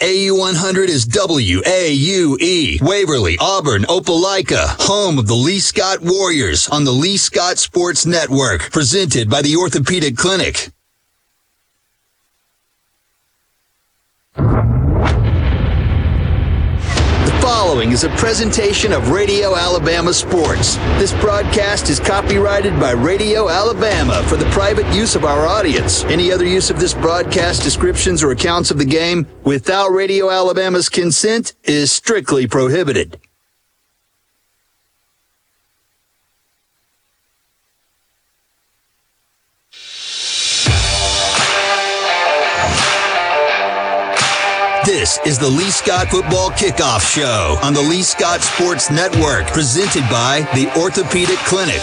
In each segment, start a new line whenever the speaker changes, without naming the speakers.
AU100 is WAUE, Waverly, Auburn, Opelika, home of the Lee Scott Warriors on the Lee Scott Sports Network, presented by the Orthopedic Clinic. Following is a presentation of Radio Alabama Sports. This broadcast is copyrighted by Radio Alabama for the private use of our audience. Any other use of this broadcast, descriptions, or accounts of the game without Radio Alabama's consent is strictly prohibited. Is the Lee Scott Football Kickoff Show on the Lee Scott Sports Network, presented by the Orthopedic Clinic.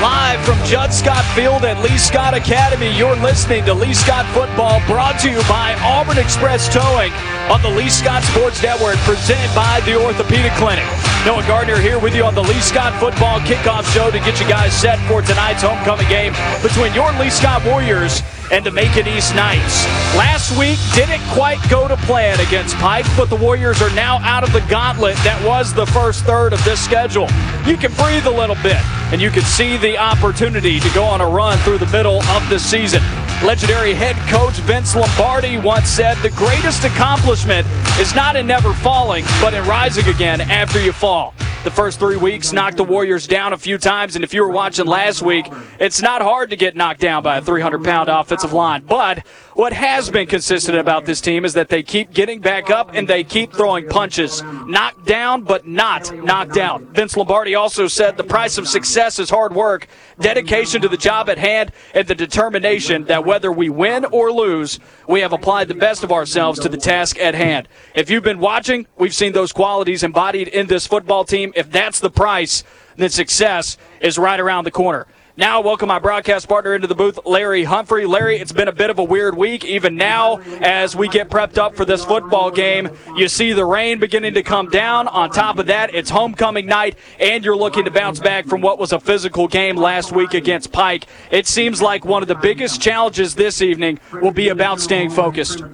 Live from Judd Scott Field at Lee Scott Academy, you're listening to Lee Scott Football, brought to you by Auburn Express Towing on the Lee Scott Sports Network, presented by the Orthopedic Clinic. Noah Gardner here with you on the Lee Scott Football Kickoff Show to get you guys set for tonight's homecoming game between your Lee Scott Warriors and to Macon East Knights. Last week didn't quite go to plan against Pike, but the Warriors are now out of the gauntlet that was the first third of this schedule. You can breathe a little bit, and you can see the opportunity to go on a run through the middle of the season. Legendary head coach Vince Lombardi once said, The greatest accomplishment is not in never falling, but in rising again after you fall. The first three weeks knocked the Warriors down a few times, and if you were watching last week, it's not hard to get knocked down by a 300 pound offensive line. But what has been consistent about this team is that they keep getting back up and they keep throwing punches. Knocked down, but not knocked out. Vince Lombardi also said the price of success is hard work, dedication to the job at hand, and the determination that whether we win or lose, we have applied the best of ourselves to the task at hand. If you've been watching, we've seen those qualities embodied in this football team. If that's the price, then success is right around the corner. Now, welcome my broadcast partner into the booth, Larry Humphrey. Larry, it's been a bit of a weird week. Even now, as we get prepped up for this football game, you see the rain beginning to come down. On top of that, it's homecoming night, and you're looking to bounce back from what was a physical game last week against Pike. It seems like one of the biggest challenges this evening will be about staying focused.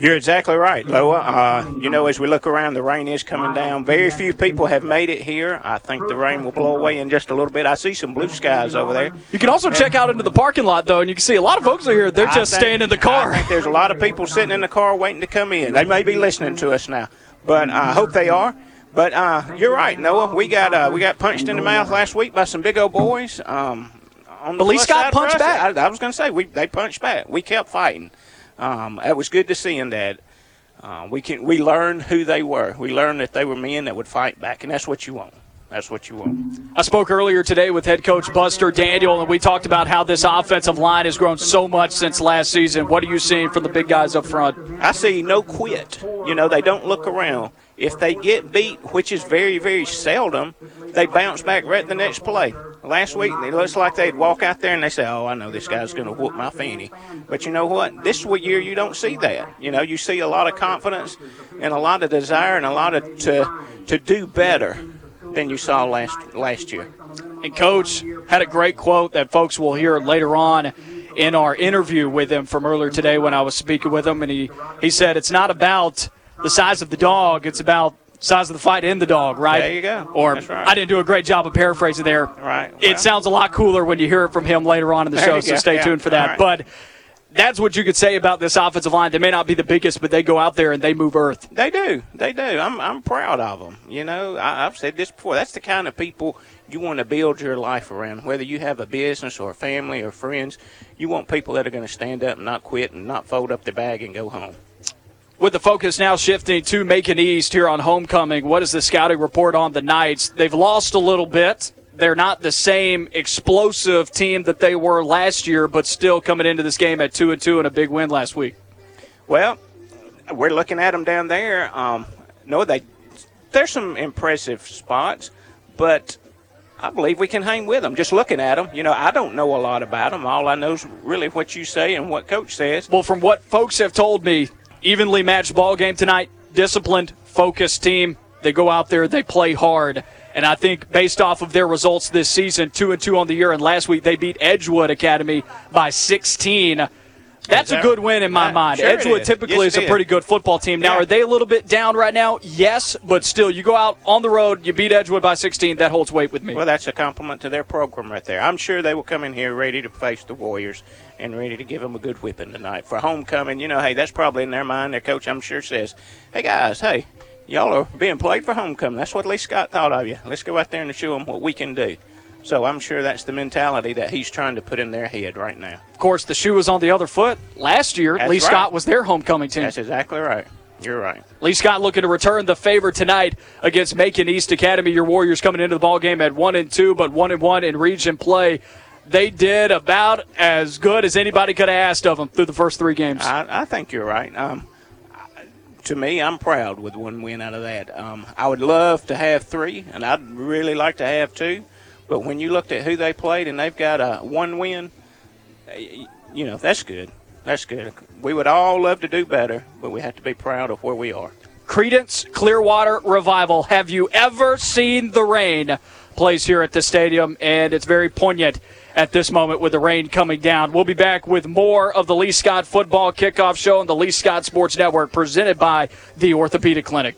You're exactly right, Noah. Uh, you know, as we look around, the rain is coming down. Very few people have made it here. I think the rain will blow away in just a little bit. I see some blue skies over there.
You can also check out into the parking lot, though, and you can see a lot of folks are here. They're just
think,
staying in the car.
I think there's a lot of people sitting in the car waiting to come in. They may be listening to us now, but I hope they are. But uh, you're right, Noah. We got uh, we got punched in the mouth last week by some big old boys. Um, on the
But Lee
plus
Scott
side for
punched back.
I, I was going to say we they punched back. We kept fighting. Um, it was good to see them that. Uh, we can we learned who they were. We learned that they were men that would fight back, and that's what you want. That's what you want.
I spoke earlier today with head coach Buster Daniel, and we talked about how this offensive line has grown so much since last season. What are you seeing from the big guys up front?
I see no quit. You know, they don't look around. If they get beat, which is very, very seldom, they bounce back right the next play. Last week, it looks like they'd walk out there and they say, "Oh, I know this guy's going to whoop my fanny." But you know what? This year, you don't see that. You know, you see a lot of confidence and a lot of desire and a lot of to to do better than you saw last last year.
And coach had a great quote that folks will hear later on in our interview with him from earlier today when I was speaking with him, and he he said it's not about the size of the dog; it's about size of the fight in the dog, right?
There you go.
Or
right.
I didn't do a great job of paraphrasing there.
Right.
It sounds a lot cooler when you hear it from him later on in the show, so stay
Yeah.
tuned for that.
Right.
But that's what you could say about this offensive line. They may not be the biggest, but they go out there and they move earth.
They do. They do. I'm, I'm proud of them. You know, I, I've said this before. That's the kind of people you want to build your life around. Whether you have a business or a family or friends, you want people that are going to stand up and not quit and not fold up their bag and go home.
With the focus now shifting to Macon East here on homecoming, what is the scouting report on the Knights? They've lost a little bit. They're not the same explosive team that they were last year, but still coming into this game at two and two and a big win last week.
Well, we're looking at them down there. Um, no, they there's some impressive spots, but I believe we can hang with them. Just looking at them, you know, I don't know a lot about them. All I know is really what you say and what Coach says.
Well, from what folks have told me, evenly matched ball game tonight, disciplined, focused team. They go out there, they play hard. And I think based off of their results this season, two and two on the year, and last week they beat Edgewood Academy by 16. That's a good win in my mind.
Sure
Edgewood typically
yes,
is a pretty good football team. Now,
Yeah.
are they a little bit down right now? Yes, but still, you go out on the road, you beat Edgewood by 16. That holds weight with me.
Well, that's a compliment to their program right there. I'm sure they will come in here ready to face the Warriors and ready to give them a good whipping tonight for homecoming. You know, hey, that's probably in their mind. Their coach, I'm sure, says, "Hey guys, hey, y'all are being played for homecoming. That's what Lee Scott thought of you. Let's go out there and show them what we can do." So I'm sure that's the mentality that he's trying to put in their head right now.
of course, the shoe was on the other foot. Last year,
That's
Lee
right.
Scott was their homecoming team.
That's exactly right. You're right.
Lee Scott looking to return the favor tonight against Macon East Academy. Your Warriors coming into the ball game at one and two, but one and one in region play. They did about as good as anybody could have asked of them through the first three games.
I, I think you're right. Um, to me, I'm proud with one win out of that. Um, I would love to have three, and I'd really like to have two. But when you looked at who they played and they've got a one win, you know that's good. That's good. We would all love to do better, but we have to be proud of where we are.
Creedence Clearwater Revival. Have you ever seen the rain? Plays here at the stadium, and it's very poignant at this moment with the rain coming down. We'll be back with more of the Lee Scott Football Kickoff Show on the Lee Scott Sports Network, presented by the Orthopedic Clinic.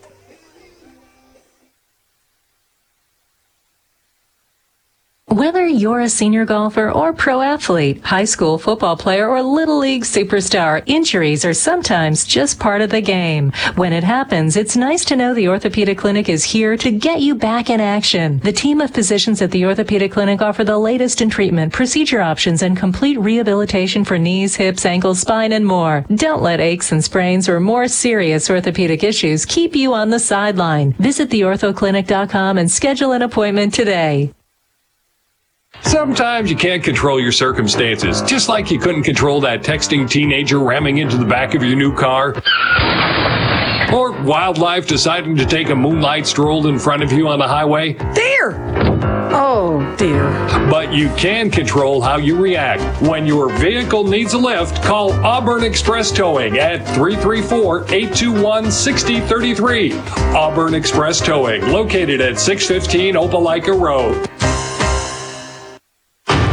Whether you're a senior golfer or pro athlete, high school football player or little league superstar, injuries are sometimes just part of the game. When it happens, it's nice to know the Orthopedic Clinic is here to get you back in action. The team of physicians at the Orthopedic Clinic offer the latest in treatment, procedure options, and complete rehabilitation for knees, hips, ankles, spine, and more. Don't let aches and sprains or more serious orthopedic issues keep you on the sideline. Visit theorthoclinic.com and schedule an appointment today.
Sometimes you can't control your circumstances, just like you couldn't control that texting teenager ramming into the back of your new car. Or wildlife deciding to take a moonlight stroll in front of you on the highway.
Deer! Oh, dear.
But you can control how you react. When your vehicle needs a lift, call Auburn Express Towing at 334 821 6033. Auburn Express Towing, located at 615 Opelika Road.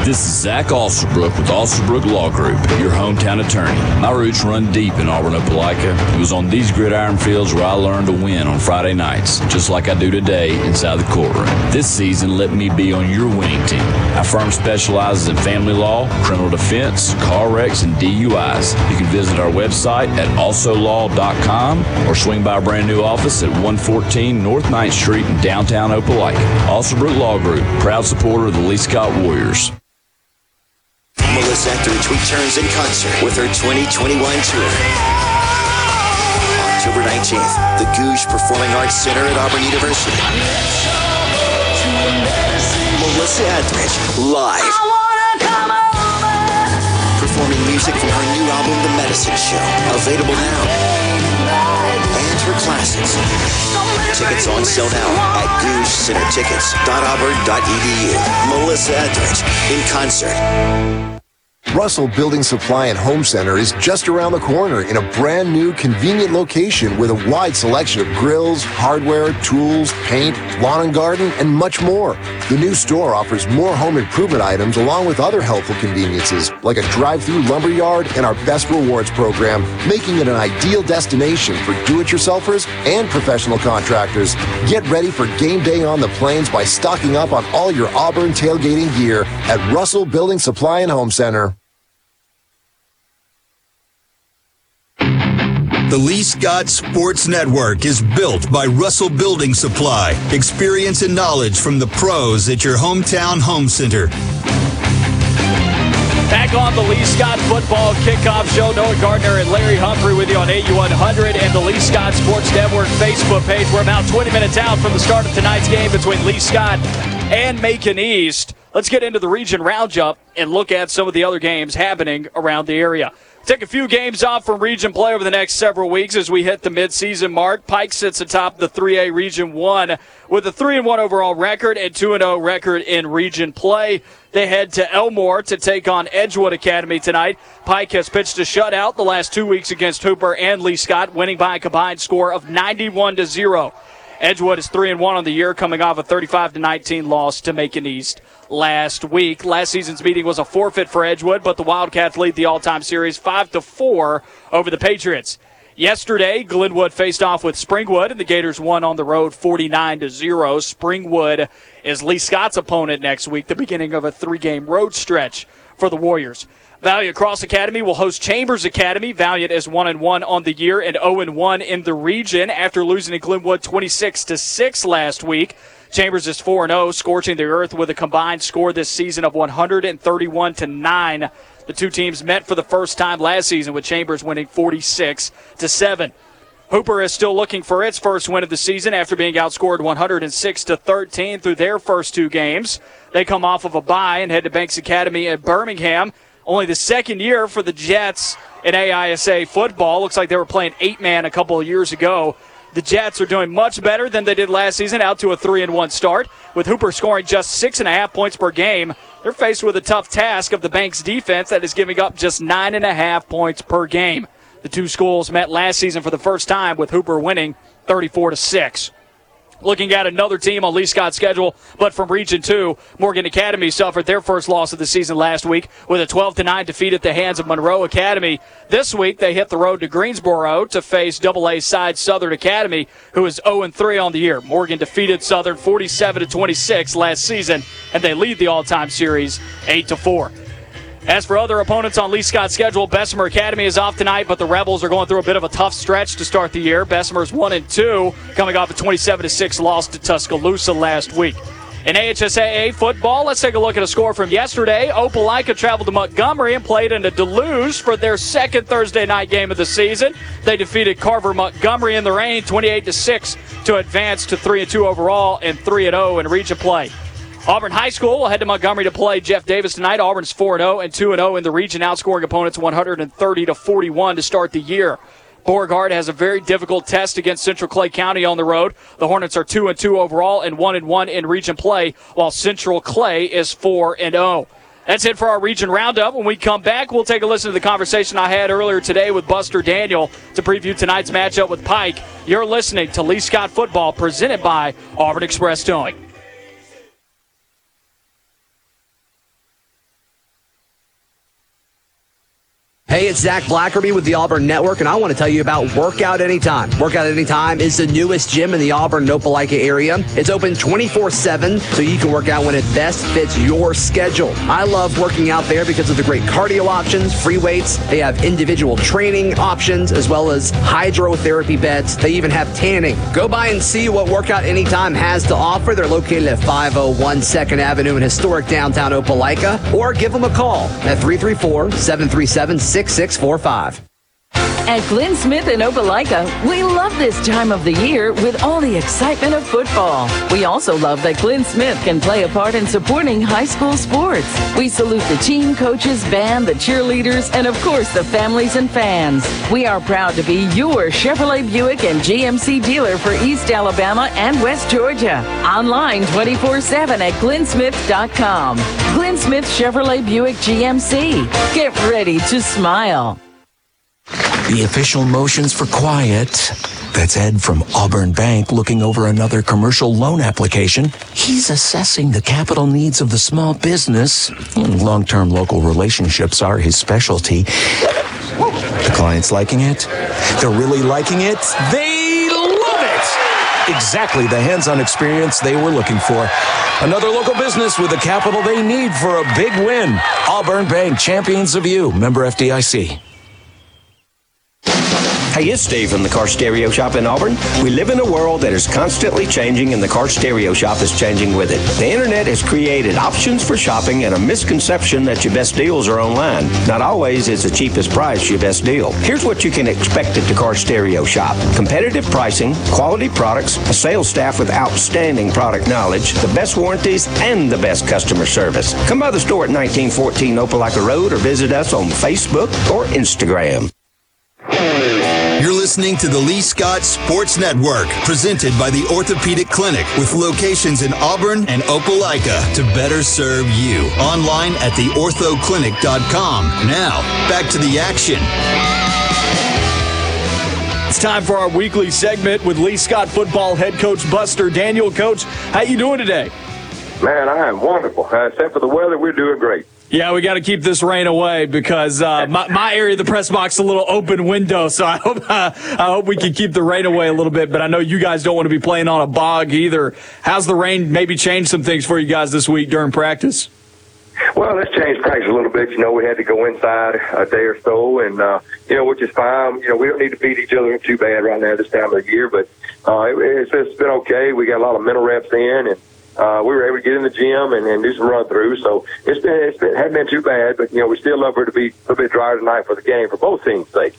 This is Zach Alsobrook with Alsobrook Law Group, your hometown attorney. My roots run deep in Auburn, Opelika. It was on these gridiron fields where I learned to win on Friday nights, just like I do today inside the courtroom. This season, let me be on your winning team. Our firm specializes in family law, criminal defense, car wrecks, and DUIs. You can visit our website at alsolaw.com or swing by our brand new office at 114 North 9th Street in downtown Opelika. Alsobrook Law Group, proud supporter of the Lee Scott Warriors.
Melissa Etheridge returns in concert with her 2021 tour. October 19th, the Gogue Performing Arts Center at Auburn University. Melissa Etheridge, live. Performing music from her new album, The Medicine Show, available now. And her classics. Tickets on sale now at goguecentertickets.auburn.edu. Melissa Etheridge in concert.
Russell Building Supply and Home Center is just around the corner in a brand new convenient location with a wide selection of grills, hardware, tools, paint, lawn and garden, and much more. The new store offers more home improvement items along with other helpful conveniences like a drive-through lumber yard and our best rewards program, making it an ideal destination for do-it-yourselfers and professional contractors. Get ready for game day on the plains by stocking up on all your Auburn tailgating gear at Russell Building Supply and Home Center.
The Lee Scott Sports Network is built by Russell Building Supply. Experience and knowledge from the pros at your hometown home center.
Back on the Lee Scott Football Kickoff Show. Noah Gardner and Larry Humphrey with you on AU100 and the Lee Scott Sports Network Facebook page. We're about 20 minutes out from the start of tonight's game between Lee Scott and Macon East. Let's get into the region roundup and look at some of the other games happening around the area. Take a few games off from region play over the next several weeks as we hit the midseason mark. Pike sits atop the 3A Region 1 with a 3 and 1 overall record and 2 and 0 record in region play. They head to Elmore to take on Edgewood Academy tonight. Pike has pitched a shutout the last two weeks against Hooper and Lee Scott, winning by a combined score of 91 to 0. Edgewood is 3 and 1 on the year, coming off a 35 to 19 loss to Macon East last week. Last season's meeting was a forfeit for Edgewood, but the Wildcats lead the all-time series 5 to 4 over the Patriots. Yesterday, Glenwood faced off with Springwood, and the Gators won on the road 49 to 0. Springwood is Lee Scott's opponent next week, the beginning of a three game road stretch for the Warriors. Valiant Cross Academy will host Chambers Academy. Valiant is 1 and 1 on the year and 0 and 1 in the region after losing to Glenwood 26 to 6 last week. Chambers is 4 0, scorching the earth with a combined score this season of 131 to 9. The two teams met for the first time last season with Chambers winning 46 to 7. Hooper is still looking for its first win of the season after being outscored 106 to 13 through their first two games. They come off of a bye and head to Banks Academy at Birmingham. Only the second year for the Jets in AISA football. Looks like they were playing eight man a couple of years ago. The Jets are doing much better than they did last season, out to a three and one start, with Hooper scoring just six and a half points per game. They're faced with a tough task of the Banks defense that is giving up just nine and a half points per game. The two schools met last season for the first time, with Hooper winning 34 to six. Looking at another team on Lee Scott's schedule, but from Region 2, Morgan Academy suffered their first loss of the season last week with a 12 9 defeat at the hands of Monroe Academy. This week, they hit the road to Greensboro to face AA side Southern Academy, who is 0 3 on the year. Morgan defeated Southern 47 26 last season, and they lead the all time series 8 4. As for other opponents on Lee Scott's schedule, Bessemer Academy is off tonight, but the Rebels are going through a bit of a tough stretch to start the year. Bessemer's 1 and 2, coming off a 27 6 loss to Tuscaloosa last week. In AHSAA football, let's take a look at a score from yesterday. Opelika traveled to Montgomery and played in a Deluge for their second Thursday night game of the season. They defeated Carver Montgomery in the rain 28 to 6 to advance to 3 and 2 overall and 3 and 0 in region play. Auburn High School will head to Montgomery to play Jeff Davis tonight. Auburn's 4 0 and 2 0 in the region, outscoring opponents 130 to 41 to start the year. Beauregard has a very difficult test against Central Clay County on the road. The Hornets are 2 and 2 overall and 1 and 1 in region play, while Central Clay is 4 and 0. That's it for our region roundup. When we come back, we'll take a listen to the conversation I had earlier today with Buster Daniel to preview tonight's matchup with Pike. You're listening to Lee Scott Football presented by Auburn Express Towing.
Hey, it's Zach Blackerby with the Auburn Network, and I want to tell you about Workout Anytime. Workout Anytime is the newest gym in the Auburn Opelika area. It's open 24 7, so you can work out when it best fits your schedule. I love working out there because of the great cardio options, free weights. They have individual training options as well as hydrotherapy beds. They even have tanning. Go by and see what Workout Anytime has to offer. They're located at 501 2nd Avenue in historic downtown Opelika, or give them a call at 334 737 6645.
At Glenn Smith in Opelika, we love this time of the year with all the excitement of football. We also love that Glenn Smith can play a part in supporting high school sports. We salute the team, coaches, band, the cheerleaders, and of course the families and fans. We are proud to be your Chevrolet Buick and GMC dealer for East Alabama and West Georgia. Online 24-7 at glennsmith.com. Glenn Smith Chevrolet Buick GMC. Get ready to smile.
The official motions for quiet. That's Ed from Auburn Bank looking over another commercial loan application. He's assessing the capital needs of the small business. Long term local relationships are his specialty. The client's liking it. They're really liking it. They love it! Exactly the hands on experience they were looking for. Another local business with the capital they need for a big win. Auburn Bank, champions of you. Member FDIC.
Hey, it's Steve from the Car Stereo Shop in Auburn. We live in a world that is constantly changing, and the Car Stereo Shop is changing with it. The internet has created options for shopping and a misconception that your best deals are online. Not always is the cheapest price your best deal. Here's what you can expect at the Car Stereo Shop competitive pricing, quality products, a sales staff with outstanding product knowledge, the best warranties, and the best customer service. Come by the store at 1914 Opelika Road or visit us on Facebook or Instagram.
You're listening to the Lee Scott Sports Network, presented by the Orthopedic Clinic, with locations in Auburn and Opelika to better serve you. Online at theorthoclinic.com. Now, back to the action.
It's time for our weekly segment with Lee Scott football head coach Buster Daniel. Coach, how you doing today?
Man, I am wonderful. Uh, except for the weather, we're doing great.
Yeah, we got to keep this rain away because uh, my, my area of the press box a little open window, so I hope uh, I hope we can keep the rain away a little bit. But I know you guys don't want to be playing on a bog either. How's the rain maybe changed some things for you guys this week during practice?
Well, let's change practice a little bit. You know, we had to go inside a day or so, and uh, you know, which is fine. You know, we don't need to beat each other too bad right now this time of the year, but uh, it, it's, it's been okay. We got a lot of mental reps in, and uh, we were able to get in the gym and, and do some run throughs. So it's been it's been hadn't been too bad, but you know, we still love it to be a little bit drier tonight for the game for both teams' sake.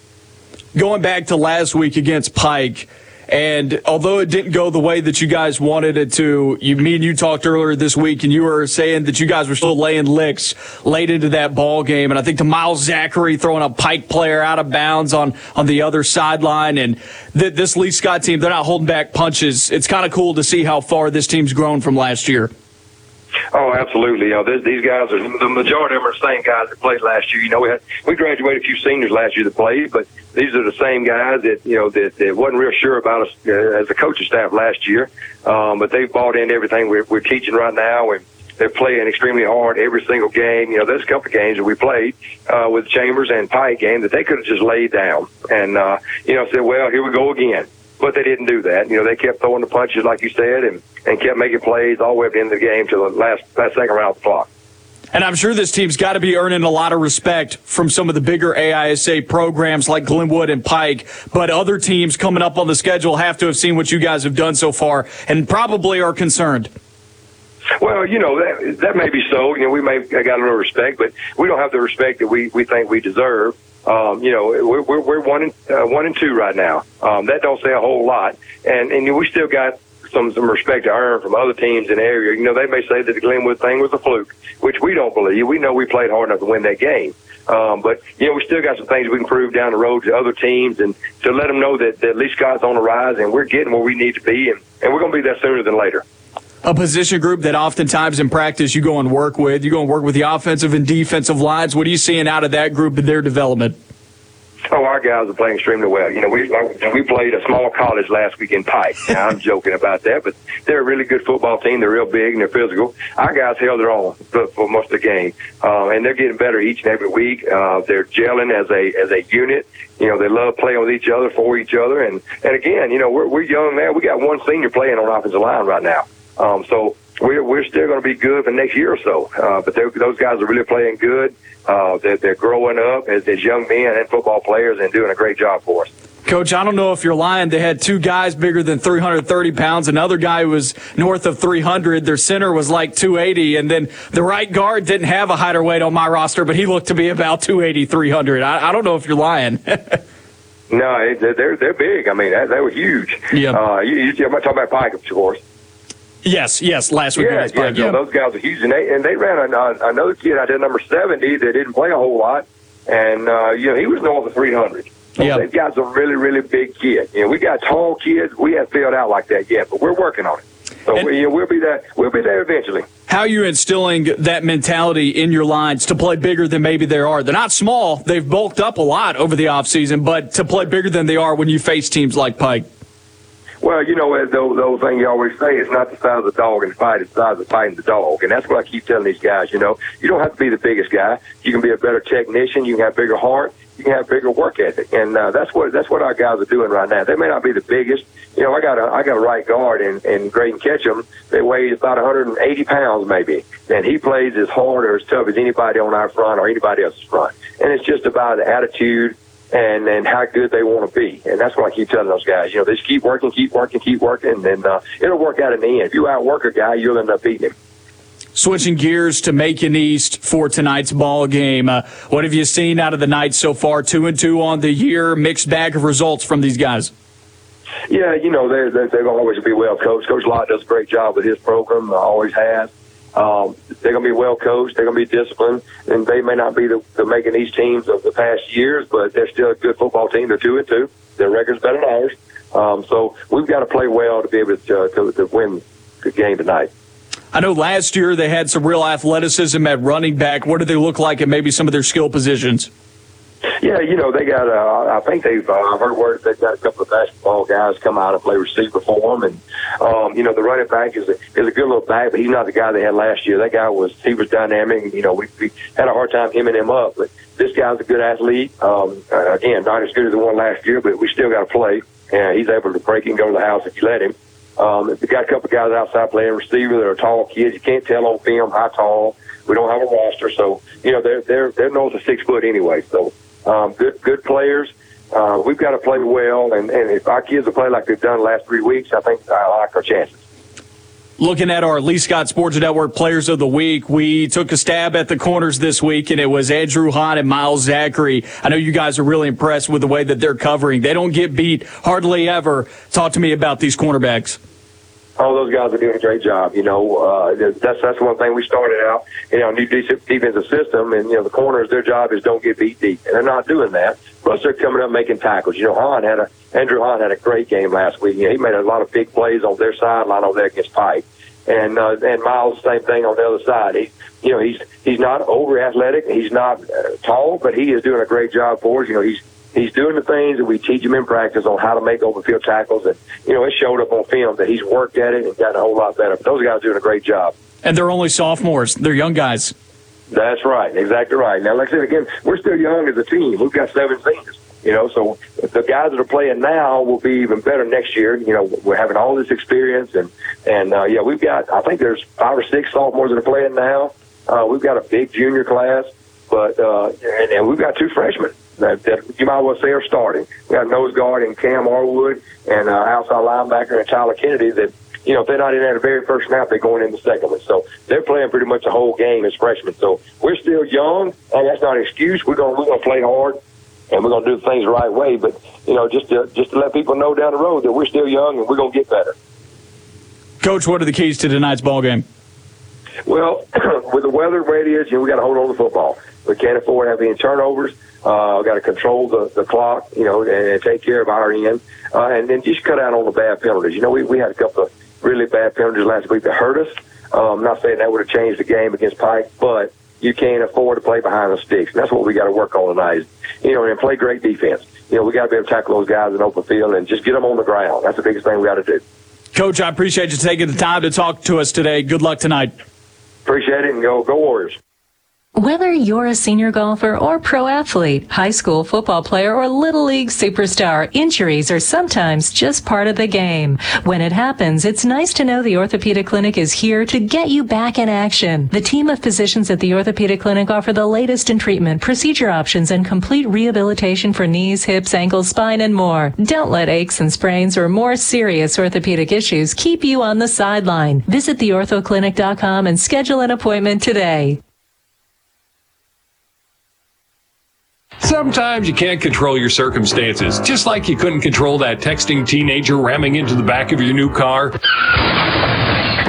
Going back to last week against Pike and although it didn't go the way that you guys wanted it to, you, me and you talked earlier this week, and you were saying that you guys were still laying licks late into that ball game. And I think to Miles Zachary throwing a Pike player out of bounds on on the other sideline, and th- this Lee Scott team, they're not holding back punches. It's kind of cool to see how far this team's grown from last year.
Oh, absolutely. You know, this, these guys are the majority of them are the same guys that played last year. You know, we had we graduated a few seniors last year that played, but these are the same guys that you know that, that wasn't real sure about us uh, as a coaching staff last year. Um, but they've bought into everything we're, we're teaching right now, and they're playing extremely hard every single game. You know, there's a couple of games that we played uh, with Chambers and Pike game that they could have just laid down and uh, you know said, well, here we go again but they didn't do that. You know, they kept throwing the punches, like you said, and, and kept making plays all the way up to the end of the game to the last, last second round of the clock.
And I'm sure this team's got to be earning a lot of respect from some of the bigger AISA programs like Glenwood and Pike. But other teams coming up on the schedule have to have seen what you guys have done so far and probably are concerned.
Well, you know that that may be so. You know, we may have got a little respect, but we don't have the respect that we we think we deserve. Um, you know, we're, we're, one and uh, one and two right now. Um, that don't say a whole lot, and and we still got some some respect to earn from other teams in the area. You know, they may say that the Glenwood thing was a fluke, which we don't believe. We know we played hard enough to win that game. Um, but you know, we still got some things we can prove down the road to other teams, and to let them know that, that Lee Scott's on the rise, and we're getting where we need to be, and, and we're going to be there sooner than later
a position group that oftentimes in practice you go and work with. You go and work with the offensive and defensive lines. What are you seeing out of that group and their development?
Oh, our guys are playing extremely well. You know, we we played a small college last week in Pike. Now, I'm joking about that, but they're a really good football team. They're real big and they're physical. Our guys held their own for, for most of the game, uh, and they're getting better each and every week. Uh, they're gelling as a as a unit. You know, they love playing with each other for each other, and and again, you know, we're we're young now. We got one senior playing on offensive line right now. Um, so we're we're still going to be good for the next year or so. Uh, but those guys are really playing good. Uh, they're, they're growing up as, as young men and football players and doing a great job for us.
Coach, I don't know if you're lying. They had two guys bigger than 330 pounds. Another guy was north of 300. Their center was like 280. And then the right guard didn't have a height or weight on my roster, but he looked to be about 280, 300. I, I don't know if you're lying.
no, they're, they're big. I mean, they were huge.
Yeah.
Uh, you, you, I'm talking about Pike, of course.
Yes, yes, last week.
Yeah, yeah, yeah. those guys are huge, and they and they ran a, another kid out there, number seventy, that didn't play a whole lot, and uh, you know he was north of three hundred. So yep. they've got some really, really big kids. You know, we got tall kids. We haven't filled out like that yet, but we're working on it. So and, we, you know, we'll be there. We'll be there eventually.
How are you instilling that mentality in your lines to play bigger than maybe they are? They're not small. They've bulked up a lot over the offseason, but to play bigger than they are when you face teams like Pike.
Well, you know, the, the old thing you always say, it's not the size of the dog in the fight, it's the size of fighting the dog. And that's what I keep telling these guys, you know. You don't have to be the biggest guy. You can be a better technician. You can have bigger heart. You can have bigger work ethic. And uh, that's what that's what our guys are doing right now. They may not be the biggest. You know, I got a I got a right guard in, in Graydon Ketchum. They weigh about 180 pounds maybe. And he plays as hard or as tough as anybody on our front or anybody else's front. And it's just about the attitude – and and how good they want to be. And that's what I keep telling those guys. You know, they just keep working, keep working, keep working, and then uh, it'll work out in the end. If you outwork a guy, you'll end up beating him.
Switching gears to Macon East for tonight's ball game. Uh, what have you seen out of the night so far? Two and two on the year, mixed bag of results from these guys.
Yeah, you know they're they're, they're always be well coached. Coach Lott does a great job with his program, always has. Um, they're going to be well coached. They're going to be disciplined, and they may not be the, the Macon East teams of the past years, but they're still a good football team. They're two and two. Their record's better than ours. Um, so we've got to play well to be able to, uh, to, to win the game tonight.
I know last year they had some real athleticism at running back. What do they look like at maybe some of their skill positions?
Yeah, you know they got. Uh, I think they've. Uh, I've heard word they've got a couple of basketball guys come out and play receiver for them, and um, you know the running back is a, is a good little back, but he's not the guy they had last year. That guy was he was dynamic. You know we, we had a hard time hemming him up, but this guy's a good athlete. Um, uh, again, not as good as the one last year, but we still got to play, and he's able to break and go to the house if you let him. Um, we got a couple of guys outside playing receiver that are tall kids. You can't tell on film how tall. We don't have a roster, so you know they're they're they're north of six foot anyway. So um, good good players. Uh, we've got to play well, and, and if our kids will play like they've done the last three weeks, I think I like our chances.
Looking at our Lee Scott Sports Network Players of the Week, we took a stab at the corners this week, and it was Andrew Hahn and Miles Zachary. I know you guys are really impressed with the way that they're covering. They don't get beat hardly ever. Talk to me about these cornerbacks.
All those guys are doing a great job. You know, uh, that's that's one thing we started out in our new defensive system, and you know the corners, their job is don't get beat deep, and they're not doing that. Plus, they're coming up making tackles. You know, Hahn had a Andrew Hahn had a great game last week. You know, he made a lot of big plays on their sideline over there against Pike, and uh, and Miles same thing on the other side. He, you know, he's he's not over athletic, he's not uh, tall, but he is doing a great job for us. You know, he's he's doing the things that we teach him in practice on how to make open field tackles. And, you know, it showed up on film that he's worked at it and gotten a whole lot better. But those guys are doing a great job.
And they're only sophomores. They're young guys.
That's right. Exactly right. Now, like I said, again, we're still young as a team. We've got seven seniors. You know, so the guys that are playing now will be even better next year. You know, we're having all this experience, and and uh, yeah, we've got. I think there's five or six sophomores that are playing now. Uh, we've got a big junior class, but uh, and, and we've got two freshmen that, that you might well say are starting. We got nose guard and Cam Arwood and uh, outside linebacker and Tyler Kennedy that, you know, if they're not in there the very first snap, they're going in the second one. So they're playing pretty much the whole game as freshmen. So we're still young, and that's not an excuse. We're going we're going to play hard, and we're going to do things the right way. But you know, just to just to let people know down the road that we're still young and we're going to get better.
Coach, what are the keys to tonight's ball game?
Well, with the weather the way it is, you know, we got to hold on to the football. We can't afford to have any turnovers. Uh, we got to control the, the clock, you know, and, and take care of our end, uh, and then just cut out on the bad penalties. You know, we, we had a couple of really bad penalties last week that hurt us. Um, I'm not saying that would have changed the game against Pike, but you can't afford to play behind the sticks. And that's what we got to work on tonight. Is, you know, and play great defense. You know, we got to be able to tackle those guys in open field and just get them on the ground. That's the biggest thing we got to do.
Coach, I appreciate you taking the time to talk to us today. Good luck tonight.
Appreciate it, and go go Warriors.
Whether you're a senior golfer or pro athlete, high school football player or little league superstar, injuries are sometimes just part of the game. When it happens, it's nice to know the Orthopedic Clinic is here to get you back in action. The team of physicians at the Orthopedic Clinic offer the latest in treatment, procedure options, and complete rehabilitation for knees, hips, ankles, spine, and more. Don't let aches and sprains or more serious orthopedic issues keep you on the sideline. Visit theorthoclinic.com and schedule an appointment today.
Sometimes you can't control your circumstances, just like you couldn't control that texting teenager ramming into the back of your new car.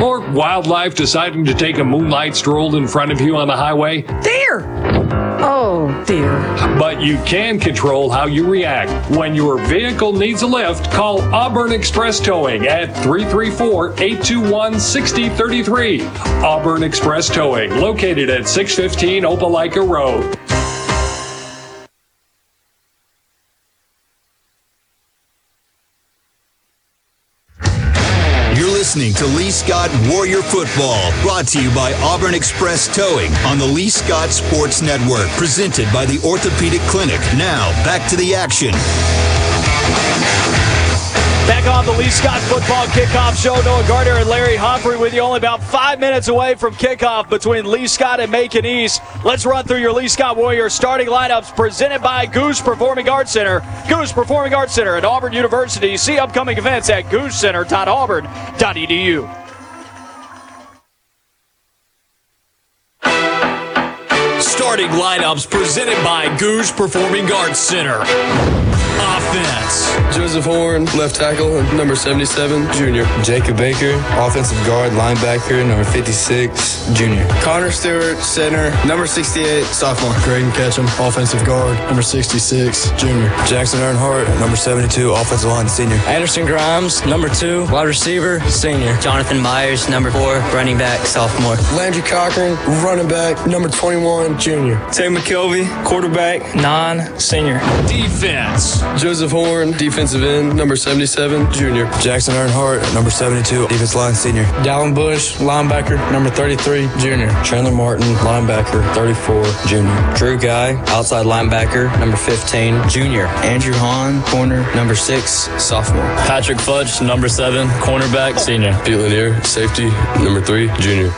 Or wildlife deciding to take a moonlight stroll in front of you on the highway.
There! Oh, dear.
But you can control how you react. When your vehicle needs a lift, call Auburn Express Towing at 334 821 6033. Auburn Express Towing, located at 615 Opelika Road.
To Lee Scott Warrior Football, brought to you by Auburn Express Towing on the Lee Scott Sports Network, presented by the Orthopedic Clinic. Now, back to the action.
Back on the Lee Scott Football Kickoff Show. Noah Gardner and Larry Humphrey with you. Only about five minutes away from kickoff between Lee Scott and Macon East. Let's run through your Lee Scott Warriors starting lineups presented by Gogue Performing Arts Center. Gogue Performing Arts Center at Auburn University. See upcoming events at goguecenter.auburn.edu.
Starting lineups presented by Gogue Performing Arts Center.
Offense.
Joseph Horn, left tackle, number 77, junior.
Jacob Baker, offensive guard, linebacker, number 56, junior.
Connor Stewart, center, number 68, sophomore.
Graydon Ketchum, offensive guard, number 66, junior.
Jackson Earnhardt, number 72, offensive line, senior.
Anderson Grimes, number two, wide receiver, senior.
Jonathan Myers, number four, running back, sophomore.
Landry Cochran, running back, number 21, junior.
Tate McKelvey, quarterback,
nine, senior.
Defense.
Joseph Horn, defensive end, number 77, junior.
Jackson Earnhardt, number 72, defensive line, senior.
Dallin Bush, linebacker, number 33, junior.
Chandler Martin, linebacker, 34, junior.
Drew Guy, outside linebacker, number 15, junior.
Andrew Hahn, corner, number six, sophomore.
Patrick Fudge, number seven, cornerback, senior.
Pete Lanier, safety, number three, junior.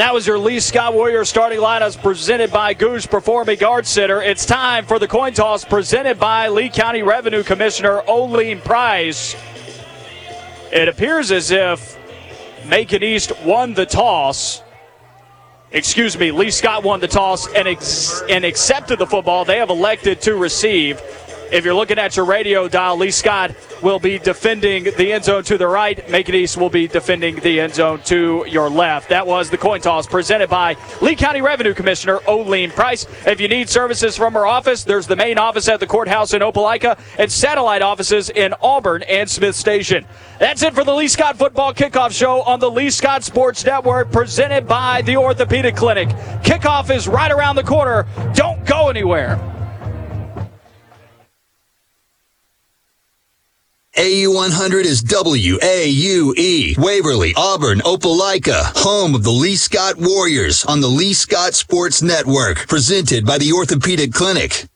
That was your Lee Scott Warrior starting lineups presented by Gogue Performing Arts Center. It's time for the coin toss presented by Lee County Revenue Commissioner Oline Price. It appears as if Macon East won the toss. Excuse me, Lee Scott won the toss and, ex- and accepted the football. They have elected to receive. If you're looking at your radio dial, Lee Scott will be defending the end zone to the right. Macon East will be defending the end zone to your left. That was the coin toss presented by Lee County Revenue Commissioner Oline Price. If you need services from our office, there's the main office at the courthouse in Opelika and satellite offices in Auburn and Smith Station. That's it for the Lee Scott Football Kickoff Show on the Lee Scott Sports Network presented by the Orthopedic Clinic. Kickoff is right around the corner. Don't go anywhere.
AU100 is WAUE, Waverly, Auburn, Opelika, home of the Lee Scott Warriors on the Lee Scott Sports Network, presented by the Orthopedic Clinic.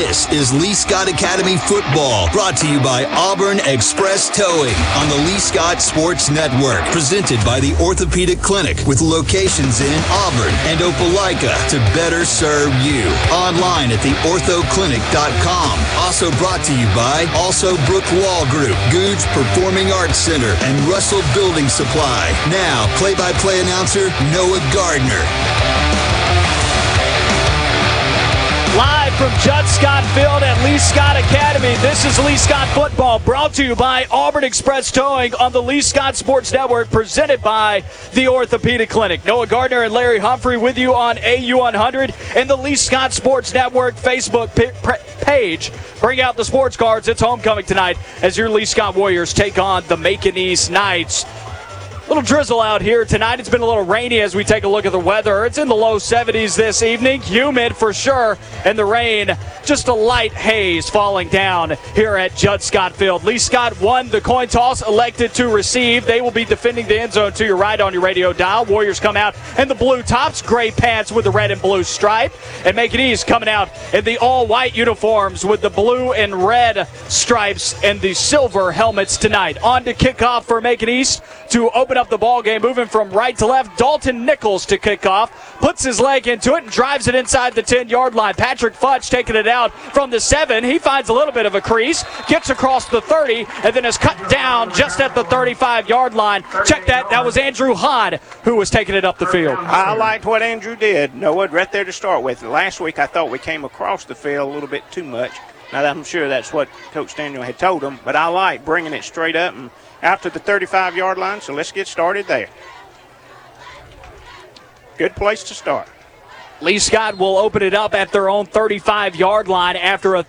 This is Lee Scott Academy Football, brought to you by Auburn Express Towing on the Lee Scott Sports Network, presented by the Orthopedic Clinic, with locations in Auburn and Opelika to better serve you. Online at theorthoclinic.com. Also brought to you by Alsobrook Law Group, Gogue Performing Arts Center, and Russell Building Supply. Now, play-by-play announcer Noah Gardner.
Live from Judd Scott Field at Lee Scott Academy, this is Lee Scott Football, brought to you by Auburn Express Towing on the Lee Scott Sports Network, presented by the Orthopedic Clinic. Noah Gardner and Larry Humphrey with you on AU100 and the Lee Scott Sports Network Facebook page. Bring out the sports cards. It's homecoming tonight as your Lee Scott Warriors take on the Macon East Knights. Little drizzle out here tonight. It's been a little rainy as we take a look at the weather. It's in the low 70s this evening, humid for sure, and the rain, just a light haze falling down here at Judd Scott Field. Lee Scott won the coin toss, elected to receive. They will be defending the end zone to your right on your radio dial. Warriors come out in the blue tops, gray pants with the red and blue stripe, and Macon East coming out in the all white uniforms with the blue and red stripes and the silver helmets tonight. On to kickoff for Macon East to open up the ball game, moving from right to left. Dalton Nichols to kick off, puts his leg into it and drives it inside the 10 yard line. Patrick Fudge taking it out from the 7. He finds a little bit of a crease, gets across the 30, and then is cut down just at the 35 yard line. Check that. That was Andrew Hahn who was taking it up the field.
I liked what Andrew did. Noah, right there to start with. Last week I thought we came across the field a little bit too much. Now, I'm sure that's what Coach Daniel had told him, but I like bringing it straight up and out to the 35 yard line, so let's get started there. Good place to start.
Lee Scott will open it up at their own 35 yard line after a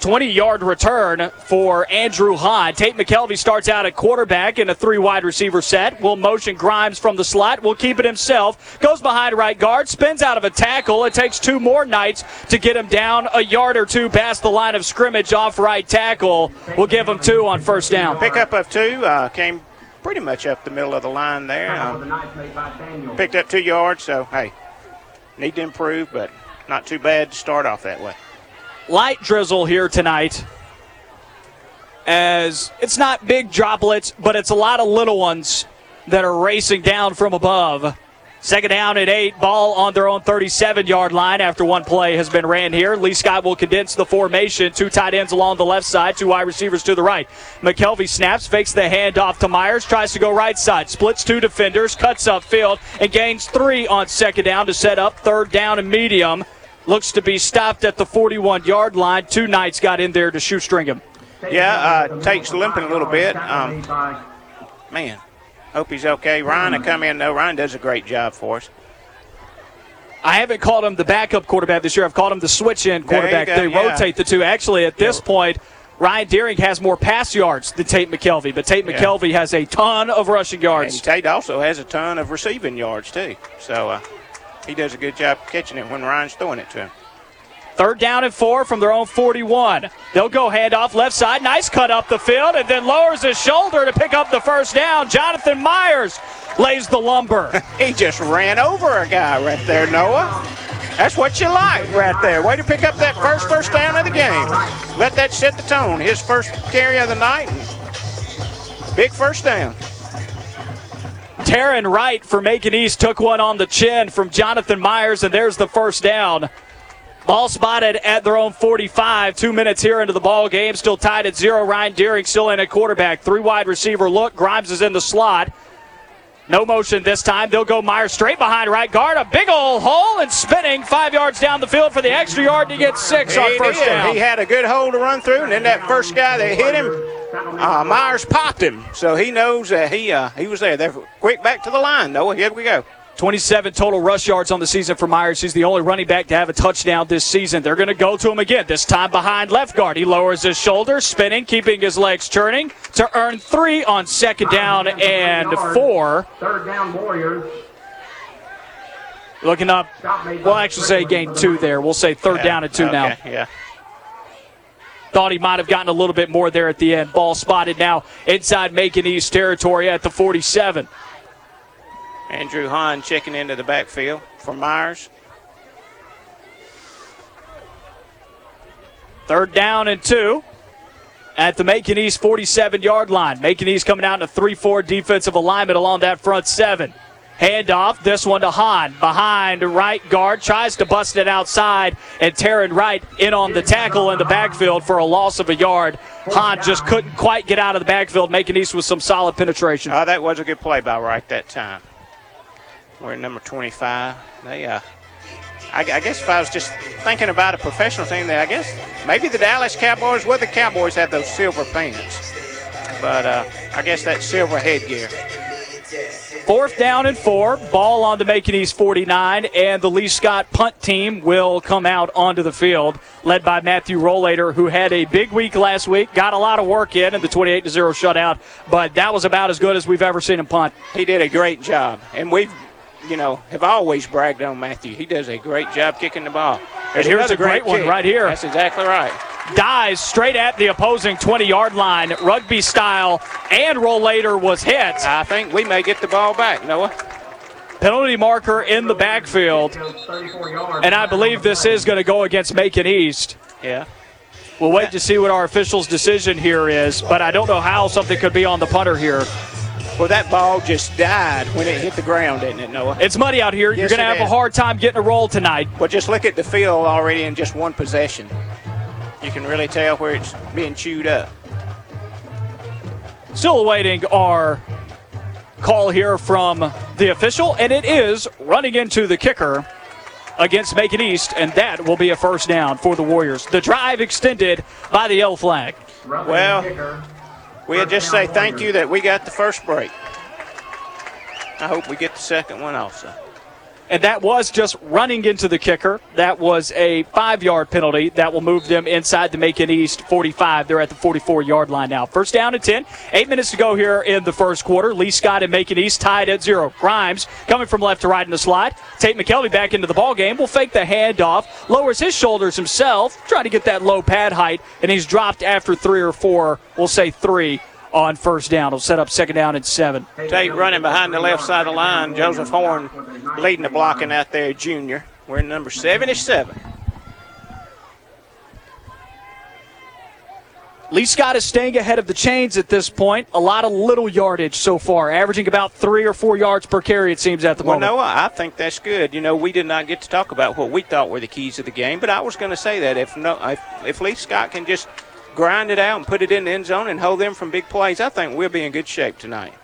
20 yard return for Andrew Hahn. Tate McKelvey starts out at quarterback in a three wide receiver set. Will motion Grimes from the slot. Will keep it himself. Goes behind right guard. Spins out of a tackle. It takes two more Knights to get him down a yard or two past the line of scrimmage off right tackle. We'll give him two on first down.
Pickup of two uh, came pretty much up the middle of the line there. Um, picked up two yards, so hey, need to improve, but not too bad to start off that way
light drizzle here tonight. As it's not big droplets, but it's a lot of little ones that are racing down from above. Second down and eight. Ball on their own 37 yard line after one play has been ran here. Lee Scott will condense the formation. Two tight ends along the left side, two wide receivers to the right. McKelvey snaps, fakes the handoff to Myers, tries to go right side, splits two defenders, cuts up field, and gains three on second down to set up third down and medium. Looks to be stopped at the 41 yard line. Two Knights got in there to shoestring him.
Yeah, uh, Tate's limping a little bit. Um, man, hope he's okay. Ryan will come in, though. Ryan does a great job for us.
I haven't called him the backup quarterback this year. I've called him the switch in quarterback.
go,
They
yeah.
rotate the two. Actually, at this point, Ryan Deering has more pass yards than Tate McKelvey, but Tate
Yeah.
McKelvey has a ton of rushing yards.
And Tate also has a ton of receiving yards, too. So uh, he does a good job catching it when Ryan's throwing it to him.
Third down and four from their own 41. They'll go handoff left side. Nice cut up the field and then lowers his shoulder to pick up the first down. Jonathan Myers lays the lumber.
he just ran over a guy right there, Noah. That's what you like right there. Way to pick up that first first down of the game. Let that set the tone. His first carry of the night. Big first down.
Taryn Wright for Macon East took one on the chin from Jonathan Myers, and there's the first down. Ball spotted at their own 45. Two minutes here into the ball game. Still tied at zero. Ryan Deering still in at quarterback. Three wide receiver look. Grimes is in the slot. No motion this time. They'll go Myers straight behind right guard. A big old hole and spinning five yards down the field for the extra yard to get six on first
did.
down.
He had a good hole to run through, and then that first guy that hit him, uh, Myers popped him. So he knows that he uh, he was there. They're quick back to the line, Noah. Here we go.
27 total rush yards on the season for Myers. He's the only running back to have a touchdown this season. They're going to go to him again, this time behind left guard. He lowers his shoulder, spinning, keeping his legs turning to earn three on second down and four.
Third down Warriors.
Looking up, we'll actually say gain two there. We'll say third down and two
okay,
now.
Yeah.
Thought he might have gotten a little bit more there at the end. Ball spotted now inside Macon East territory at the 47.
Andrew Hahn checking into the backfield for Myers.
Third down and two at the Macon East 47 yard line. Macon East coming out in a 3 4 defensive alignment along that front seven. Handoff, this one to Hahn. Behind right guard, tries to bust it outside, and Taryn Wright in on the tackle in the backfield for a loss of a yard. Hahn just couldn't quite get out of the backfield, Macon East with some solid penetration.
Oh, that was a good play by Wright that time. We're number 25. They, uh, I, I guess if I was just thinking about a professional team, there, I guess maybe the Dallas Cowboys. Well, the Cowboys have those silver pants, but uh, I guess that silver headgear.
Fourth down and four. Ball on the Macon East 49, and the Lee Scott punt team will come out onto the field, led by Matthew Rollator, who had a big week last week, got a lot of work in in the 28 0 shutout, but that was about as good as we've ever seen him punt.
He did a great job, and we've, you know, have always bragged on Matthew. He does a great job kicking the ball.
And here's a great one right here.
That's exactly right.
Dives straight at the opposing 20 yard line, rugby style, and Rollator was hit.
I think we may get the ball back, Noah.
Penalty marker in the backfield, and I believe this is going to go against Macon East.
Yeah.
We'll wait to see what our official's decision here is, but I don't know how something could be on the punter here.
Well, that ball just died when it hit the ground, didn't it, Noah?
It's muddy out here. You're going to
it
have a hard time getting a roll tonight.
Well, just look at the field already in just one possession. You can really tell where it's being chewed up.
Still awaiting our call here from the official, and it is running into the kicker against Macon East, and that will be a first down for the Warriors. The drive extended by the yellow flag.
Well, we'll just say thank you that we got the first break. I hope we get the second one also.
And that was just running into the kicker. That was a five yard penalty that will move them inside the Macon East 45. They're at the 44 yard line now. First down and 10. Eight minutes to go here in the first quarter. Lee Scott and Macon East tied at zero. Grimes coming from left to right in the slot. Tate McKelvey back into the ball game. Will fake the handoff. Lowers his shoulders himself. Trying to get that low pad height. And he's dropped after three or four. We'll say three on first down. He'll set up second down and seven.
Tate running behind the left side of the line. Joseph Horn leading the blocking out there, junior. We're in number 77.
Lee Scott is staying ahead of the chains at this point. A lot of little yardage so far, averaging about three or four yards per carry, it seems, at the
well,
moment.
Noah, I think that's good. You know, we did not get to talk about what we thought were the keys of the game, but I was going to say that if no, if, if Lee Scott can just grind it out and put it in the end zone and hold them from big plays, I think we'll be in good shape tonight.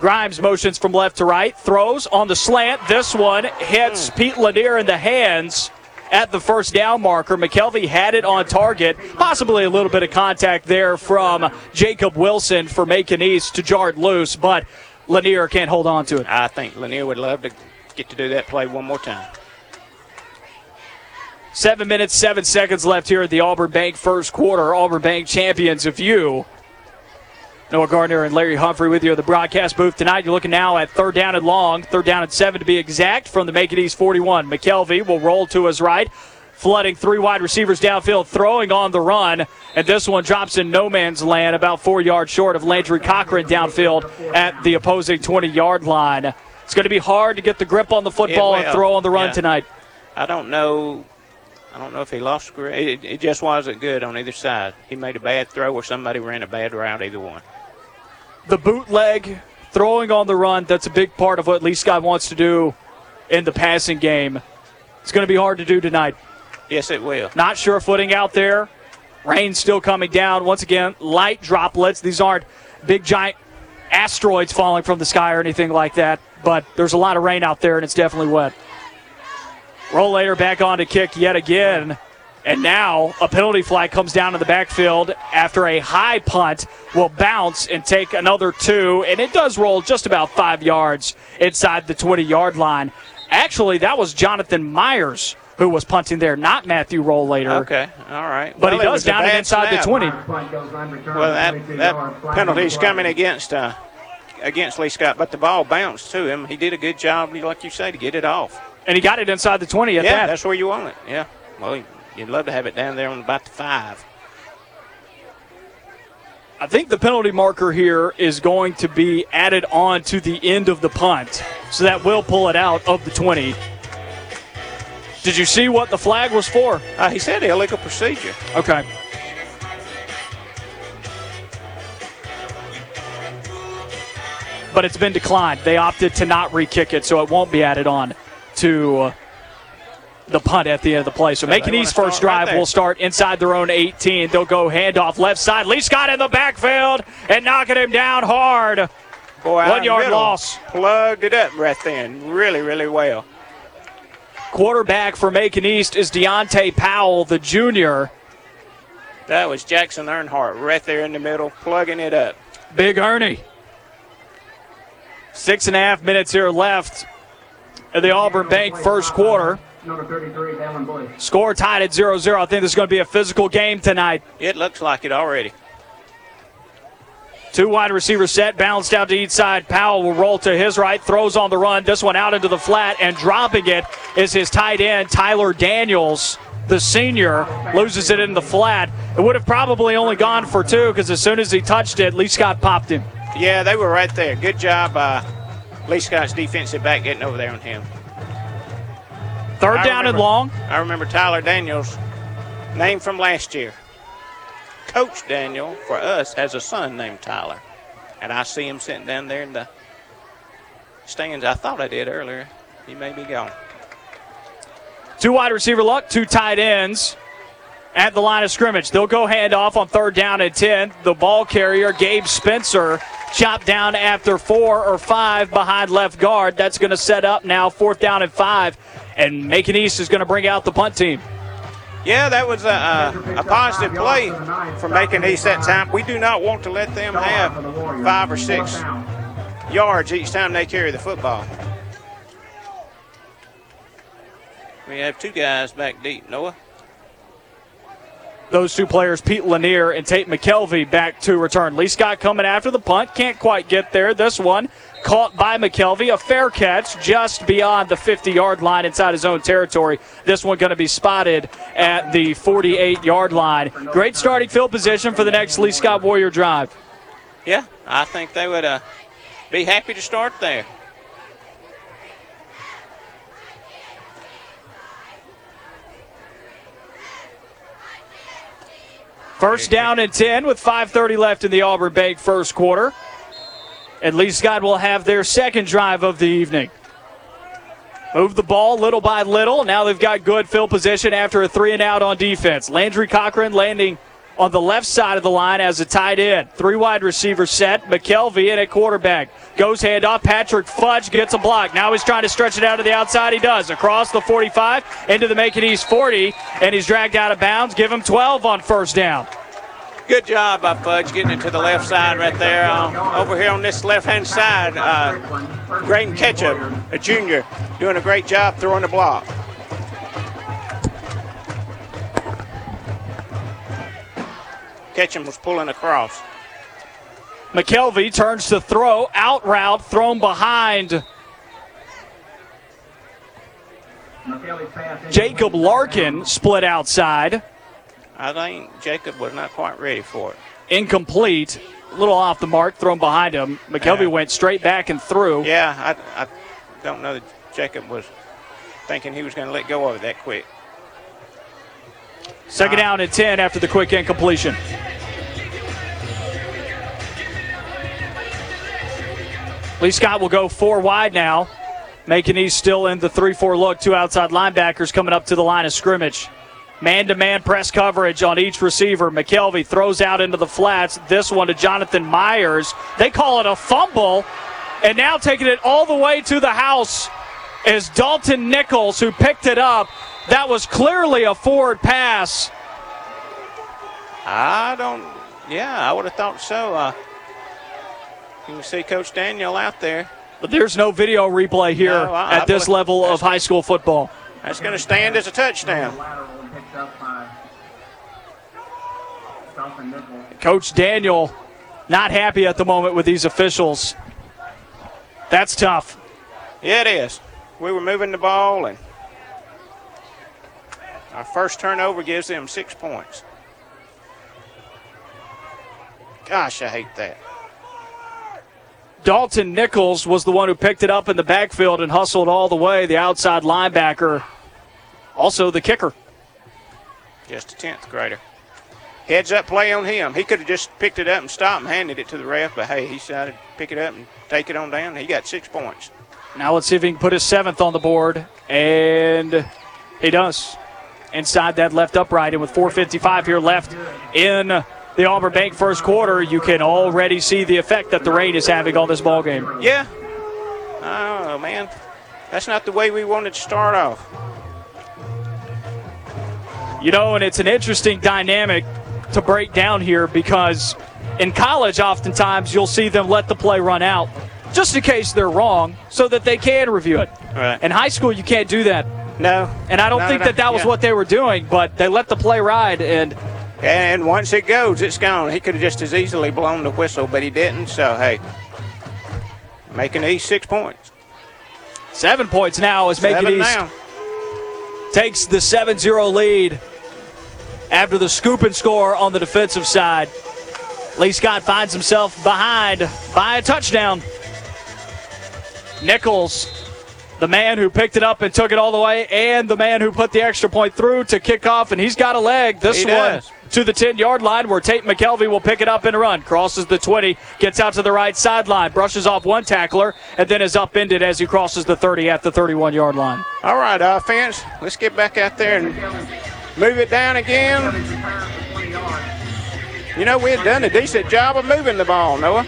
Grimes motions from left to right, throws on the slant. This one hits hmm. Pete Lanier in the hands at the first down marker. McKelvey had it on target. Possibly a little bit of contact there from Jacob Wilson for Macon East to jar it loose, but Lanier can't hold on to it.
I think Lanier would love to get to do that play one more time.
Seven minutes, seven seconds left here at the Auburn Bank first quarter. Auburn Bank champions of you. Noah Gardner and Larry Humphrey with you at the broadcast booth tonight. You're looking now at third down and long, third down and seven to be exact from the Macon East 41. McKelvey will roll to his right, flooding three wide receivers downfield, throwing on the run, and this one drops in no man's land, about four yards short of Landry Cochran downfield at the opposing 20 yard line. It's going to be hard to get the grip on the football and throw on the run
Yeah.
tonight.
I don't know. I don't know if he lost. It, it just wasn't good on either side. He made a bad throw or somebody ran a bad route. Either one.
the bootleg, throwing on the run, that's a big part of what Lee Scott wants to do in the passing game. It's going to be hard to do tonight.
Yes, it will.
Not sure footing out there. Rain still coming down. Once again, light droplets. These aren't big, giant asteroids falling from the sky or anything like that, but there's a lot of rain out there and it's definitely wet. Rollator back on to kick yet again. And now a penalty flag comes down in the backfield after a high punt will bounce and take another two. And it does roll just about five yards inside the 20 yard line. Actually, that was Jonathan Myers who was punting there, not Matthew Rollator.
Okay, all right.
But he
Well, it
does down it inside the
snap.
20.
Well, that that penalty's coming against uh, against Lee Scott, but the ball bounced to him. He did a good job, like you say, to get it off.
And he got it inside the 20 at
yeah,
that.
that's where you want it. Yeah. Well, you'd love to have it down there on about the five.
I think the penalty marker here is going to be added on to the end of the punt. So that will pull it out of the 20. Did you see what the flag was for?
Uh, he said illegal procedure.
Okay. But it's been declined. They opted to not re kick it, so it won't be added on to the punt at the end of the play. So
they
East first
right
drive will start inside their own 18. They'll go handoff left side. Lee Scott in the backfield and knocking him down hard.
Boy,
One yard
middle,
loss.
Plugged it up right then, really, really well.
Quarterback for Macon East is Deontay Powell, the junior.
That was Jackson Earnhardt right there in the middle, plugging it up.
Big Ernie. Six and a half minutes here left the Auburn Bank first quarter. Score tied at 0 0. I think this is going to be a physical game tonight.
It looks like it already.
Two wide receivers set, balanced out to each side. Powell will roll to his right, throws on the run. This one out into the flat, and dropping it is his tight end, Tyler Daniels, the senior. Loses it in the flat. It would have probably only gone for two because as soon as he touched it, Lee Scott popped him.
Yeah, they were right there. Good job by Lee Scott's defensive back getting over there on him.
Third
I
down and long.
I remember Tyler Daniels, name from last year. Coach Daniel, for us, has a son named Tyler. And I see him sitting down there in the stands. I thought I did earlier. He may be gone.
Two wide receiver luck, two tight ends at the line of scrimmage. They'll go handoff on third down and 10. The ball carrier, Gabe Spencer, chopped down after four or five behind left guard. That's going to set up now fourth down and five. And Macon East is going to bring out the punt team.
Yeah, that was a, a, a positive play for Macon East that time. We do not want to let them have five or six yards each time they carry the football. We have two guys back deep. Noah?
Those two players, Pete Lanier and Tate McKelvey, back to return. Lee Scott coming after the punt. Can't quite get there. This one caught by McKelvey. A fair catch just beyond the 50 yard line inside his own territory. This one going to be spotted at the 48 yard line. Great starting field position for the next Lee Scott Warrior drive.
Yeah, I think they would uh, be happy to start there.
First down and 10 with 5.30 left in the Auburn Bank first quarter. And Lee Scott will have their second drive of the evening. Move the ball little by little. Now they've got good field position after a three and out on defense. Landry Cochran landing on the left side of the line as a tight end. Three wide receiver set. McKelvey in at quarterback. Goes handoff. Patrick Futch gets a block. Now he's trying to stretch it out to the outside. He does. Across the 45 into the Macon East 40, and he's dragged out of bounds. Give him 12 on first down.
Good job by Futch getting it to the left side right there. Uh, over here on this left-hand side, uh, Graydon Ketchum, a junior, doing a great job throwing the block. Ketchum was pulling across.
McKelvey turns to throw, out route, thrown behind. Jacob Larkin split outside.
I think Jacob was not quite ready for it.
Incomplete. A little off the mark, thrown behind him. McKelvey
Yeah.
went straight back and through.
Yeah, I, I don't know that Jacob was thinking he was going to let go of it that quick.
Second down and 10 after the quick incompletion. Lee Scott will go four wide now. Macon East still in the 3 4 look. Two outside linebackers coming up to the line of scrimmage. Man to man press coverage on each receiver. McKelvey throws out into the flats. This one to Jonathan Myers. They call it a fumble. And now taking it all the way to the house is Dalton Nichols, who picked it up. That was clearly a forward pass.
I don't, yeah, I would have thought so. Uh, you can see Coach Daniel out there.
But there's no video replay here
No, I- I
at this
believe-
level of high school football.
That's going to stand as a touchdown.
Coach Daniel not happy at the moment with these officials. That's tough.
Yeah, it is. We were moving the ball, and our first turnover gives them six points. Gosh, I hate that.
Dalton Nichols was the one who picked it up in the backfield and hustled all the way, the outside linebacker. Also the kicker.
Just a 10th grader. Heads up play on him. He could have just picked it up and stopped and handed it to the ref, but hey, he decided to pick it up and take it on down. He got six points.
Now let's see if he can put his seventh on the board. And he does. Inside that left upright. And with 4.55 here left in the Auburn Bank first quarter, you can already see the effect that the rain is having on this ball game.
Yeah. Oh, man. That's not the way we wanted to start off.
You know, and it's an interesting dynamic to break down here because in college, oftentimes you'll see them let the play run out just in case they're wrong so that they can review it.
Right.
In high school, you can't do that.
No.
And I don't think
no,
that that was
yeah.
what they were doing, but they let the play ride. And
And once it goes, it's gone. He could have just as easily blown the whistle, but he didn't. So, hey, Macon East six points.
seven points now is making
Seven
East
now.
takes the 7 0 lead after the scoop and score on the defensive side. Lee Scott finds himself behind by a touchdown. Nichols, the man who picked it up and took it all the way, and the man who put the extra point through to kick off, and he's got a leg. This
He
one
does.
to the 10 yard line where Tate McKelvey will pick it up and run. Crosses the 20, gets out to the right sideline, brushes off one tackler, and then is upended as he crosses the 30 at the 31 yard line.
All right, offense. Let's get back out there and move it down again. You know, we had done a decent job of moving the ball, Noah.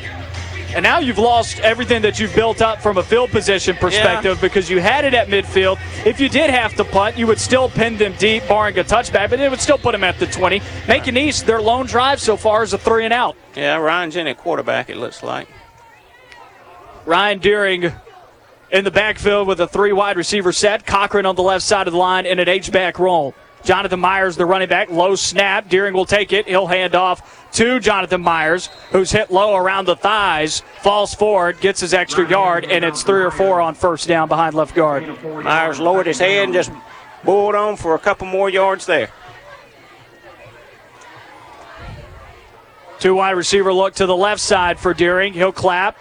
And now you've lost everything that you've built up from a field position perspective because you had it at midfield. If you did have to punt, you would still pin them deep, barring a touchback, but it would still put them at the 20. Macon East, their lone drive so far is a three and out.
Yeah, Ryan's in at quarterback, it looks like.
Ryan Deering in the backfield with a three wide receiver set. Cochran on the left side of the line in an H-back roll. Jonathan Myers, the running back, low snap. Deering will take it. He'll hand off to Jonathan Myers, who's hit low around the thighs, falls forward, gets his extra yard, and it's three or four on first down behind left guard.
Myers lowered his head and just bulled on for a couple more yards there.
Two wide receiver look to the left side for Deering. He'll clap.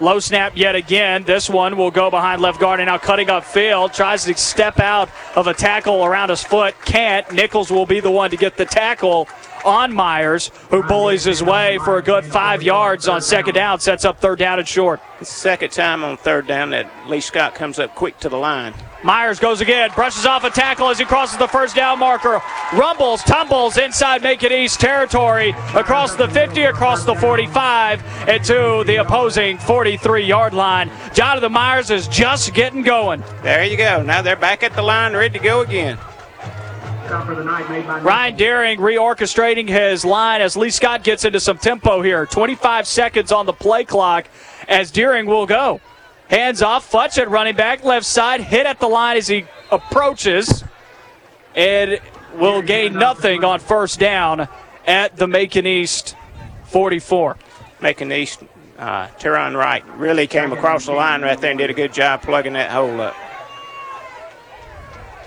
Low snap yet again. This one will go behind left guard and now cutting up field. Tries to step out of a tackle around his foot. Can't. Nichols will be the one to get the tackle on Myers, who bullies his way for a good five yards on second down, sets up third down and short.
Second time on third down that Lee Scott comes up quick to the line.
Myers goes again, brushes off a tackle as he crosses the first down marker, rumbles, tumbles inside Macon East territory, across the 50, across the 45, and to the opposing 43 yard line. Jonathan Myers is just getting going.
There you go. Now they're back at the line, ready to go again.
Ryan Deering reorchestrating his line as Lee Scott gets into some tempo here. 25 seconds on the play clock as Deering will go. Hands off, Futch at running back, left side, hit at the line as he approaches, and will gain nothing on first down at the Macon East 44.
Macon East, uh, Teron Wright really came across the line right there and did a good job plugging that hole up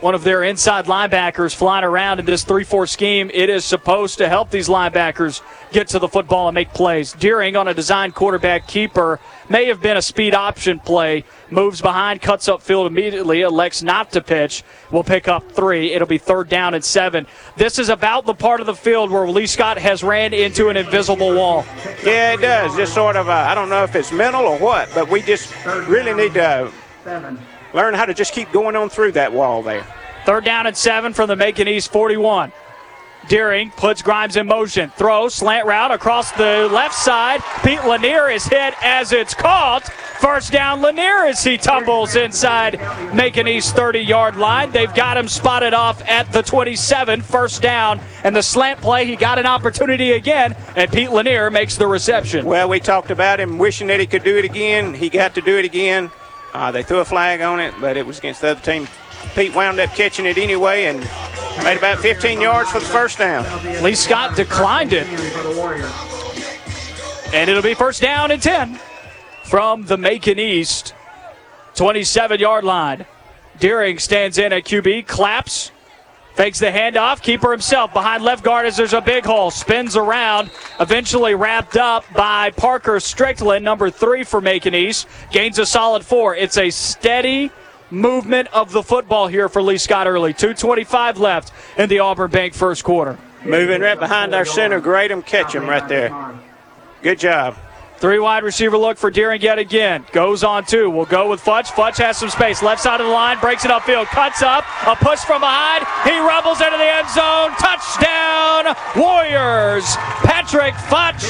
one of their inside linebackers flying around in this 3 4 scheme. It is supposed to help these linebackers get to the football and make plays. Deering on a design quarterback keeper may have been a speed option play. Moves behind, cuts up field immediately, elects not to pitch. Will pick up three. It'll be third down and seven. This is about the part of the field where Lee Scott has ran into an invisible wall.
Yeah, it does. Just sort of, I don't know if it's mental or what, but we just really need to learn how to just keep going on through that wall there.
Third down and seven from the Macon East 41. Deering puts Grimes in motion. Throw, slant route across the left side. Pete Lanier is hit as it's caught. First down, Lanier as he tumbles inside Macon East 30 yard line. They've got him spotted off at the 27. First down, and the slant play, he got an opportunity again, and Pete Lanier makes the reception.
Well, we talked about him wishing that he could do it again. He got to do it again. Uh, they threw a flag on it, but it was against the other team. Pete wound up catching it anyway and made about 15 yards for the first down.
Lee Scott declined it. And it'll be first down and 10 from the Macon East 27 yard line. Deering stands in at QB, claps, fakes the handoff. Keeper himself behind left guard as there's a big hole. Spins around, eventually wrapped up by Parker Strickland, number three for Macon East. Gains a solid four. It's a steady movement of the football here for Lee Scott early. 2.25 left in the Auburn Bank first quarter.
Moving right behind our center, Great catch him right there. Good job.
Three wide receiver look for Deering yet again. Goes on two. We'll go with Futch. Futch has some space. Left side of the line. Breaks it upfield. Cuts up. A push from behind. He rumbles into the end zone. Touchdown, Warriors. Patrick Futch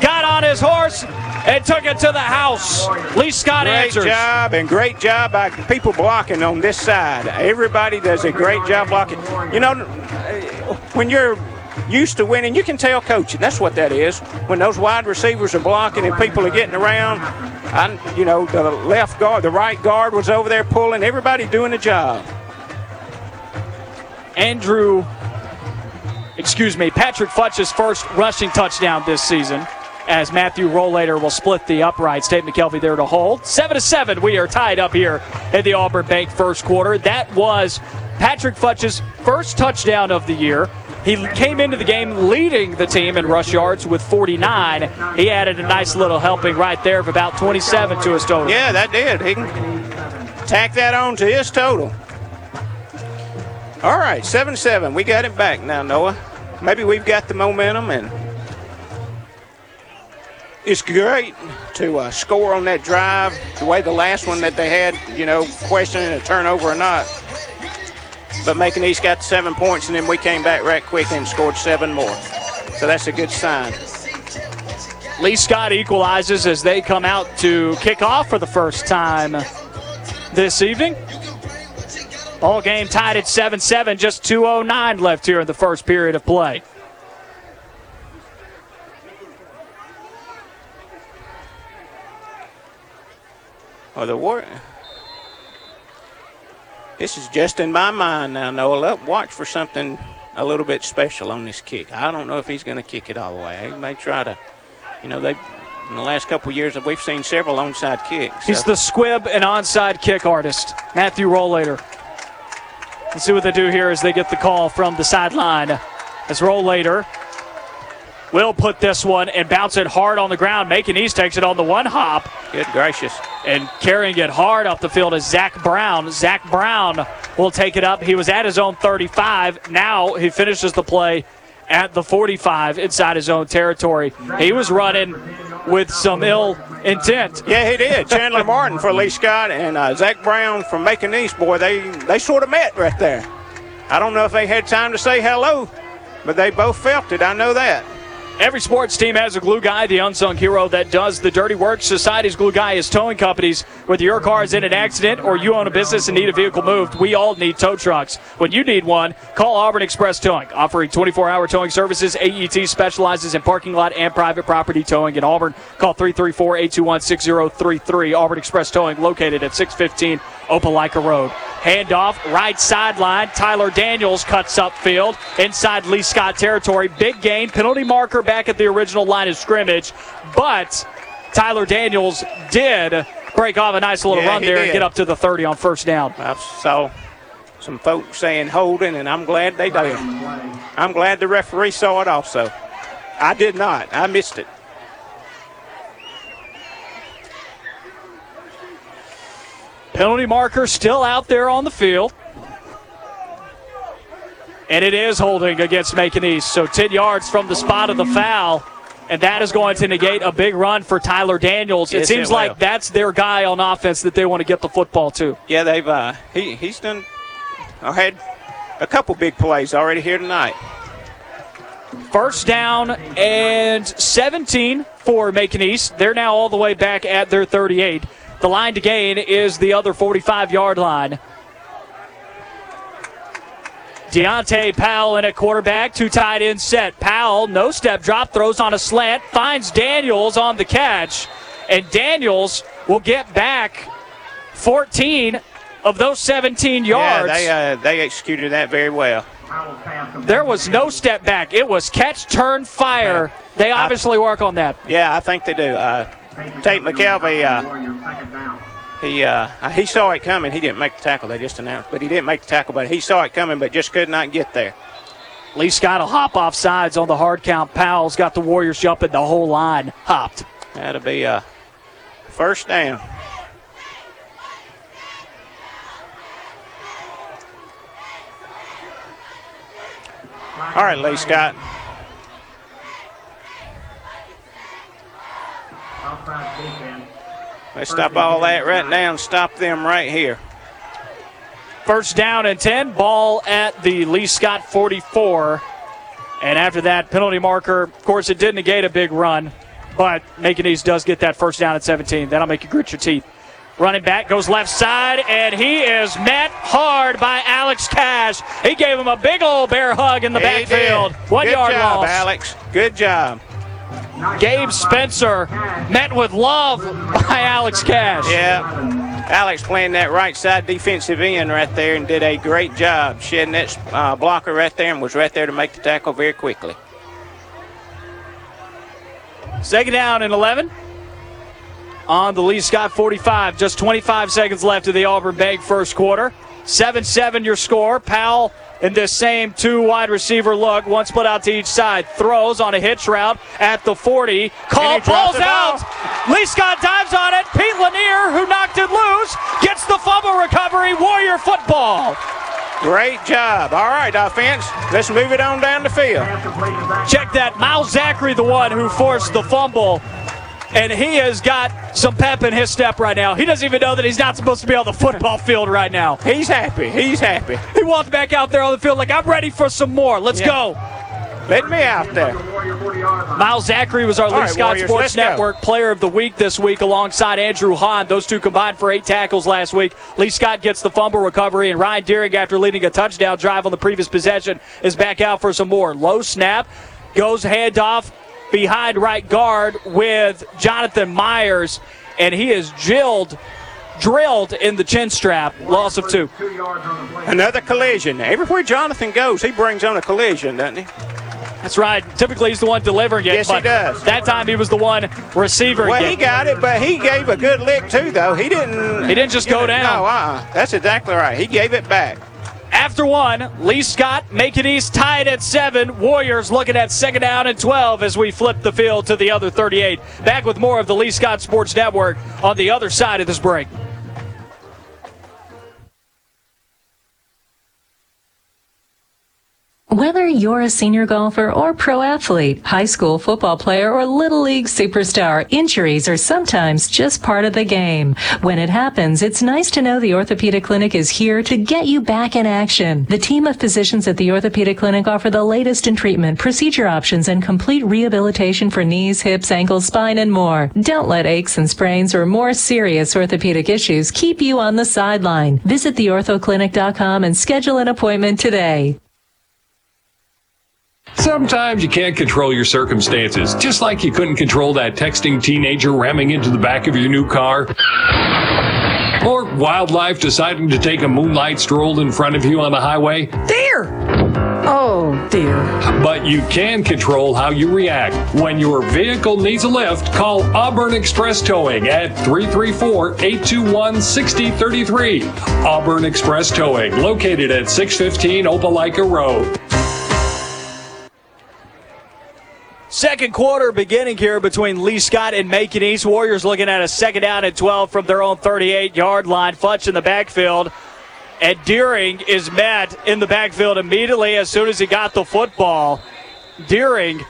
got on his horse and took it to the house. Lee Scott
great
answers.
Great job and great job by people blocking on this side. Everybody does a great job blocking. You know, when you're used to winning, you can tell coaching. That's what that is. When those wide receivers are blocking and people are getting around, I, you know, the left guard, the right guard was over there pulling. Everybody doing the job.
Andrew, excuse me, Patrick Futch's first rushing touchdown this season as Matthew Rollator will split the uprights. Tate McKelvey there to hold. 7 to 7, we are tied up here in the Auburn Bank first quarter. That was Patrick Futch's first touchdown of the year. He came into the game leading the team in rush yards with 49. He added a nice little helping right there of about 27 to his total.
Yeah, that did. He can tack that on to his total. All right, 7 7. We got it back now, Noah. Maybe we've got the momentum and it's great to uh, score on that drive the way the last one that they had, you know, questioning a turnover or not. But Macon East got seven points, and then we came back right quick and scored seven more. So that's a good sign.
Lee Scott equalizes as they come out to kick off for the first time this evening. All game tied at 7 7, just 2.09 left here in the first period of play.
Oh, the war. This is just in my mind now, Noah. Watch for something a little bit special on this kick. I don't know if he's going to kick it all the way. He may try to, you know, they in the last couple years we've seen several onside kicks.
He's the squib and onside kick artist, Matthew Rollator. Let's see what they do here as they get the call from the sideline. As Rollator will put this one and bounce it hard on the ground. Macon East takes it on the one hop.
Good gracious.
And carrying it hard off the field is Zach Brown. Zach Brown will take it up. He was at his own 35. Now he finishes the play at the 45 inside his own territory. He was running with some ill intent.
Yeah, he did. Chandler Martin for Lee Scott and uh, Zach Brown from Macon East. Boy, they they sort of met right there. I don't know if they had time to say hello, but they both felt it. I know that.
Every sports team has a glue guy, the unsung hero that does the dirty work. Society's glue guy is towing companies. Whether your car is in an accident or you own a business and need a vehicle moved, we all need tow trucks. When you need one, call Auburn Express Towing. Offering 24 hour towing services, AET specializes in parking lot and private property towing in Auburn. Call 334 821 6033. Auburn Express Towing, located at 615 Opelika Road. Handoff, right sideline. Tyler Daniels cuts upfield inside Lee Scott territory. Big gain, penalty marker back at the original line of scrimmage. But Tyler Daniels did break off a nice little
Yeah,
run
he
there and get up to the 30 on first down.
I saw some folks saying holding, and I'm glad they did. I'm glad the referee saw it also. I did not. I missed it.
Penalty marker still out there on the field. And it is holding against Macon East. So 10 yards from the spot of the foul. And that is going to negate a big run for Tyler Daniels. It
Yes,
seems
it
like that's their guy on offense that they want to get the football to.
Yeah, they've uh, he he's done. I had a couple big plays already here tonight.
First down and 17 for Macon East. They're now all the way back at their 38. The line to gain is the other 45 yard line. Deontay Powell in at quarterback, two tight end set. Powell, no step drop, throws on a slant, finds Daniels on the catch, and Daniels will get back 14 of those 17 yards.
Yeah, they uh, they executed that very well.
There was no step back. It was catch, turn, fire. They obviously work on that.
Yeah, I think they do. Uh, Tate McKelvey, uh, he uh, he saw it coming. He didn't make the tackle. They just announced, but he didn't make the tackle. But he saw it coming, but just could not get there.
Lee Scott will hop off sides on the hard count. Powell's got the Warriors jumping. The whole line hopped.
That'll be a first down. All right, Lee Scott. Let's stop all that right now and stop them right here.
First down and 10. Ball at the Lee Scott 44. And after that penalty marker, of course, it did negate a big run, but Macon East does get that first down at 17. That'll make you grit your teeth. Running back goes left side, and he is met hard by Alex Cash. He gave him a big old bear hug in the
He
backfield.
did.
One
Good
yard
job,
loss.
Alex. Good job.
Gabe Spencer met with love by Alex Cash.
Yeah. Alex playing that right side defensive end right there and did a great job shedding that uh, blocker right there and was right there to make the tackle very quickly.
Second down and 11 on the Lee Scott 45. Just 25 seconds left of the Auburn Bank first quarter. 7 7 your score. Powell in this same two wide receiver look, one split out to each side. Throws on a hitch route at the 40. Call
And he dropped
balls
the
out. Lee Scott dives on it. Pete Lanier, who knocked it loose, gets the fumble recovery. Warrior football.
Great job. All right, offense. Let's move it on down the field.
Check that. Miles Zachary, the one who forced the fumble. And he has got some pep in his step right now. He doesn't even know that he's not supposed to be on the football field right now.
He's happy. He's happy.
He walked back out there on the field like, I'm ready for some more. Let's
Yeah.
go.
Let me out there.
Miles Zachary was our
All
Lee
right,
Scott
Warriors,
Sports
let's go.
Network Player of the Week this week alongside Andrew Hahn. Those two combined for eight tackles last week. Lee Scott gets the fumble recovery, and Ryan Deering, after leading a touchdown drive on the previous possession, is back out for some more. Low snap, goes handoff behind right guard with Jonathan Myers, and he is drilled, drilled in the chin strap. Loss of two.
Another collision. Everywhere Jonathan goes, he brings on a collision, doesn't he?
That's right. Typically, he's the one delivering it.
Yes, he does.
That time, he was the one receiving
Well,
it.
he got it, but he gave a good lick too, though. He didn't.
He didn't just go down.
No, uh-uh. That's exactly right. He gave it back.
After one, Lee Scott, Macon East tied at seven. Warriors looking at second down and 12 as we flip the field to the other 38. Back with more of the Lee Scott Sports Network on the other side of this break.
Whether you're a senior golfer or pro athlete, high school football player or little league superstar, injuries are sometimes just part of the game. When it happens, it's nice to know the Orthopedic Clinic is here to get you back in action. The team of physicians at the Orthopedic Clinic offer the latest in treatment, procedure options, and complete rehabilitation for knees, hips, ankles, spine, and more. Don't let aches and sprains or more serious orthopedic issues keep you on the sideline. Visit theorthoclinic.com and schedule an appointment today.
Sometimes you can't control your circumstances, just like you couldn't control that texting teenager ramming into the back of your new car. Or wildlife deciding to take a moonlight stroll in front of you on the highway.
Deer! Oh, dear.
But you can control how you react. When your vehicle needs a lift, call Auburn Express Towing at 334 821 6033. Auburn Express Towing, located at 615 Opelika Road.
Second quarter beginning here between Lee Scott and Macon East. Warriors looking at a second down and 12 from their own 38 yard line. Futch in the backfield. And Deering is met in the backfield immediately as soon as he got the football. Deering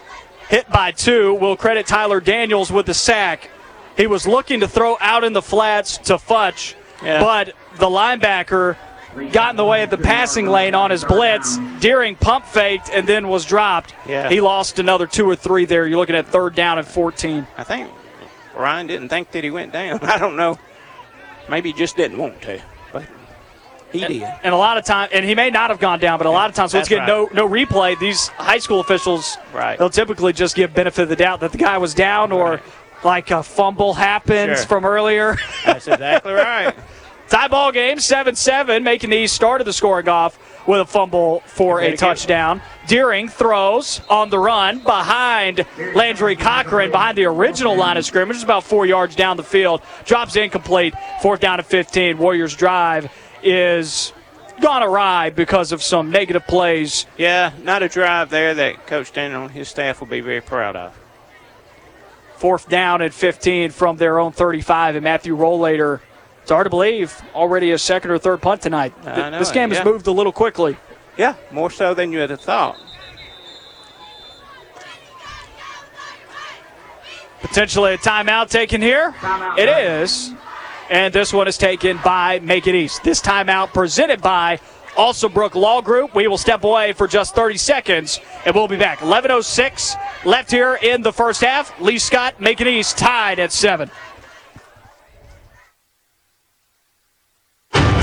hit by two. We'll credit Tyler Daniels with the sack. He was looking to throw out in the flats to Futch,
Yeah.
but the linebacker got in the way of the passing lane on his blitz. Deering pump faked and then was dropped.
Yeah.
He lost another two or three there. You're looking at third down and 14.
I think Ryan didn't think that he went down. I don't know. Maybe he just didn't want to, but he
and,
did.
And a lot of times, and he may not have gone down, but a lot of times, let's get no no replay. These high school officials,
Right.
they'll typically just give benefit of the doubt that the guy was down or like a fumble happens
Sure.
from earlier.
That's exactly right.
Tie ball game, 7 7, making the start of the scoring off with a fumble for a touchdown. Deering throws on the run behind Landry Cochran, behind the original line of scrimmage, about four yards down the field. Drops incomplete, fourth down and 15. Warriors' drive is gone awry because of some negative plays.
Yeah, not a drive there that Coach Daniel and his staff will be very proud of.
Fourth down at 15 from their own 35, and Matthew Rollator. It's hard to believe already a second or third punt tonight.
I know
this game
yeah.
has moved a little quickly.
Yeah, more so than you would have thought.
Potentially a timeout taken here. Timeout. It is. And this one is taken by Macon East. This timeout presented by Alsobrook Law Group. We will step away for just 30 seconds and we'll be back. 11.06 left here in the first half. Lee Scott, Macon East tied at 7.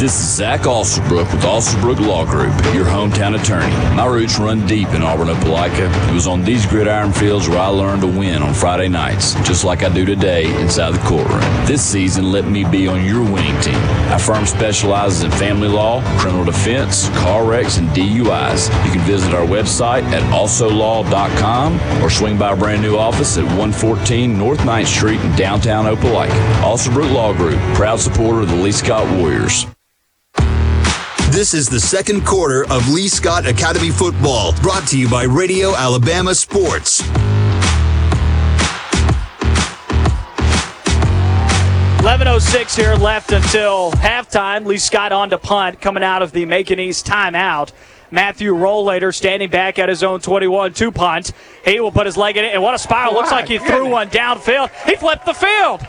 This is Zach Alsobrook with Alsobrook Law Group, your hometown attorney. My roots run deep in Auburn, Opelika. It was on these gridiron fields where I learned to win on Friday nights, just like I do today inside the courtroom. This season, let me be on your winning team. Our firm specializes in family law, criminal defense, car wrecks, and DUIs. You can visit our website at alsolaw.com or swing by our brand new office at 114 North 9th Street in downtown Opelika. Alsobrook Law Group, proud supporter of the Lee Scott Warriors.
This is the second quarter of Lee Scott Academy football, brought to you by Radio Alabama Sports.
11.06 here left until halftime. Lee Scott on to punt coming out of the Macon East timeout. Matthew Rollator standing back at his own 21 to punt. He will put his leg in it, and what a spiral. Looks like he threw one downfield. He flipped the field.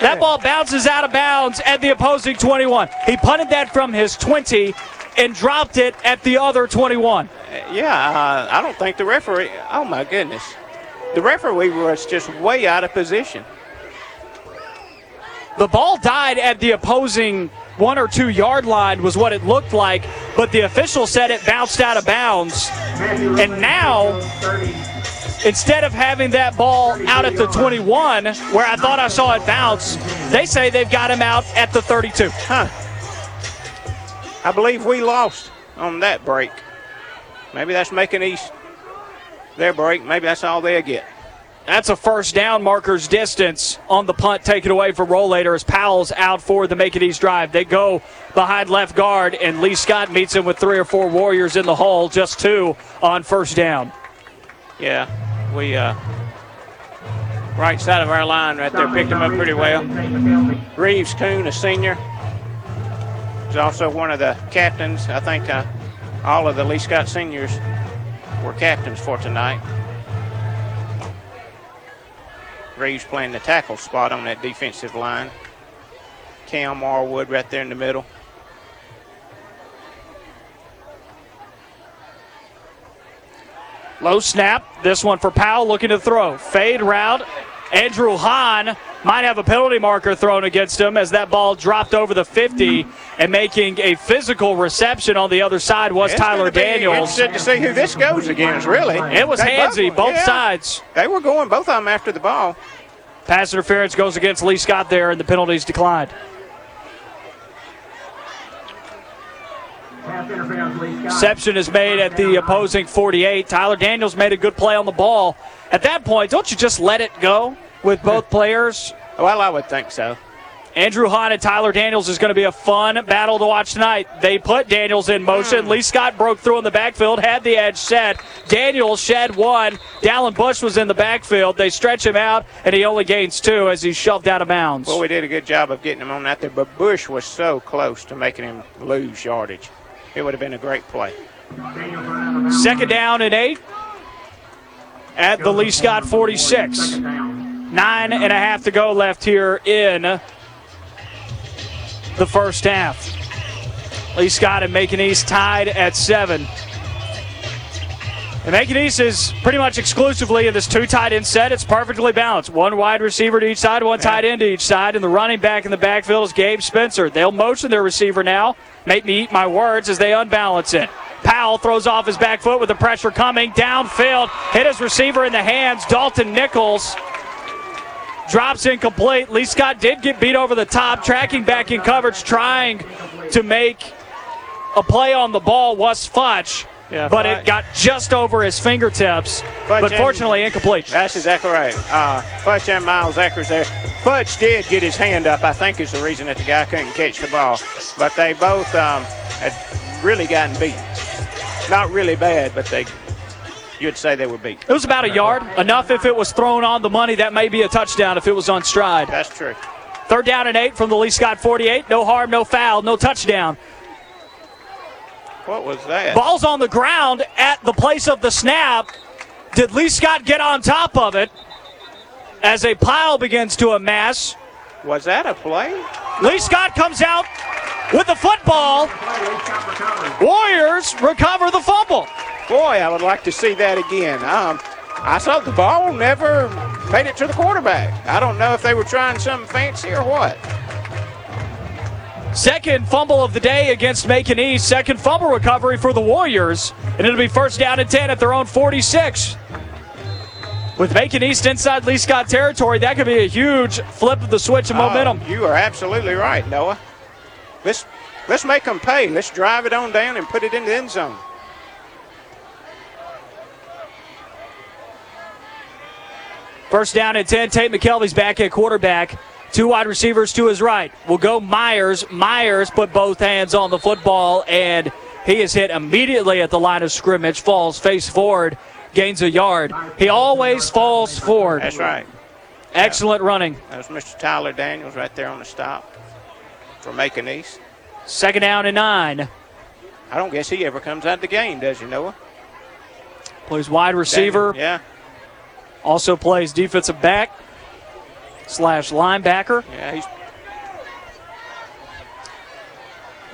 That ball bounces out of bounds at the opposing 21. He punted that from his 20 and dropped it at the other 21.
Yeah, uh, I don't think the referee. Oh my goodness, the referee was just way out of position.
The ball died at the opposing one or two yard line, was what it looked like, but the official said it bounced out of bounds. And now, instead of having that ball out at the 21, where I thought I saw it bounce, they say they've got him out at the 32.
Huh. I believe we lost on that break. Maybe that's Macon East their break. Maybe that's all they get.
That's a first down marker's distance on the punt taken away from Rollator as Powell's out for the Macon East drive. They go behind left guard, and Lee Scott meets him with three or four Warriors in the hole, just two on first down.
Yeah, we uh, right side of our line right there picked him up pretty well. Reeves Coon, a senior, is also one of the captains. I think uh, All of the Lee Scott seniors were captains for tonight. Reeves playing the tackle spot on that defensive line. Cam Marwood right there in the middle.
Low snap. This one for Powell looking to throw. Fade route. Andrew Hahn might have a penalty marker thrown against him as that ball dropped over the 50 and making a physical reception on the other side was
It's
Tyler Daniels.
Interested to see who this goes against, really.
It was
They
handsy, both
yeah.
sides.
They were going, both of them, after the ball.
Pass interference goes against Lee Scott there, and the penalties declined. Reception is made at the opposing 48. Tyler Daniels made a good play on the ball. At that point, don't you just let it go with both players?
Well, I would think so.
Andrew Hahn and Tyler Daniels is going to be a fun battle to watch tonight. They put Daniels in motion. Hmm. Lee Scott broke through in the backfield, had the edge set. Daniels shed one. Dallin Bush was in the backfield. They stretch him out, and he only gains two as he's shoved out of bounds.
Well, we did a good job of getting him on that there, but Bush was so close to making him lose yardage. It would have been a great play.
Second down and eight at the Lee Scott 46. Nine and a half to go left here in the first half. Lee Scott and Macon East tied at seven. And Macon is pretty much exclusively in this two tight end set. It's perfectly balanced. One wide receiver to each side, one tight end to each side, and the running back in the backfield is Gabe Spencer. They'll motion their receiver now. Make me eat my words as they unbalance it. Powell throws off his back foot with the pressure coming downfield. Hit his receiver in the hands. Dalton Nichols drops incomplete. Lee Scott did get beat over the top, tracking back in coverage, trying to make a play on the ball was Futch.
Yeah,
but
Futch-
it got just over his fingertips. But fortunately, incomplete.
That's exactly right. Uh, Futch and Miles Eckers there. Futch did get his hand up, I think is the reason that the guy couldn't catch the ball. But they both um, had really gotten beat. Not really bad, but they, you'd say they were beat.
It was about a yard. Enough if it was thrown on the money. That may be a touchdown if it was on stride.
That's true.
Third down and eight from the Lee Scott 48. No harm, no foul, no touchdown.
What was that?
Ball's on the ground at the place of the snap. Did Lee Scott get on top of it as a pile begins to amass?
Was that a play?
Lee Scott comes out with the football. Warriors recover the fumble.
Boy, I would like to see that again. Um, I saw the ball never made it to the quarterback. I don't know if they were trying something fancy or what.
Second fumble of the day against Macon East. Second fumble recovery for the Warriors. And it'll be first down and 10 at their own 46. With Macon East inside Lee Scott territory, that could be a huge flip of the switch of oh, momentum.
Oh, you are absolutely right, Noah. Let's let's make them pay. Let's drive it on down and put it in the end zone.
First down and 10. Tate McKelvey's back at quarterback. Two wide receivers to his right. Will go Myers. Myers put both hands on the football, and he is hit immediately at the line of scrimmage. Falls face forward, gains a yard. He always falls forward.
That's right.
Excellent running.
That was Mr. Tyler Daniels right there on the stop for Macon East.
Second down and nine.
I don't guess he ever comes out of the game, does he, Noah?
Plays wide receiver.
Yeah.
Also plays defensive back slash linebacker.
Yeah, he's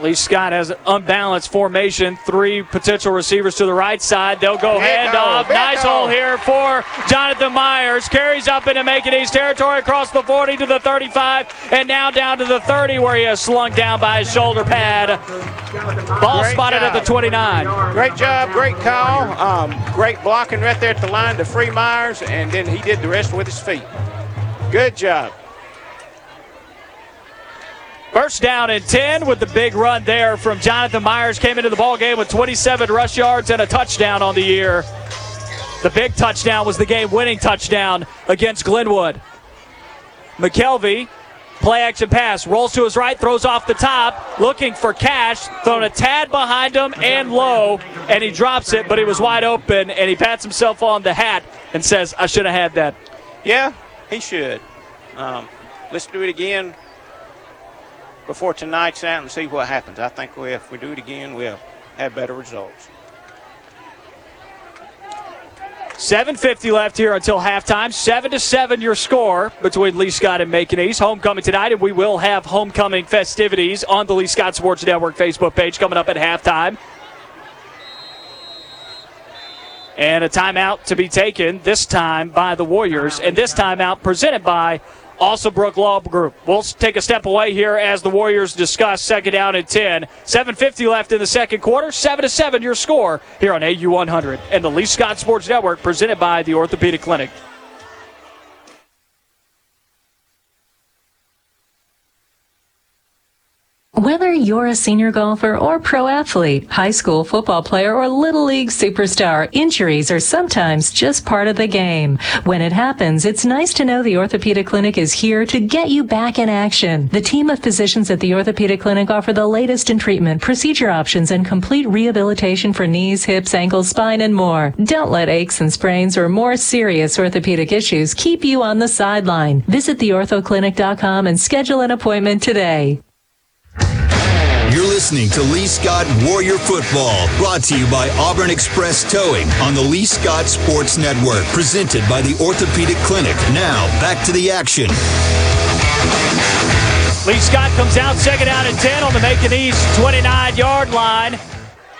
Lee Scott has an unbalanced formation. Three potential receivers to the right side. They'll go handoff. Nice
hole.
here for Jonathan Myers. Carries up into Macon East territory across the 40 to the 35 and now down to the 30 where he is slung down by his shoulder pad. Ball
Great
spotted at the 29.
Great job, great call. Um, great blocking right there at the line to free Myers, and then he did the rest with his feet. Good job.
First down and 10 with the big run there from Jonathan Myers. Came into the ball game with 27 rush yards and a touchdown on the year. The big touchdown was the game winning touchdown against Glenwood. McKelvey, play action pass, rolls to his right, throws off the top, looking for cash, thrown a tad behind him and low, and he drops it, but he was wide open, and he pats himself on the hat and says, I should have had that.
Yeah, he should. Um, let's do it again before tonight's out and see what happens. I think we, if we do it again, we'll have better results.
7.50 left here until halftime. 7 to 7 your score between Lee Scott and Macon East. Homecoming tonight, and we will have homecoming festivities on the Lee Scott Sports Network Facebook page coming up at halftime. And a timeout to be taken, this time by the Warriors, and this timeout presented by Alsobrook Law Group. We'll take a step away here as the Warriors discuss second down and 10. 7.50 left in the second quarter. 7 to 7 your score here on AU 100 and the Lee Scott Sports Network presented by the Orthopedic Clinic.
Whether you're a senior golfer or pro athlete, high school football player or little league superstar, injuries are sometimes just part of the game. When it happens, it's nice to know the Orthopedic Clinic is here to get you back in action. The team of physicians at the Orthopedic Clinic offer the latest in treatment, procedure options, and complete rehabilitation for knees, hips, ankles, spine, and more. Don't let aches and sprains or more serious orthopedic issues keep you on the sideline. Visit theorthoclinic.com and schedule an appointment today.
You're listening to Lee Scott Warrior Football, brought to you by Auburn Express Towing on the Lee Scott Sports Network, presented by the Orthopedic Clinic. Now, back to the action.
Lee Scott comes out second down and 10 on the Macon East 29 yard line.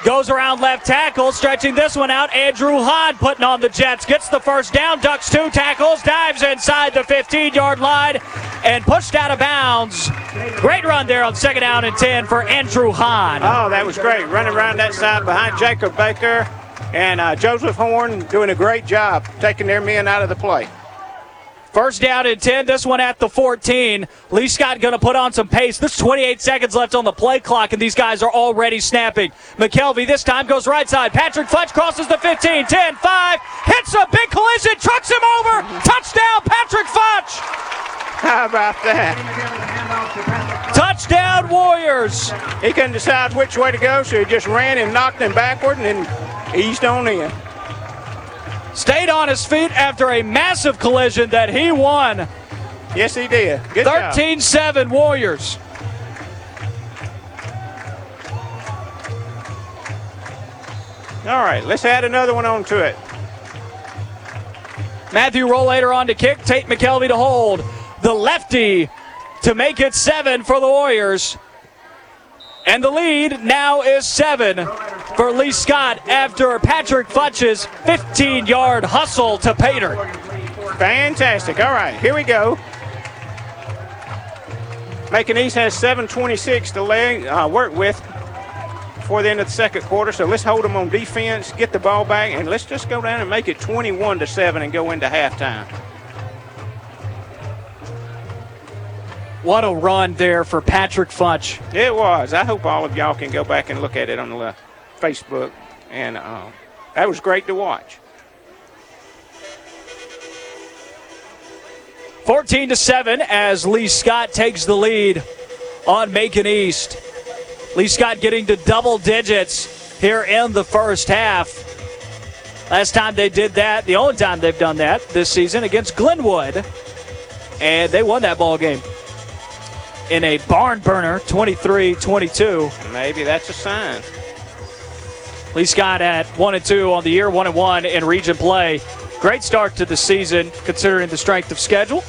Goes around left tackle, stretching this one out. Andrew Hahn putting on the Jets. Gets the first down, ducks two tackles, dives inside the 15 yard line, and pushed out of bounds. Great run there on second down and 10 for Andrew Hahn.
Oh, that was great. Running around that side behind Jacob Baker and uh, Joseph Horn doing a great job taking their men out of the play.
First down and 10, this one at the 14. Lee Scott going to put on some pace. There's 28 seconds left on the play clock, and these guys are already snapping. McKelvey this time goes right side. Patrick Fletch crosses the 15, 10, 5, hits a big collision, trucks him over. Touchdown, Patrick Fletch.
How about that?
Touchdown, Warriors.
He couldn't decide which way to go, so he just ran and knocked him backward and then eased on in.
Stayed on his feet after a massive collision that he won.
Yes, he did. Good
13 7 Warriors.
All right, let's add another one on to it.
Matthew Rollator on to kick. Tate McKelvey to hold. The lefty to make it seven for the Warriors. And the lead now is seven for Lee Scott after Patrick Futch's 15 yard hustle to Pater.
Fantastic. All right, here we go. Macon East has 7.26 to lay, uh, work with before the end of the second quarter. So let's hold them on defense, get the ball back, and let's just go down and make it 21 to 7 and go into halftime.
What a run there for Patrick Futch.
It was. I hope all of y'all can go back and look at it on the Facebook, and uh, that was great to watch.
14 to 7 as Lee Scott takes the lead on Macon East. Lee Scott getting to double digits here in the first half. Last time they did that, the only time they've done that this season against Glenwood, and they won that ball game in a barn burner 23-22.
Maybe that's a sign.
Lee Scott at 1 and 2 on the year, 1 and 1 in region play. Great start to the season considering the strength of schedule.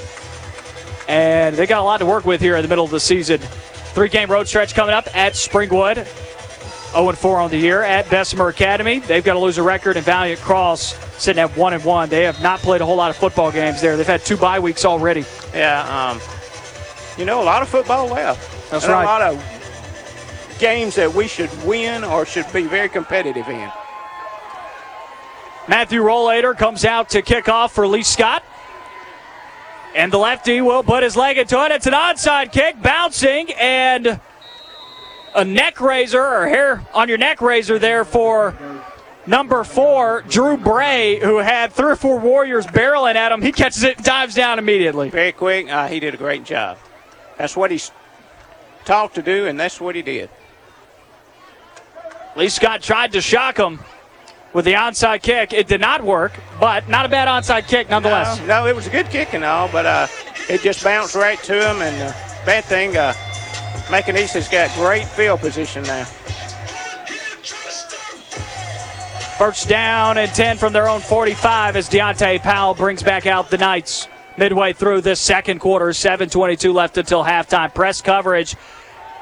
And they got a lot to work with here in the middle of the season. Three game road stretch coming up at Springwood. 0 4 on the year at Bessemer Academy. They've got to lose a record in Valiant Cross, sitting at 1 and 1. They have not played a whole lot of football games there. They've had two bye weeks already.
Yeah, um, you know, a lot of football left.
That's
and
right.
A lot of games that we should win or should be very competitive in.
Matthew Rollator comes out to kick off for Lee Scott. And the lefty will put his leg into it. It's an onside kick, bouncing, and a neck raiser or hair on your neck raiser there for number four, Drew Bray, who had three or four Warriors barreling at him. He catches it and dives down immediately.
Very quick. Uh, he did a great job. That's what he's taught to do, and that's what he did.
Lee Scott tried to shock him with the onside kick. It did not work, but not a bad onside kick nonetheless.
No, no it was a good kick and all, but uh, it just bounced right to him. And uh, bad thing, uh, has got great field position now.
First down and 10 from their own 45 as Deontay Powell brings back out the Knights midway through this second quarter. 7.22 left until halftime. Press coverage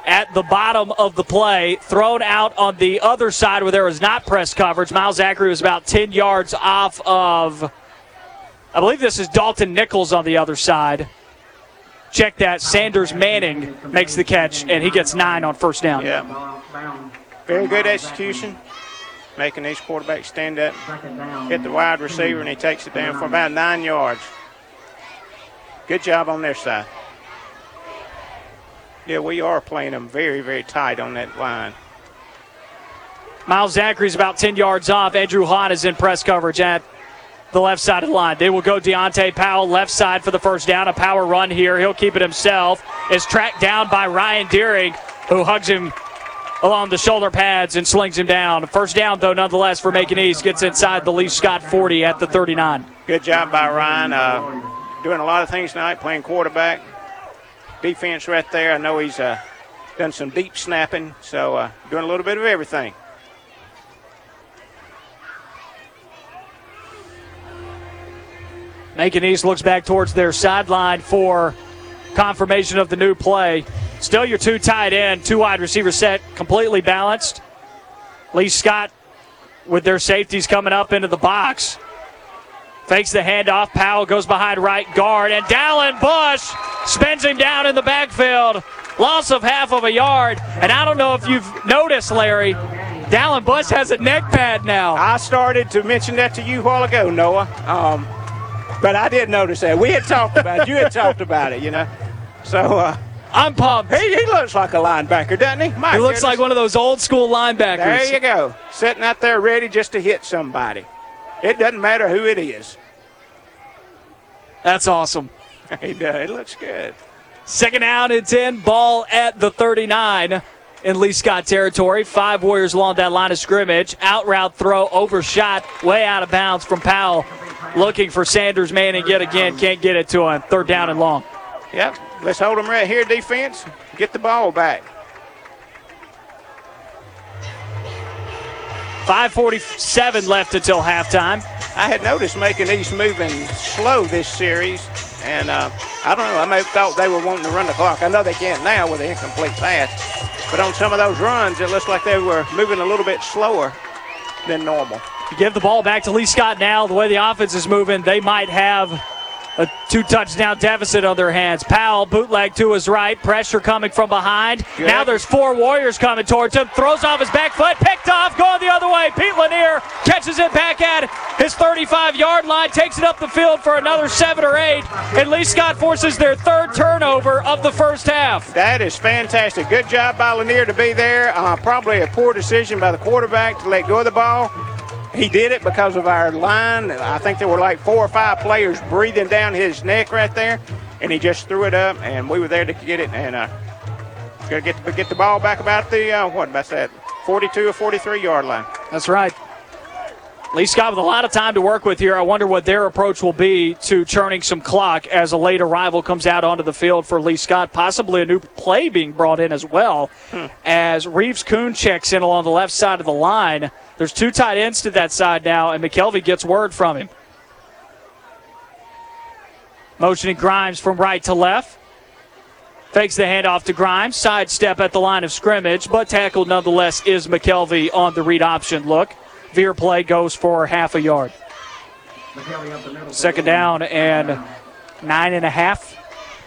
at the bottom of the play, thrown out on the other side where there was not press coverage. Miles Zachary was about 10 yards off of, I believe this is Dalton Nichols on the other side. Check that. Sanders Manning makes the catch, and he gets nine on first down.
Yeah. Very good execution, making these quarterbacks stand up, hit the wide receiver, and he takes it down for about nine yards. Good job on their side. Yeah, we are playing them very, very tight on that line.
Miles Zachary's about 10 yards off. Andrew Hahn is in press coverage at the left side of the line. They will go Deontay Powell left side for the first down. A power run here. He'll keep it himself. Is tracked down by Ryan Deering, who hugs him along the shoulder pads and slings him down. First down, though, nonetheless, for Macon East. Gets inside the Lee Scott 40 at the 39.
Good job by Ryan. Uh, doing a lot of things tonight, playing quarterback. Defense right there. I know he's uh, done some deep snapping, so uh, doing a little bit of everything.
Macon East looks back towards their sideline for confirmation of the new play. Still your two tight end, two wide receiver set, completely balanced. Lee Scott with their safeties coming up into the box. Fakes the handoff. Powell goes behind right guard, and Dallin Bush spins him down in the backfield. Loss of half of a yard. And I don't know if you've noticed, Larry, Dallin Bush has a neck pad now.
I started to mention that to you a while ago, Noah. Um, but I did notice that. We had talked about it. You had talked about it, you know. So uh,
I'm pumped.
He, he looks like a linebacker, doesn't he? My
he looks
goodness.
like one of those old school linebackers.
There you go. Sitting out there ready just to hit somebody. It doesn't matter who it is.
That's awesome.
he does. It looks good.
Second down and 10. Ball at the 39 in Lee Scott territory. Five Warriors along that line of scrimmage. Out route throw, overshot, way out of bounds from Powell. Looking for Sanders Manning yet again. Can't get it to him. Third down and long.
Yep. Let's hold them right here, defense. Get the ball back.
5.47 left until halftime.
I had noticed Macon East moving slow this series, and uh, I don't know. I may have thought they were wanting to run the clock. I know they can't now with the incomplete pass, but on some of those runs, it looks like they were moving a little bit slower than normal.
You give the ball back to Lee Scott now. The way the offense is moving, they might have a two touchdown deficit on their hands. Powell bootleg to his right, pressure coming from behind.
Good.
Now there's four Warriors coming towards him. Throws off his back foot, picked off, going the other way. Pete Lanier catches it back at his 35 yard line, takes it up the field for another seven or eight, and Lee Scott forces their third turnover of the first half.
That is fantastic. Good job by Lanier to be there. Uh, probably a poor decision by the quarterback to let go of the ball. He did it because of our line. I think there were like four or five players breathing down his neck right there, and he just threw it up, and we were there to get it. And uh, gonna get the, get the ball back about the uh, what about that 42 or 43 yard line.
That's right. Lee Scott with a lot of time to work with here. I wonder what their approach will be to churning some clock as a late arrival comes out onto the field for Lee Scott. Possibly a new play being brought in as well
Hmm.
as Reeves Kuhn checks in along the left side of the line. There's two tight ends to that side now, and McKelvey gets word from him. Motioning Grimes from right to left. Fakes the handoff to Grimes. Sidestep at the line of scrimmage, but tackled nonetheless is McKelvey on the read option look. Veer play goes for half a yard. Second down and nine and a half.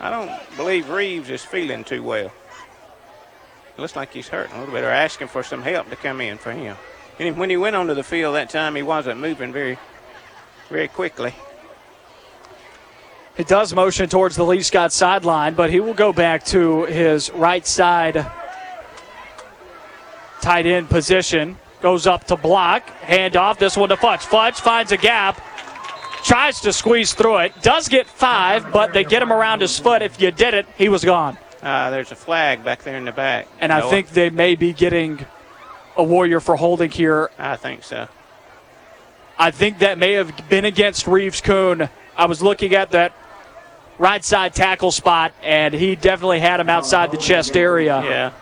I don't believe Reeves is feeling too well. It looks like he's hurting a little bit or asking for some help to come in for him. And when he went onto the field that time, he wasn't moving very, very quickly.
It does motion towards the Lee Scott sideline, but he will go back to his right side tight end position. Goes up to block. Handoff. This one to Futch. Futch finds a gap. Tries to squeeze through it. Does get five, but they get him around his foot. If you did it, he was gone.
Uh, there's a flag back there in the back.
And I think they may be getting a warrior for holding here.
I think so.
I think that may have been against Reeves Coon. I was looking at that right side tackle spot, and he definitely had him outside the chest area.
Yeah.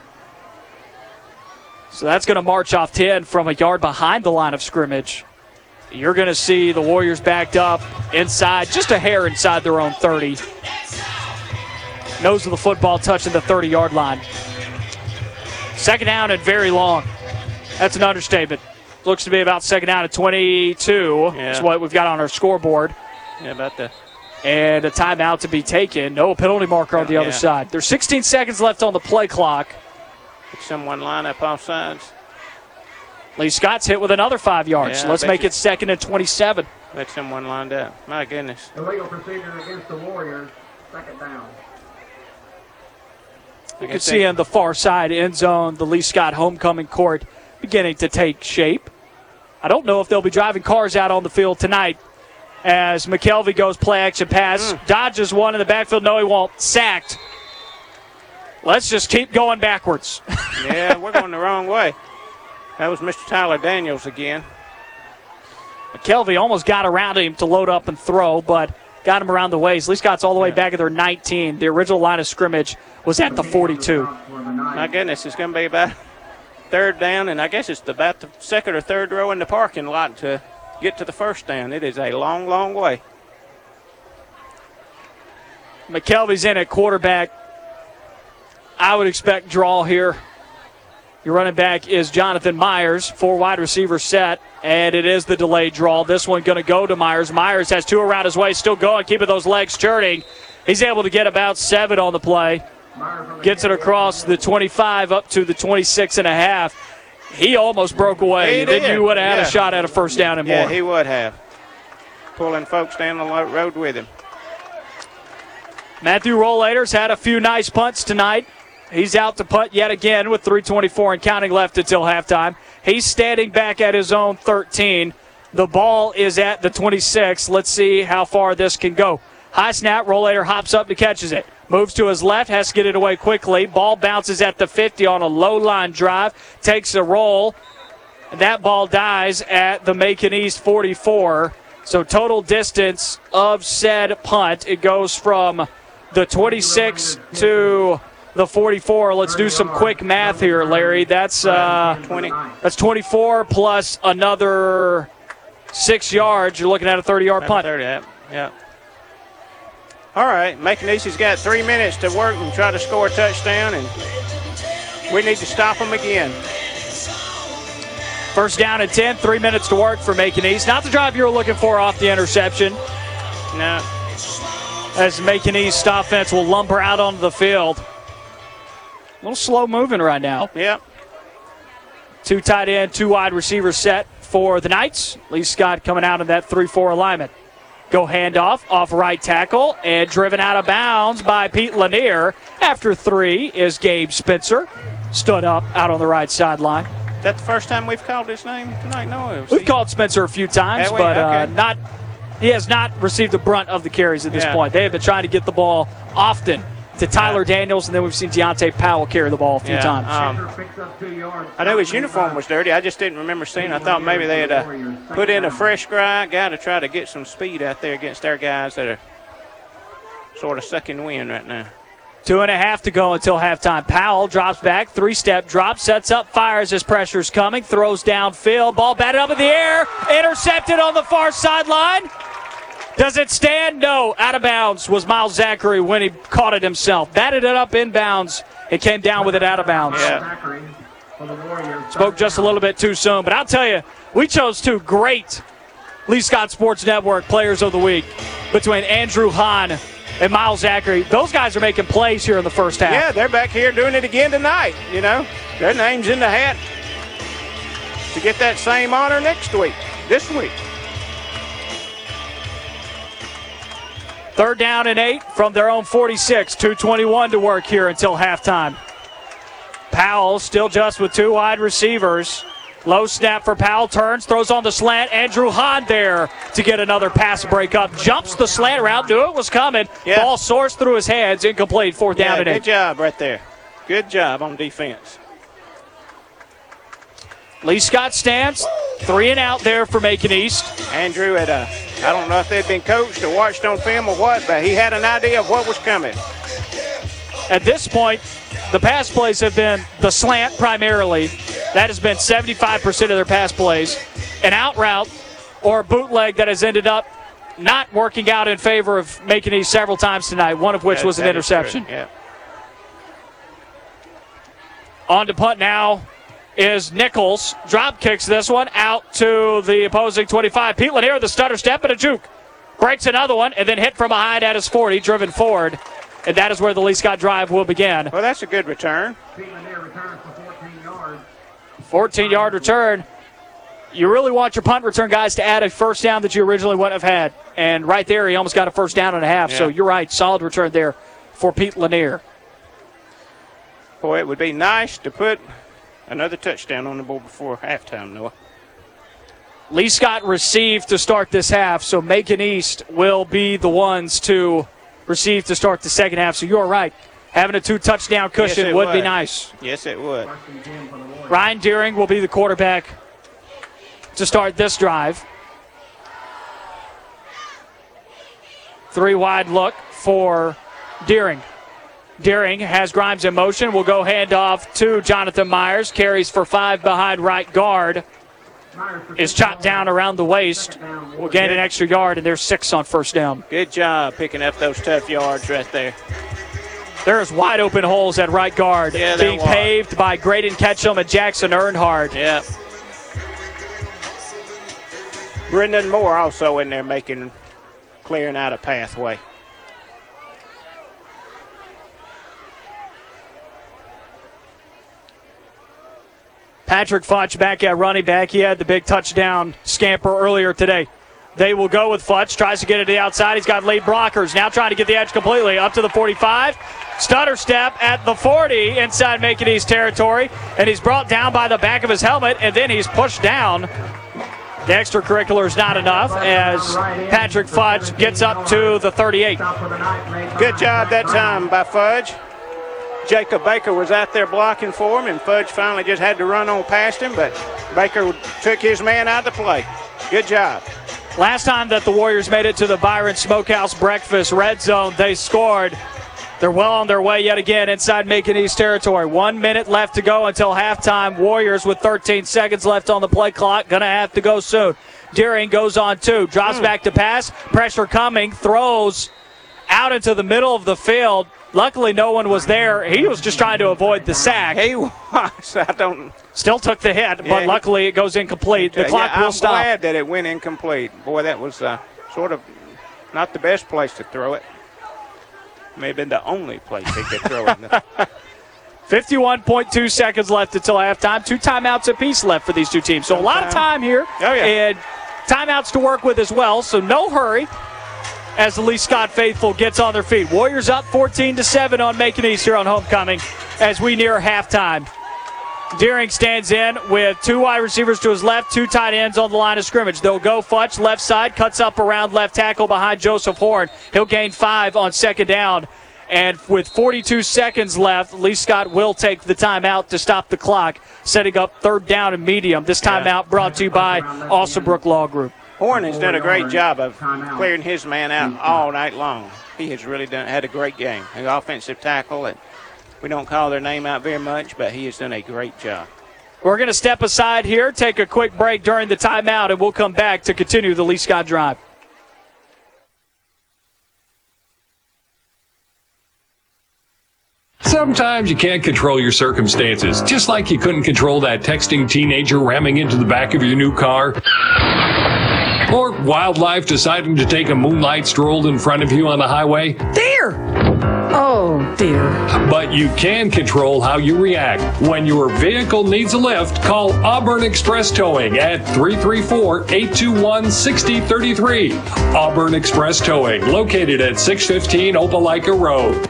So that's going to march off 10 from a yard behind the line of scrimmage. You're going to see the Warriors backed up inside, just a hair inside their own 30. Nose of the football touching the 30 yard line. Second down and very long. That's an understatement. Looks to be about second down at 22.
Yeah.
Is what we've got on our scoreboard.
Yeah, about the.
And a timeout to be taken. No penalty marker on the other side. There's 16 seconds left on the play clock.
Someone line up off sides.
Lee Scott's hit with another five yards.
Yeah,
Let's make
you-
it second and 27.
Let someone lined up. My goodness.
Illegal procedure against the Warriors. Second down.
You can see on the far side end zone the Lee Scott homecoming court beginning to take shape. I don't know if they'll be driving cars out on the field tonight as McKelvey goes play action pass, mm. dodges one in the backfield. No, he won't. Sacked. Let's just keep going backwards.
yeah, we're going the wrong way. That was Mr. Tyler Daniels again.
McKelvey almost got around him to load up and throw, but got him around the waist. Lee Scott's all the way back at their 19. The original line of scrimmage was at the 42.
My goodness, it's going to be about third down, and I guess it's about the second or third row in the parking lot to get to the first down. It is a long, long way.
McKelvey's in at quarterback. I would expect draw here. Your running back is Jonathan Myers, four wide receiver set, and it is the delayed draw. This one going to go to Myers. Myers has two around his way, still going, keeping those legs churning. He's able to get about seven on the play. Gets it across the 25 up to the 26 and a half. He almost broke away.
He
then
did.
you would have had
Yeah.
a shot at a first down and
yeah,
more.
he would have. Pulling folks down the road with him.
Matthew Rollator's had a few nice punts tonight. He's out to punt yet again with 324 and counting left until halftime. He's standing back at his own 13. The ball is at the 26. Let's see how far this can go. High snap, Rollator hops up and catches it. Moves to his left, has to get it away quickly. Ball bounces at the 50 on a low line drive. Takes a roll. That ball dies at the Macon East 44. So total distance of said punt, it goes from the 26 to the 44. Let's do some quick math here, Larry. That's uh,
20.
That's 24 plus another six yards. You're looking at a 30-yard punt.
30, yeah. yeah. All right, Macon East's got three minutes to work and try to score a touchdown, and we need to stop them again.
First down and 10, three minutes to work for Macon East. Not the drive you were looking for off the interception.
No.
As Macon East offense will lumber out onto the field. A little slow moving right now.
Yep.
Two tight end, two wide receiver set for the Knights. Lee Scott coming out in that 3 4 alignment. Go handoff off right tackle and driven out of bounds by Pete Lanier. After three is Gabe Spencer. Stood up out on the right sideline.
Is that the first time we've called his name tonight? No, it was
We've called Spencer a few times,
we?
but uh, not. He has not received the brunt of the carries at this
Yeah.
point. They have been trying to get the ball often to Tyler Daniels, and then we've seen Deontay Powell carry the ball a few
Yeah,
times.
um, I know his uniform was dirty. I just didn't remember seeing. I thought maybe they had uh, put in a fresh guy, to try to get some speed out there against their guys that are sort of sucking wind right now.
Two and a half to go until halftime. Powell drops back, three step drop, sets up, fires as pressure's coming, throws downfield, ball batted up in the air, intercepted on the far sideline. Does it stand? No. Out of bounds was Miles Zachary when he caught it himself. Batted it up inbounds. It came down with it out of bounds. Yeah. Spoke just a little bit too soon, but I'll tell you, we chose two great Lee Scott Sports Network players of the week between Andrew Hahn and Miles Zachary. Those guys are making plays here in the first half.
Yeah, they're back here doing it again tonight. You know, their names in the hat to get that same honor next week, this week.
Third down and eight from their own 46. 221 to work here until halftime. Powell still just with two wide receivers. Low snap for Powell, turns, throws on the slant. Andrew Hahn there to get another pass break up. Jumps the slant route, knew it was coming. Ball soars through his hands, incomplete. Fourth down
Yeah,
and
good
eight.
job right there. Good job on defense.
Lee Scott stands, three and out there for Macon East.
Andrew had a, I don't know if they'd been coached or watched on film or what, but he had an idea of what was coming.
At this point, the pass plays have been the slant primarily, That has been 75% of their pass plays. An out route or a bootleg that has ended up not working out in favor of making these several times tonight, one of which
That-
was an
that is true,
interception.
Yeah.
On to punt now is Nichols. Drop kicks this one out to the opposing 25. Pete Lanier, the stutter step and a juke. Breaks another one and then hit from behind at his 40, driven forward. And that is where the Lee Scott drive will begin.
Well, that's a good return.
14 yard return. You really want your punt return guys to add a first down that you originally wouldn't have had. And right there, he almost got a first down and a half. So you're right. Solid return there for Pete Lanier.
Boy, it would be nice to put another touchdown on the board before halftime, Noah.
Lee Scott received to start this half, so Macon East will be the ones to receive to start the second half. So you're right. Having a two touchdown cushion
Yes, it
would, be nice.
Yes, it would.
Ryan Deering will be the quarterback to start this drive. Three wide look for Deering. Deering has Grimes in motion. Will go handoff to Jonathan Myers. Carries for five behind right guard. Is chopped down around the waist. Will gain an extra yard, and there's six on first down.
Good job picking up those tough yards right there.
There's wide open holes at right guard
Yeah,
being
was.
paved by Graydon Ketchum and Jackson Earnhardt.
Yep. Brendan Moore also in there making, clearing out a pathway.
Patrick Futch back at running back. He had the big touchdown scamper earlier today. They will go with Futch. Tries to get it to the outside. He's got late blockers. Now trying to get the edge completely. Up to the 45. Stutter step at the 40 inside Macon East territory. And he's brought down by the back of his helmet. And then he's pushed down. The extracurricular is not enough as Patrick Futch gets up to the 38.
Good job that time by Futch. Jacob Baker was out there blocking for him, and Futch finally just had to run on past him, but Baker took his man out of the play. Good job.
Last time that the Warriors made it to the Byron Smokehouse Breakfast Red Zone, they scored. They're well on their way yet again inside Macon East territory. One minute left to go until halftime. Warriors with 13 seconds left on the play clock. Gonna have to go soon. Deering goes on two, drops hmm. back to pass. Pressure coming, throws out into the middle of the field. Luckily, no one was there. He was just trying to avoid the sack.
He was. I don't.
Still took the hit, but
Yeah,
luckily it goes incomplete. The clock
yeah,
will
I'm
stop.
glad that it went incomplete. Boy, that was uh, sort of not the best place to throw it. May have been the only place they could throw it.
51.2 seconds left until halftime. Two timeouts apiece left for these two teams. So a lot of time here.
Oh, yeah.
And timeouts to work with as well. So no hurry as the Lee Scott faithful gets on their feet. Warriors up 14 to 7 on Macon East here on homecoming as we near halftime. Deering stands in with two wide receivers to his left, two tight ends on the line of scrimmage. They'll go Futch left side, cuts up around left tackle behind Joseph Horn. He'll gain five on second down. And with 42 seconds left, Lee Scott will take the timeout to stop the clock, setting up third down and medium. This timeout brought to you by Alsobrook Law Group.
Horn has done a great job of clearing his man out all night long. He has really done had a great game. An offensive tackle, and we don't call their name out very much, but he has done a great job.
We're going to step aside here, take a quick break during the timeout, and we'll come back to continue the Lee Scott drive.
Sometimes you can't control your circumstances, just like you couldn't control that texting teenager ramming into the back of your new car. Or wildlife deciding to take a moonlight stroll in front of you on the highway.
There! Oh, dear.
But you can control how you react. When your vehicle needs a lift, call Auburn Express Towing at 334 821 6033. Auburn Express Towing, located at 615 Opelika Road.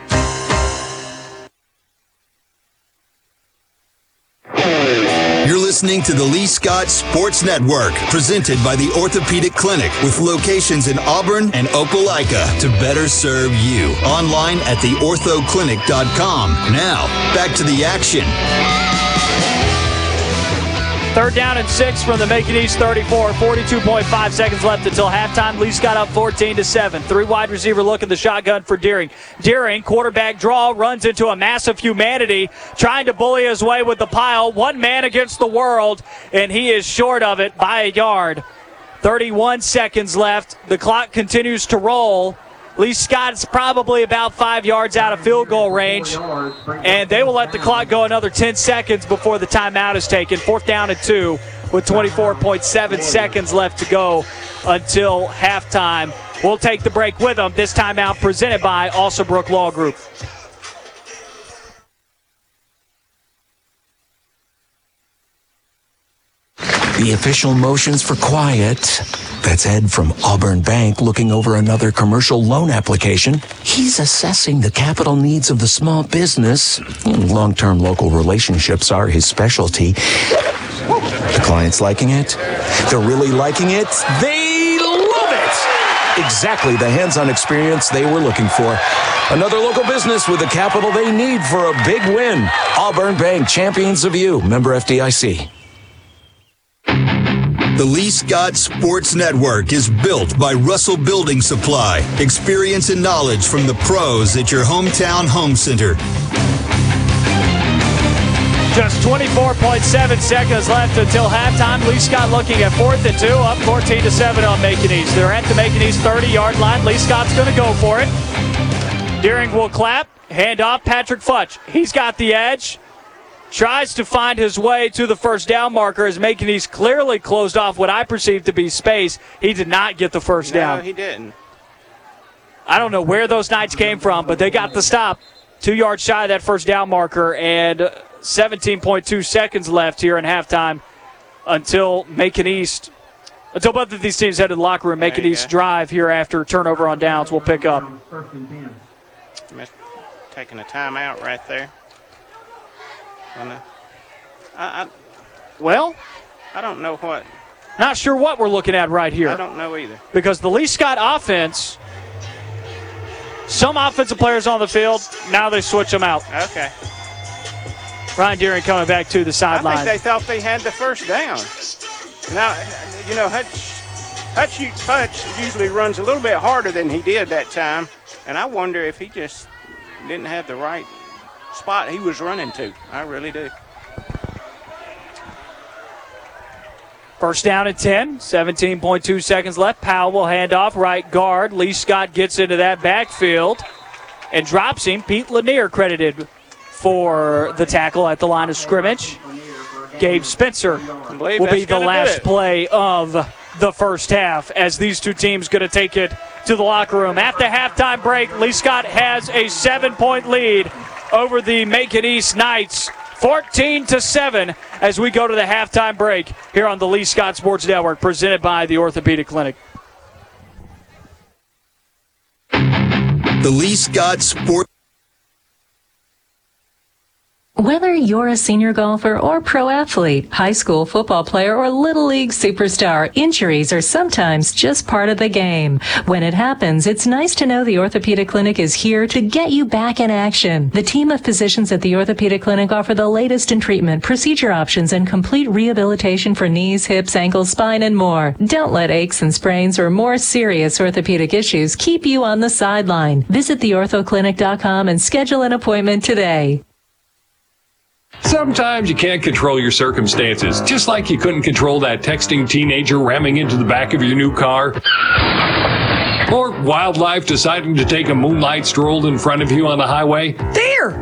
Listening to the Lee Scott Sports Network, presented by the Orthopedic Clinic, with locations in Auburn and Opelika to better serve you. Online at theorthoclinic.com. Now, back to the action.
Third down and six from the Macon East 34. 42.5 seconds left until halftime. Lee Scott up 14 to 7. Three wide receiver look at the shotgun for Deering. Deering, quarterback draw, runs into a massive humanity, trying to bully his way with the pile. One man against the world, and he is short of it by a yard. 31 seconds left. The clock continues to roll. Lee Scott's probably about five yards out of field goal range, and they will let the clock go another 10 seconds before the timeout is taken. Fourth down and two with 24.7 seconds left to go until halftime. We'll take the break with them. This timeout presented by Alsobrook Law Group.
The official motions for quiet. That's Ed from Auburn Bank looking over another commercial loan application. He's assessing the capital needs of the small business. Long term local relationships are his specialty. The client's liking it. They're really liking it. They love it! Exactly the hands on experience they were looking for. Another local business with the capital they need for a big win. Auburn Bank, champions of you. Member FDIC.
The Lee Scott Sports Network is built by Russell Building Supply. Experience and knowledge from the pros at your hometown home center.
Just 24.7 seconds left until halftime. Lee Scott looking at fourth and two, up 14 to 7 on Macon East. They're at the Macon East 30 yard line. Lee Scott's going to go for it. Deering will clap. Hand off Patrick Futch. He's got the edge. Tries to find his way to the first down marker as Macon East clearly closed off what I perceive to be space. He did not get the first
No,
down.
he didn't.
I don't know where those Knights came from, but they got the stop. Two yards shy of that first down marker, and 17.2 seconds left here in halftime until Macon East, until both of these teams head to the locker room. Macon
you
East
go.
drive here after turnover on downs will pick up.
Missed- Taking a timeout right there. And, uh, I, I,
Well,
I don't know what.
not sure what we're looking at right here.
I don't know either.
because the Lee Scott offense, some offensive players on the field, now they switch them out.
Okay.
Ryan Deering coming back to the sideline.
I think they thought they had the first down. Now, you know, Hutch, Hutch, Hutch usually runs a little bit harder than he did that time, and I wonder if he just didn't have the right spot he was running to. I really do.
First down at 10, 17.2 seconds left. Powell will hand off right guard. Lee Scott gets into that backfield and drops him. Pete Lanier credited for the tackle at the line of scrimmage. Gabe Spencer will be the last play of the first half as these two teams going to take it to the locker room. At the halftime break, Lee Scott has a seven point lead over the Macon East Knights. 14 to 7 as we go to the halftime break here on the Lee Scott Sports Network presented by the Orthopedic Clinic.
The Lee Scott Sports
Whether you're a senior golfer or pro athlete, high school football player or little league superstar, injuries are sometimes just part of the game. When it happens, it's nice to know the Orthopedic Clinic is here to get you back in action. The team of physicians at the Orthopedic Clinic offer the latest in treatment, procedure options, and complete rehabilitation for knees, hips, ankles, spine, and more. Don't let aches and sprains or more serious orthopedic issues keep you on the sideline. Visit theorthoclinic.com and schedule an appointment today.
Sometimes you can't control your circumstances, just like you couldn't control that texting teenager ramming into the back of your new car. Or wildlife deciding to take a moonlight stroll in front of you on the highway.
Deer!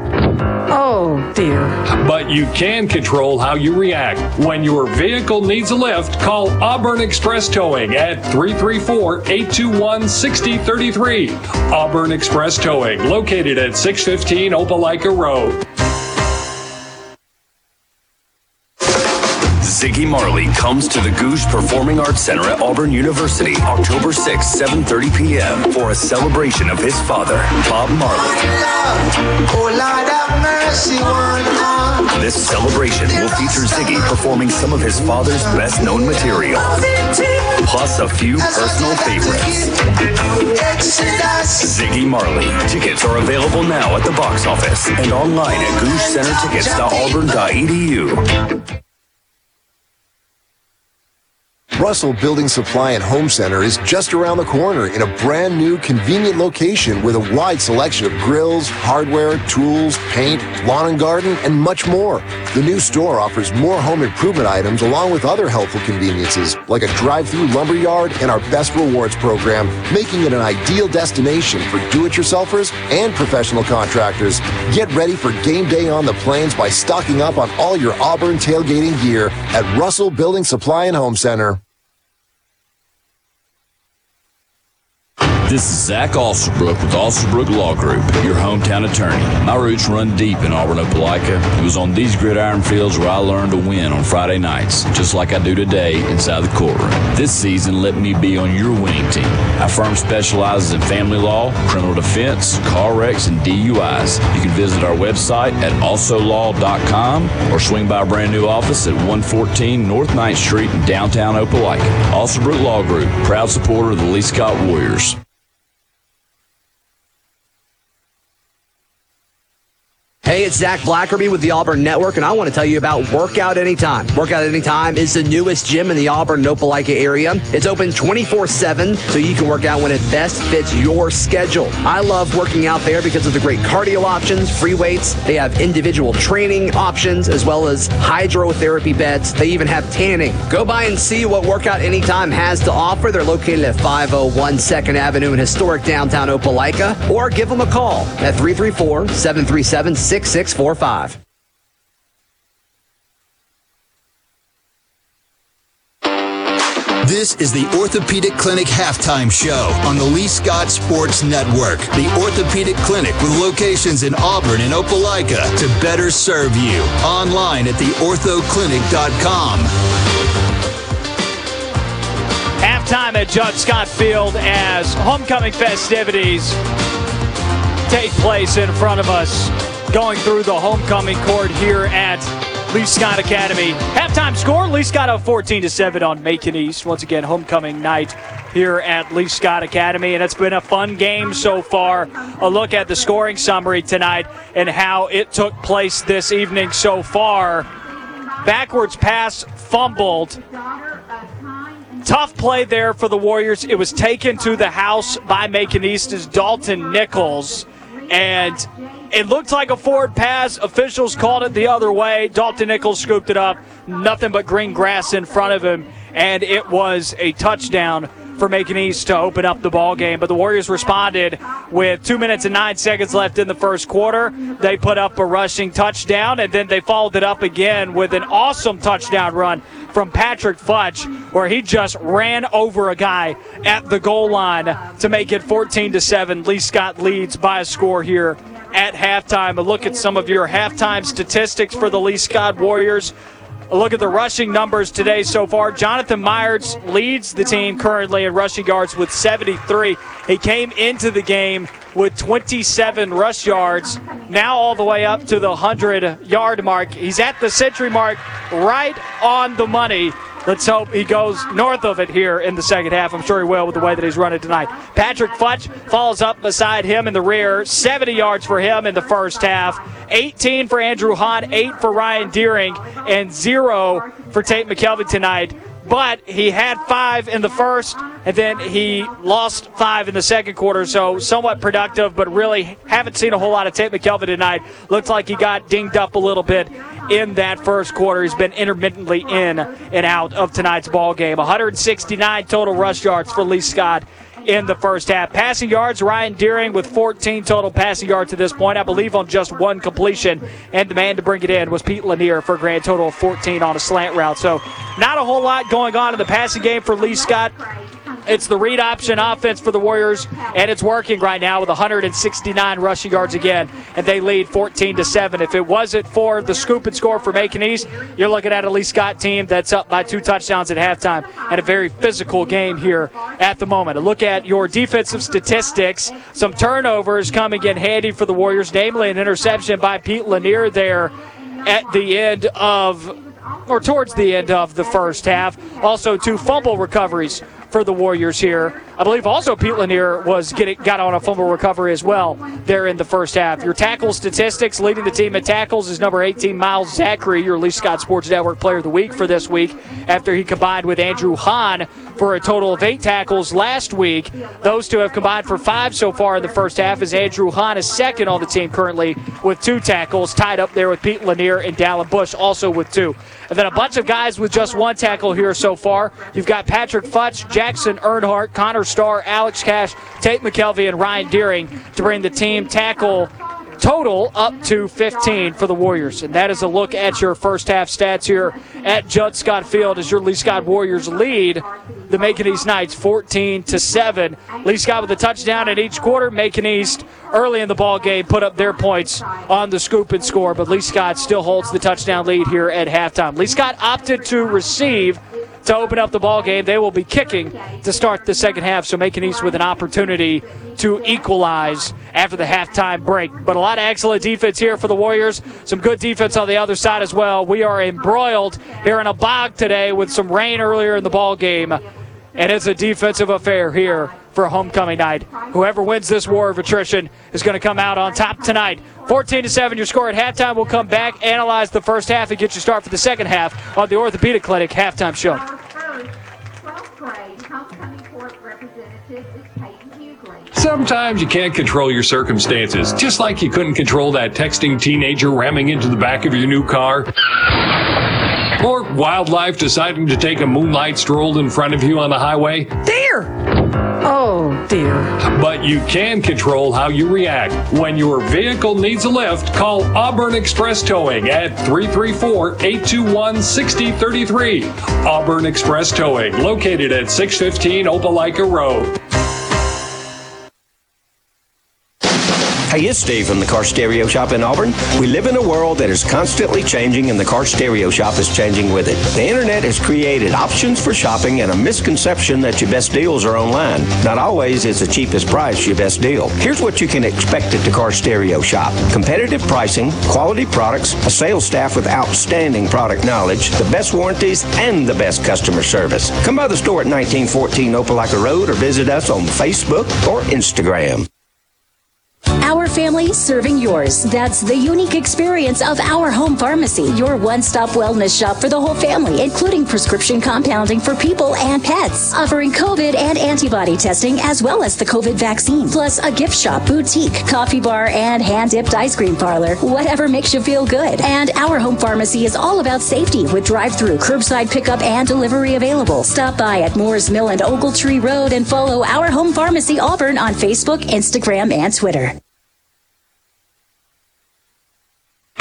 Oh, dear.
But you can control how you react. When your vehicle needs a lift, call Auburn Express Towing at 334 821 6033. Auburn Express Towing, located at 615 Opelika Road.
Ziggy Marley comes to the Gogue Performing Arts Center at Auburn University October 6, 7:30 p.m. for a celebration of his father, Bob Marley. This celebration will feature Ziggy performing some of his father's best-known material, plus a few personal favorites. Ziggy Marley. Tickets are available now at the box office and online at goguecentertickets.auburn.edu.
Russell Building Supply and Home Center is just around the corner in a brand new convenient location with a wide selection of grills, hardware, tools, paint, lawn and garden, and much more. The new store offers more home improvement items along with other helpful conveniences like a drive-through lumber yard and our best rewards program, making it an ideal destination for do-it-yourselfers and professional contractors. Get ready for game day on the plains by stocking up on all your Auburn tailgating gear at Russell Building Supply and Home Center.
This is Zach Alsobrook with Alsobrook Law Group, your hometown attorney. My roots run deep in Auburn, Opelika. It was on these gridiron fields where I learned to win on Friday nights, just like I do today inside the courtroom. This season, let me be on your winning team. Our firm specializes in family law, criminal defense, car wrecks, and DUIs. You can visit our website at alsolaw.com or swing by our brand new office at 114 North 9th Street in downtown Opelika. Alsobrook Law Group, proud supporter of the Lee Scott Warriors.
Hey, it's Zach Blackerby with the Auburn Network, and I want to tell you about Workout Anytime. Workout Anytime is the newest gym in the Auburn Opelika area. It's open 24 7, so you can work out when it best fits your schedule. I love working out there because of the great cardio options, free weights. They have individual training options as well as hydrotherapy beds. They even have tanning. Go by and see what Workout Anytime has to offer. They're located at 501 2nd Avenue in historic downtown Opelika, or give them a call at 334 737 6645.
This is the Orthopedic Clinic halftime show on the Lee Scott Sports Network. The Orthopedic Clinic with locations in Auburn and Opelika to better serve you. Online at theorthoclinic.com.
Halftime at Judd Scott Field as homecoming festivities take place in front of us, going through the homecoming court here at Lee Scott Academy. Halftime score: Lee Scott up 14 to seven on Macon East. Once again, homecoming night here at Lee Scott Academy, and it's been a fun game so far. A look at the scoring summary tonight and how it took place this evening so far. Backwards pass fumbled. Tough play there for the Warriors. It was taken to the house by Macon East's Dalton Nichols. And it looked like a forward pass. Officials called it the other way. Dalton Nichols scooped it up. Nothing but green grass in front of him. And it was a touchdown for Macon East to open up the ball game. But the Warriors responded with two minutes and nine seconds left in the first quarter. They put up a rushing touchdown, and then they followed it up again with an awesome touchdown run from Patrick Futch, where he just ran over a guy at the goal line to make it 14 to 7. Lee Scott leads by a score here at halftime. A look at some of your halftime statistics for the Lee Scott Warriors. A look at the rushing numbers today so far. Jonathan Myers leads the team currently in rushing yards with 73. He came into the game with 27 rush yards, now all the way up to the 100 yard mark. He's at the century mark, right on the money. Let's hope he goes north of it here in the second half. I'm sure he will with the way that he's running tonight. Patrick Futch falls up beside him in the rear. 70 yards for him in the first half. 18 for Andrew Hahn, 8 for Ryan Deering, and 0 for Tate McKelvey tonight. But he had five in the first, and then he lost five in the second quarter. So somewhat productive, but really haven't seen a whole lot of Tate McKelvey tonight. Looks like he got dinged up a little bit in that first quarter. He's been intermittently in and out of tonight's ball game. 169 total rush yards for Lee Scott in the first half. Passing yards, Ryan Deering with 14 total passing yards to this point, I believe on just one completion. And the man to bring it in was Pete Lanier for a grand total of 14 on a slant route. So not a whole lot going on in the passing game for Lee Scott. It's the read option offense for the Warriors, and it's working right now with 169 rushing yards again, and they lead 14 to seven. If it wasn't for the scoop and score for Macon you're looking at a Lee Scott team that's up by two touchdowns at halftime, and a very physical game here at the moment. A look at your defensive statistics, some turnovers coming in handy for the Warriors, namely an interception by Pete Lanier there at the end of or towards the end of the first half. Also, two fumble recoveries for the Warriors here. I believe also Pete Lanier was getting got on a fumble recovery as well there in the first half. Your tackle statistics leading the team at tackles is number 18 Miles Zachary, your Lee Scott Sports Network Player of the Week for this week after he combined with Andrew Hahn for a total of eight tackles last week. Those two have combined for five so far in the first half as Andrew Hahn is second on the team currently with two tackles, tied up there with Pete Lanier and Dallin Bush also with two. And then a bunch of guys with just one tackle here so far. You've got Patrick Futch, Jackson Earnhardt, Connor Starr, Alex Cash, Tate McKelvey, and Ryan Deering to bring the team tackle total up to 15 for the Warriors. And that is a look at your first half stats here at Judd Scott Field as your Lee Scott Warriors lead the Macon East Knights 14 to 7. Lee Scott with a touchdown in each quarter. Macon East early in the ball game put up their points on the scoop and score, but Lee Scott still holds the touchdown lead here at halftime. Lee Scott opted to receive to open up the ball game. They will be kicking to start the second half, so Macon East with an opportunity to equalize after the halftime break. But a lot of excellent defense here for the Warriors. Some good defense on the other side as well. We are embroiled here in a bog today with some rain earlier in the ball game, and it's a defensive affair here for a homecoming night. Whoever wins this war of attrition is going to come out on top tonight. 14 to 7 your score at halftime. We'll come back, analyze the first half, and get you start for the second half on the Orthopedic Clinic halftime show.
Sometimes you can't control your circumstances, just like you couldn't control that texting teenager ramming into the back of your new car. Or wildlife deciding to take a moonlight stroll in front of you on the highway.
Deer! Oh, dear.
But you can control how you react. When your vehicle needs a lift, call Auburn Express Towing at 334 821 6033. Auburn Express Towing, located at 615 Opelika Road.
Hey, it's Steve from the Car Stereo Shop in Auburn. We live in a world that is constantly changing, and the Car Stereo Shop is changing with it. The internet has created options for shopping and a misconception that your best deals are online. Not always is the cheapest price your best deal. Here's what you can expect at the Car Stereo Shop competitive pricing, quality products, a sales staff with outstanding product knowledge, the best warranties, and the best customer service. Come by the store at 1914 Opelika Road or visit us on Facebook or Instagram.
Our family serving yours. That's the unique experience of our home pharmacy, your one stop wellness shop for the whole family, including prescription compounding for people and pets, offering COVID and antibody testing as well as the COVID vaccine, plus a gift shop, boutique, coffee bar, and hand dipped ice cream parlor. Whatever makes you feel good. And our home pharmacy is all about safety with drive through, curbside pickup, and delivery available. Stop by at Moore's Mill and Ogletree Road and follow our home pharmacy Auburn on Facebook, Instagram, and Twitter.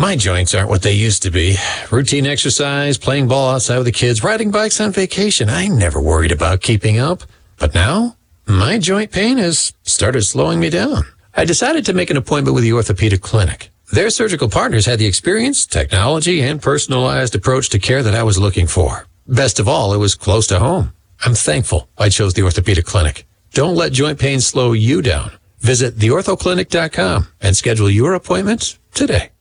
My joints aren't what they used to be. Routine exercise, playing ball outside with the kids, riding bikes on vacation. I never worried about keeping up. But now, my joint pain has started slowing me down. I decided to make an appointment with the orthopedic clinic. Their surgical partners had the experience, technology, and personalized approach to care that I was looking for. Best of all, it was close to home. I'm thankful I chose the orthopedic clinic. Don't let joint pain slow you down. Visit theorthoclinic.com and schedule your appointment today.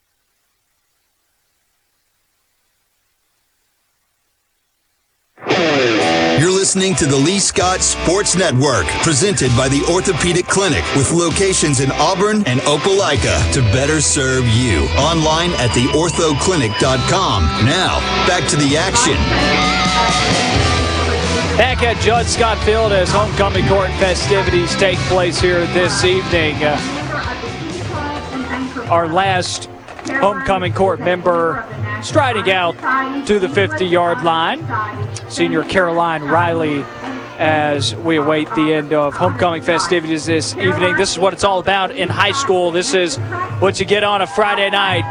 Listening to the Lee Scott Sports Network, presented by the Orthopedic Clinic, with locations in Auburn and Opelika to better serve you. Online at theorthoclinic.com. Now, back to the action.
Back at Judd Scott Field as homecoming court festivities take place here this evening. Uh, our last homecoming court member striding out to the 50 yard line. Senior Caroline Riley as we await the end of homecoming festivities this evening. This is what it's all about in high school. This is what you get on a Friday night.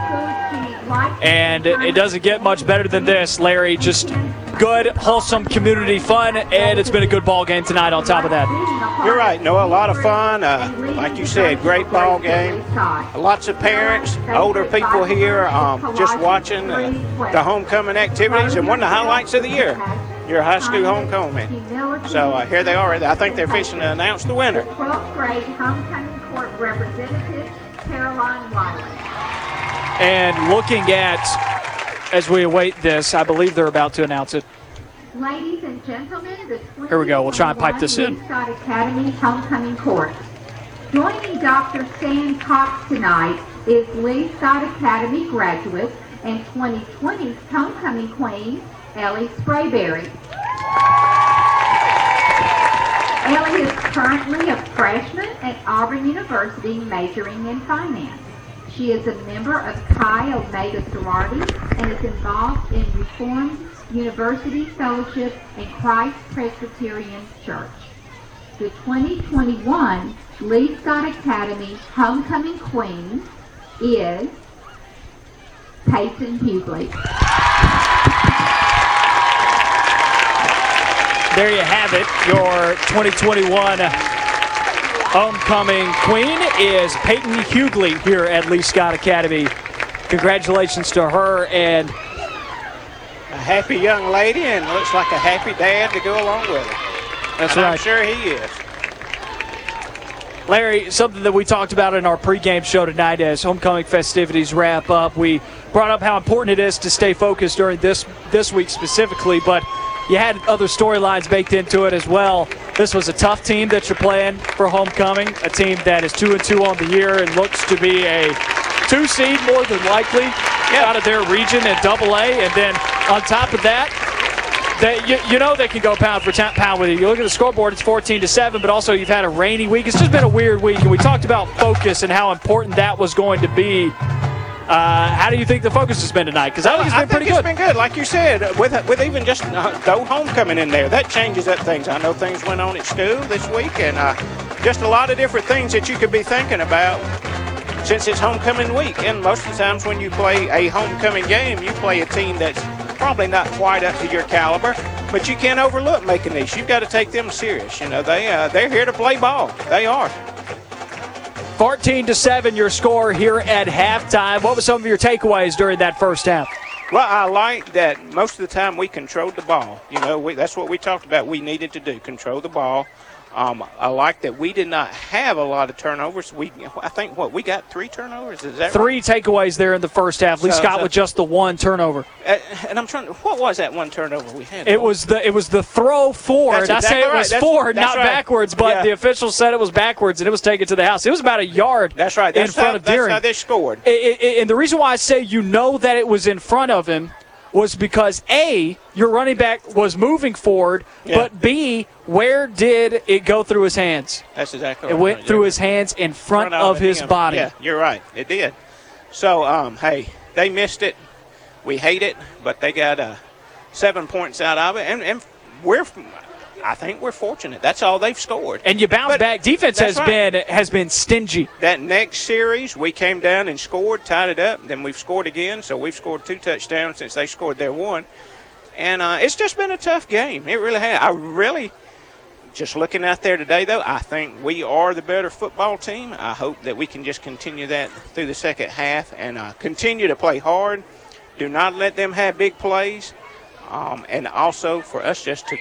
And it doesn't get much better than this, Larry. Just good, wholesome community fun, and it's been a good ball game tonight. On top of that,
You're right, Noah. A lot of fun. Uh, like you said, great ball game. Lots of parents, older people here, um, just watching uh, the homecoming activities, and one of the highlights of the year, your high school homecoming. So uh, here they are. I think they're fixing to announce the winner.
12th grade homecoming court representative, Caroline Wiley.
And looking at as we await this, I believe they're about to announce it.
Ladies and gentlemen, the
Here we go. We'll try and pipe this in.
Scott Academy homecoming court. Joining Dr. Stan Cox tonight is Lee Scott Academy graduate and 2020's homecoming queen, Ellie Sprayberry. Ellie is currently a freshman at Auburn University majoring in finance. She is a member of Chi Omega sorority and is involved in Reformed University Fellowship and Christ Presbyterian Church. The 2021 Lee Scott Academy Homecoming Queen is Peyton Hughley.
There you have it. Your 2021 homecoming queen is Peyton Hughley here at Lee Scott Academy. Congratulations to her and
A happy young lady, and looks like a happy dad to go along with her.
That's
and I'm
right.
sure he is.
Larry, something that we talked about in our pregame show tonight as homecoming festivities wrap up. We brought up how important it is to stay focused during this this week specifically, but you had other storylines baked into it as well. This was a tough team that you're playing for homecoming, a team that is two and two on the year and looks to be a two seed more than likely out of their region in Double A, and then on top of that, they, you, you know they can go pound for pound with you. You look at the scoreboard; it's 14 to seven. But also, you've had a rainy week. It's just been a weird week, and we talked about focus and how important that was going to be. Uh, how do you think the focus has been tonight? Because I think it's been
I
pretty
think
good.
it's been good, like you said, with with even just uh, no homecoming in there. That changes up things. I know things went on at school this week, and uh, just a lot of different things that you could be thinking about since it's homecoming week. And most of the times when you play a homecoming game, you play a team that's probably not quite up to your caliber, but you can't overlook making these. You've got to take them serious. You know, they uh, they're here to play ball. They are.
14 to seven, your score here at halftime. What were some of your takeaways during that first half?
Well, I like that most of the time we controlled the ball. You know, we, that's what we talked about. We needed to do control the ball. Um, I like that we did not have a lot of turnovers. We, I think, what we got three turnovers. Is that right?
Three takeaways there in the first half. Lee
So-
Scott
so-
with just the one turnover.
And I'm trying. to What was that one turnover we had?
It was the it was the throw forward.
That's
I say it
right.
was
That's-
forward,
that's
not
right.
backwards, but
Yeah.
the official said it was backwards, and it was taken to the house. It was about a yard.
That's right.
in
That's
front
how,
of
that's
Deering.
how they scored.
I- I- I- and the reason why I say you know that it was in front of him was because A, your running back was moving forward,
Yeah.
but B, where did it go through his hands?
That's exactly
It
right.
went through his hands in front, of his
him.
body.
Yeah, you're right. It did. So, um, hey, they missed it. We hate it, but they got uh, seven points out of it, and, and we're. I think we're fortunate. That's all they've scored.
And you bounce back. Defense has
right.
been has been stingy.
That next series, we came down and scored, tied it up. Then we've scored again, so we've scored two touchdowns since they scored their one. And uh, it's just been a tough game. It really has. I really, just looking out there today, though, I think we are the better football team. I hope that we can just continue that through the second half and uh, continue to play hard. Do not let them have big plays. Um, and also for us just to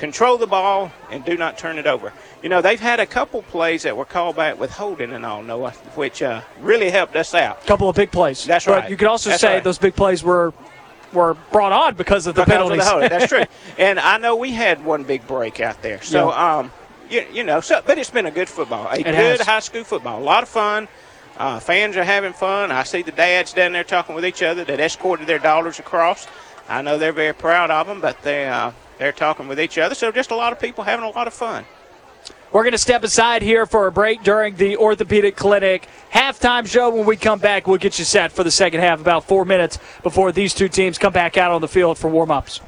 control the ball and do not turn it over. You know, they've had a couple plays that were called back with holding and all, Noah, which uh, really helped us out.
A couple of big plays.
That's right.
But you could also
That's
say
right.
those big plays were were brought on because of the
Because of the. That's true. And I know we had one big break out there. So,
Yeah.
um, you, you know, so but it's been a good football, a
It
good
has.
high school football, a lot of fun. Uh, fans are having fun. I see the dads down there talking with each other that escorted their daughters across. I know they're very proud of them, but they uh, they're talking with each other. So just a lot of people having a lot of fun.
We're going to step aside here for a break during the orthopedic clinic halftime show. When we come back, we'll get you set for the second half. About four minutes before these two teams come back out on the field for warm ups.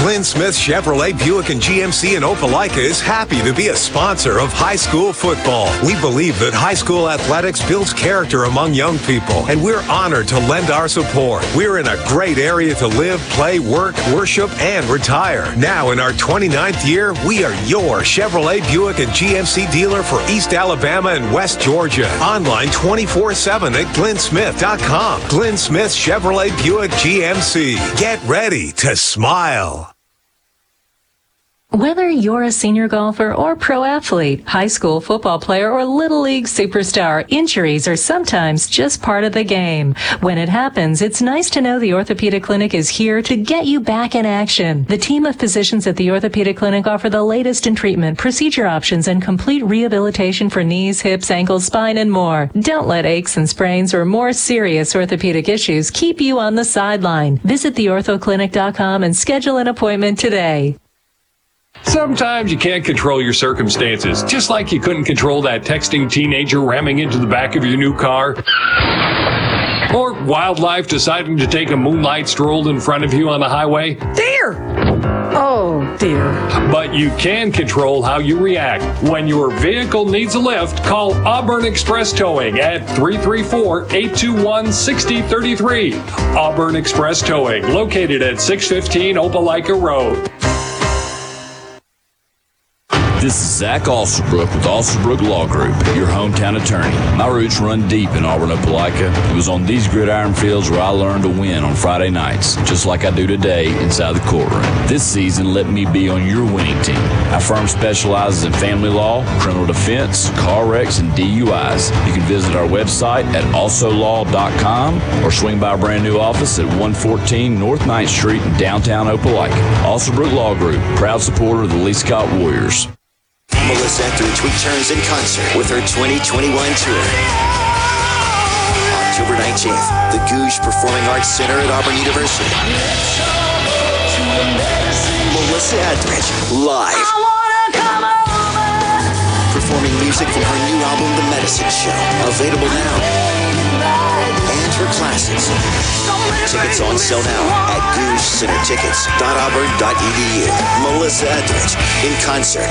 Glenn Smith Chevrolet Buick and GMC in Opelika is happy to be a sponsor of high school football. We believe that high school athletics builds character among young people, and we're honored to lend our support. We're in a great area to live, play, work, worship, and retire. Now, in our 29th year, we are your Chevrolet Buick and GMC dealer for East Alabama and West Georgia. Online 24 7 at glennsmith.com. Glenn Smith Chevrolet Buick GMC. Get ready to smile.
Whether you're a senior golfer or pro athlete, high school football player or little league superstar, injuries are sometimes just part of the game. When it happens, it's nice to know the Orthopedic Clinic is here to get you back in action. The team of physicians at the Orthopedic Clinic offer the latest in treatment, procedure options, and complete rehabilitation for knees, hips, ankles, spine, and more. Don't let aches and sprains or more serious orthopedic issues keep you on the sideline. Visit theorthoclinic.com and schedule an appointment today.
Sometimes you can't control your circumstances, just like you couldn't control that texting teenager ramming into the back of your new car. Or wildlife deciding to take a moonlight stroll in front of you on the highway.
Deer! Oh, dear.
But you can control how you react. When your vehicle needs a lift, call Auburn Express Towing at 334 821 6033. Auburn Express Towing, located at 615 Opelika Road.
This is Zach Alsobrook with Alsobrook Law Group, your hometown attorney. My roots run deep in Auburn, Opelika. It was on these gridiron fields where I learned to win on Friday nights, just like I do today inside the courtroom. This season, let me be on your winning team. Our firm specializes in family law, criminal defense, car wrecks, and DUIs. You can visit our website at alsolaw.com or swing by our brand new office at 114 North 9th Street in downtown Opelika. Alsobrook Law Group, proud supporter of the Lee Scott Warriors.
Melissa Etheridge returns in concert with her 2021 tour. October 19th, the Gogue Performing Arts Center at Auburn University. Melissa Etheridge, live. Performing music from her new album, The Medicine Show, available now. And her classes. Tickets on sale now at goguecentertickets.auburn.edu. Melissa Etheridge in concert.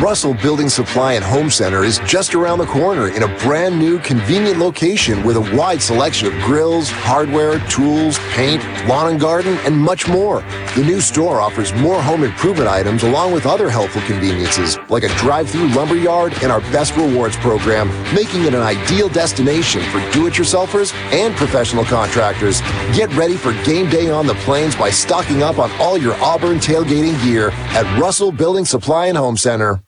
Russell Building Supply and Home Center is just around the corner in a brand new convenient location with a wide selection of grills, hardware, tools, paint, lawn and garden, and much more. The new store offers more home improvement items along with other helpful conveniences like a drive-through lumber yard and our best rewards program, making it an ideal destination for do-it-yourselfers and professional contractors. Get ready for game day on the plains by stocking up on all your Auburn tailgating gear at Russell Building Supply and Home Center.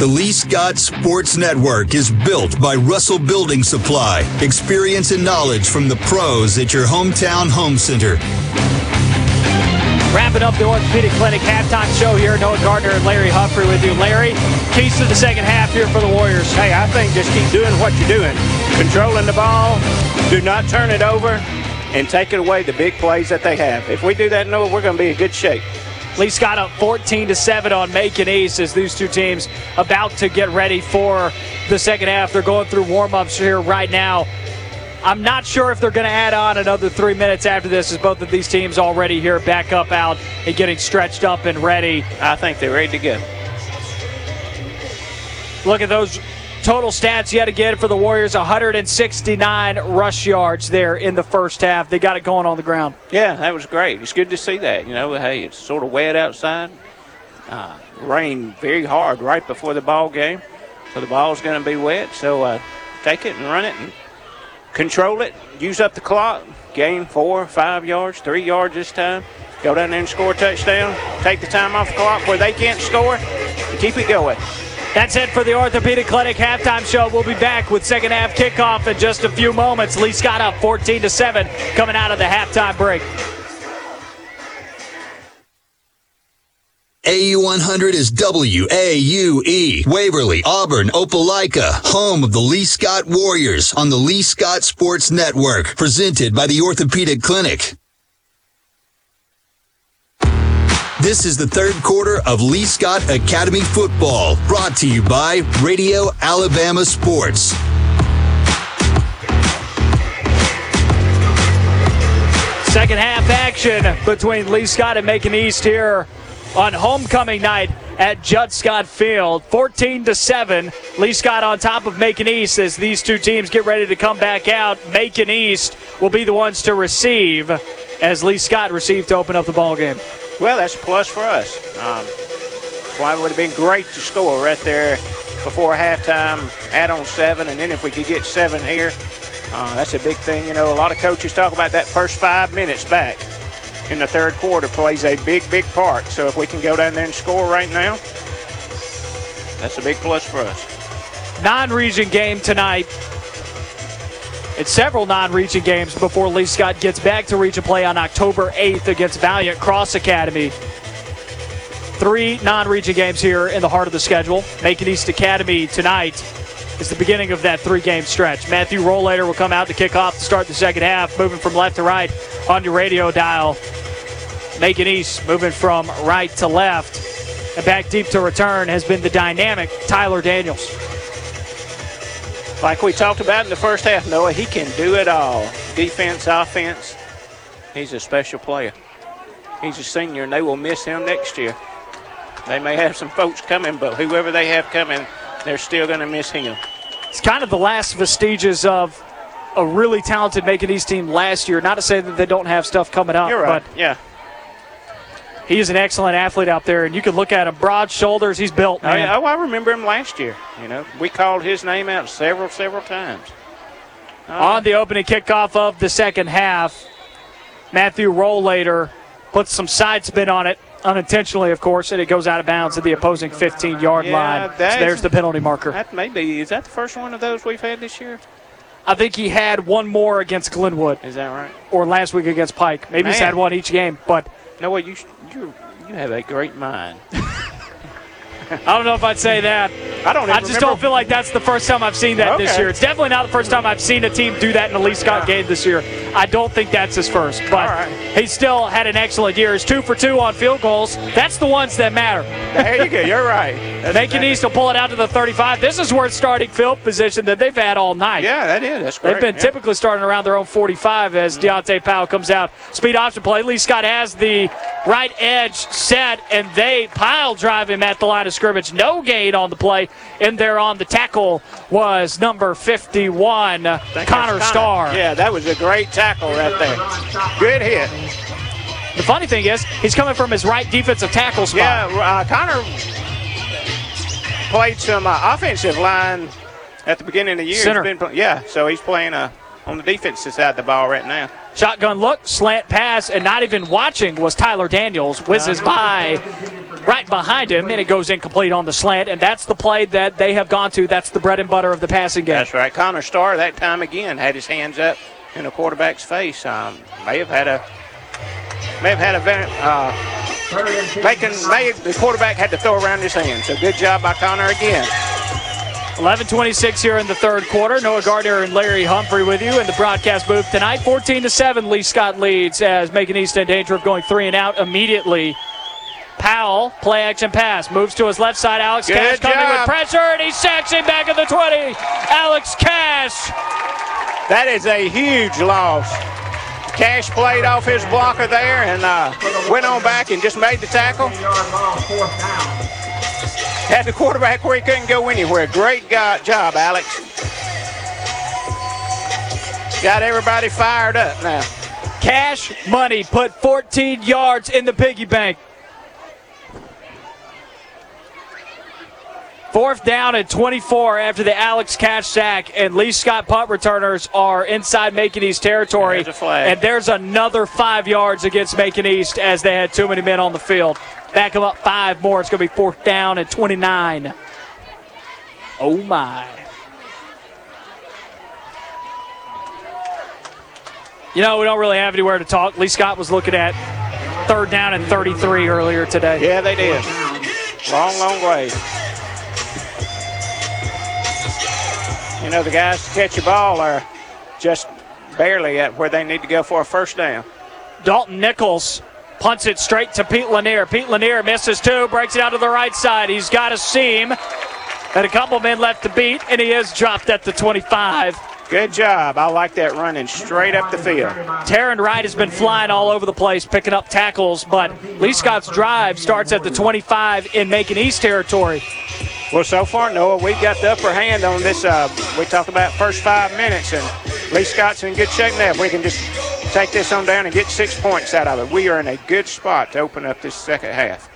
The Lee Scott Sports Network is built by Russell Building Supply. Experience and knowledge from the pros at your hometown home center.
Wrapping up the Orthopedic Clinic halftime show here. Noah Gardner and Larry Humphrey with you. Larry, keys to the second half here for the Warriors.
Hey, I think just keep doing what you're doing. Controlling the ball, do not turn it over, and taking away the big plays that they have. If we do that, Noah, we're going to be in good shape.
Lee Scott up 14 to 7 on Macon East as these two teams about to get ready for the second half. They're going through warm-ups here right now. I'm not sure if they're going to add on another three minutes after this, as both of these teams already here back up out and getting stretched up and ready.
I think they're ready to go.
Look at those total stats yet again for the Warriors 169 rush yards there in the first half. They got it going on the ground.
Yeah, that was great. It's good to see that. You know, hey, it's sort of wet outside. Uh, rained very hard right before the ball game, so the ball's going to be wet. So uh, take it and run it and control it. Use up the clock. Gain four, five yards, three yards this time. Go down there and score a touchdown. Take the time off the clock where they can't score. And keep it going.
That's it for the Orthopedic Clinic halftime show. We'll be back with second half kickoff in just a few moments. Lee Scott up 14 to 7 coming out of the halftime break.
AU100 is WAUE, Waverly, Auburn, Opelika, home of the Lee Scott Warriors on the Lee Scott Sports Network, presented by the Orthopedic Clinic. This is the third quarter of Lee Scott Academy football, brought to you by Radio Alabama Sports.
Second half action between Lee Scott and Macon East here on homecoming night at Judd Scott Field. 14 to 7. Lee Scott on top of Macon East as these two teams get ready to come back out. Macon East will be the ones to receive as Lee Scott received to open up the ball game.
Well, that's a plus for us. Um, why would have been great to score right there before halftime, add on seven, and then if we could get seven here, uh, that's a big thing. You know, a lot of coaches talk about that first five minutes back in the third quarter plays a big, big part. So if we can go down there and score right now, that's a big plus for us.
Non-region game tonight. It's several non-region games before Lee Scott gets back to region play on October 8th against Valiant Cross Academy. Three non-region games here in the heart of the schedule. Macon East Academy tonight is the beginning of that three-game stretch. Matthew Rollator will come out to kick off to start the second half, moving from left to right on your radio dial. Macon East moving from right to left. And back deep to return has been the dynamic Tyler Daniels.
Like we talked about in the first half, Noah, he can do it all. Defense, offense. He's a special player. He's a senior, and they will miss him next year. They may have some folks coming, but whoever they have coming, they're still going to miss him.
It's kind of the last vestiges of a really talented Macon East team last year. Not to say that they don't have stuff coming up,
You're right.
but
yeah.
He is an excellent athlete out there, and you can look at him, broad shoulders, he's built. Man.
yeah, oh, I remember him last year. You know, we called his name out several, several times.
Uh, on the opening kickoff of the second half, Matthew Rollator puts some side spin on it, unintentionally, of course, and it goes out of bounds at the opposing 15 yard
Yeah,
line. So there's the penalty marker.
That may be. Is that the first one of those we've had this year?
I think he had one more against Glenwood.
Is that right?
Or last week against Pike. Maybe he's had one each game, but
No, well, you you you have a great mind.
I don't know if I'd say that.
I don't.
I just
remember-
don't feel like that's the first time I've seen that this year. It's definitely not the first time I've seen a team do that in a Lee Scott game this year. I don't think that's his first, but he still had an excellent year. He's two for two on field goals. That's the ones that matter.
There you go. You're right. That's
Macon East will pull it out to the 35. This is worth starting field position that they've had all night.
Yeah, that is. That's great.
They've been
yeah.
typically starting around their own 45 as mm-hmm. Deontay Powell comes out. Speed option play. Lee Scott has the right edge set, and they pile drive him at the line of scrimmage. No gain on the play. In there on the tackle was number 51,
I think
Connor
that's
Starr.
Yeah, that was a great tackle right there. Good hit.
The funny thing is, he's coming from his right defensive tackle spot.
Yeah, uh, Connor played some uh, offensive line at the beginning of the year. He's
Center.
been yeah, so he's playing uh, on the defensive side of the ball right now.
Shotgun look, slant pass, and not even watching was Tyler Daniels. Whizzes by right behind him, and it goes incomplete on the slant. And that's the play that they have gone to. That's the bread and butter of the passing game.
That's right. Connor Starr that time again had his hands up in the quarterback's face. Um, may have had a may have had a very uh, making may the quarterback had to throw around his hands. So good job by Connor again.
11:26 here in the third quarter. Noah Gardner and Larry Humphrey with you in the broadcast booth tonight. 14 to seven. Lee Scott leads as Macon East in danger of going three and out immediately. Powell, play action pass, moves to his left side. Alex
Good
Cash coming with pressure, and he sacks him back at the 20. Alex Cash.
That is a huge loss. Cash played off his blocker there and uh, went on back and just made the tackle. Had the quarterback where he couldn't go anywhere. Great go- job, Alex. Got everybody fired up now.
Cash Money put 14 yards in the piggy bank. Fourth down at 24 after the Alex Cash sack, and Lee Scott punt returners are inside Macon East territory.
There's a flag.
And there's another five yards against Macon East as they had too many men on the field. Back them up five more. It's going to be fourth down at 29. Oh my. You know, we don't really have anywhere to talk. Lee Scott was looking at third down and 33 earlier today.
Yeah, they did. Long, long way. You know, the guys to catch the ball are just barely at where they need to go for a first down.
Dalton Nichols punts it straight to Pete Lanier. Pete Lanier misses two, breaks it out to the right side. He's got a seam and a couple men left to beat, and he is dropped at the 25.
Good job. I like that running straight up the field.
Taryn Wright has been flying all over the place, picking up tackles, but Lee Scott's drive starts at the 25 in Macon East territory.
Well, so far, Noah, we've got the upper hand on this. Uh, we talked about first five minutes, and Lee Scott's in good shape now. If we can just take this on down and get six points out of it, we are in a good spot to open up this second half.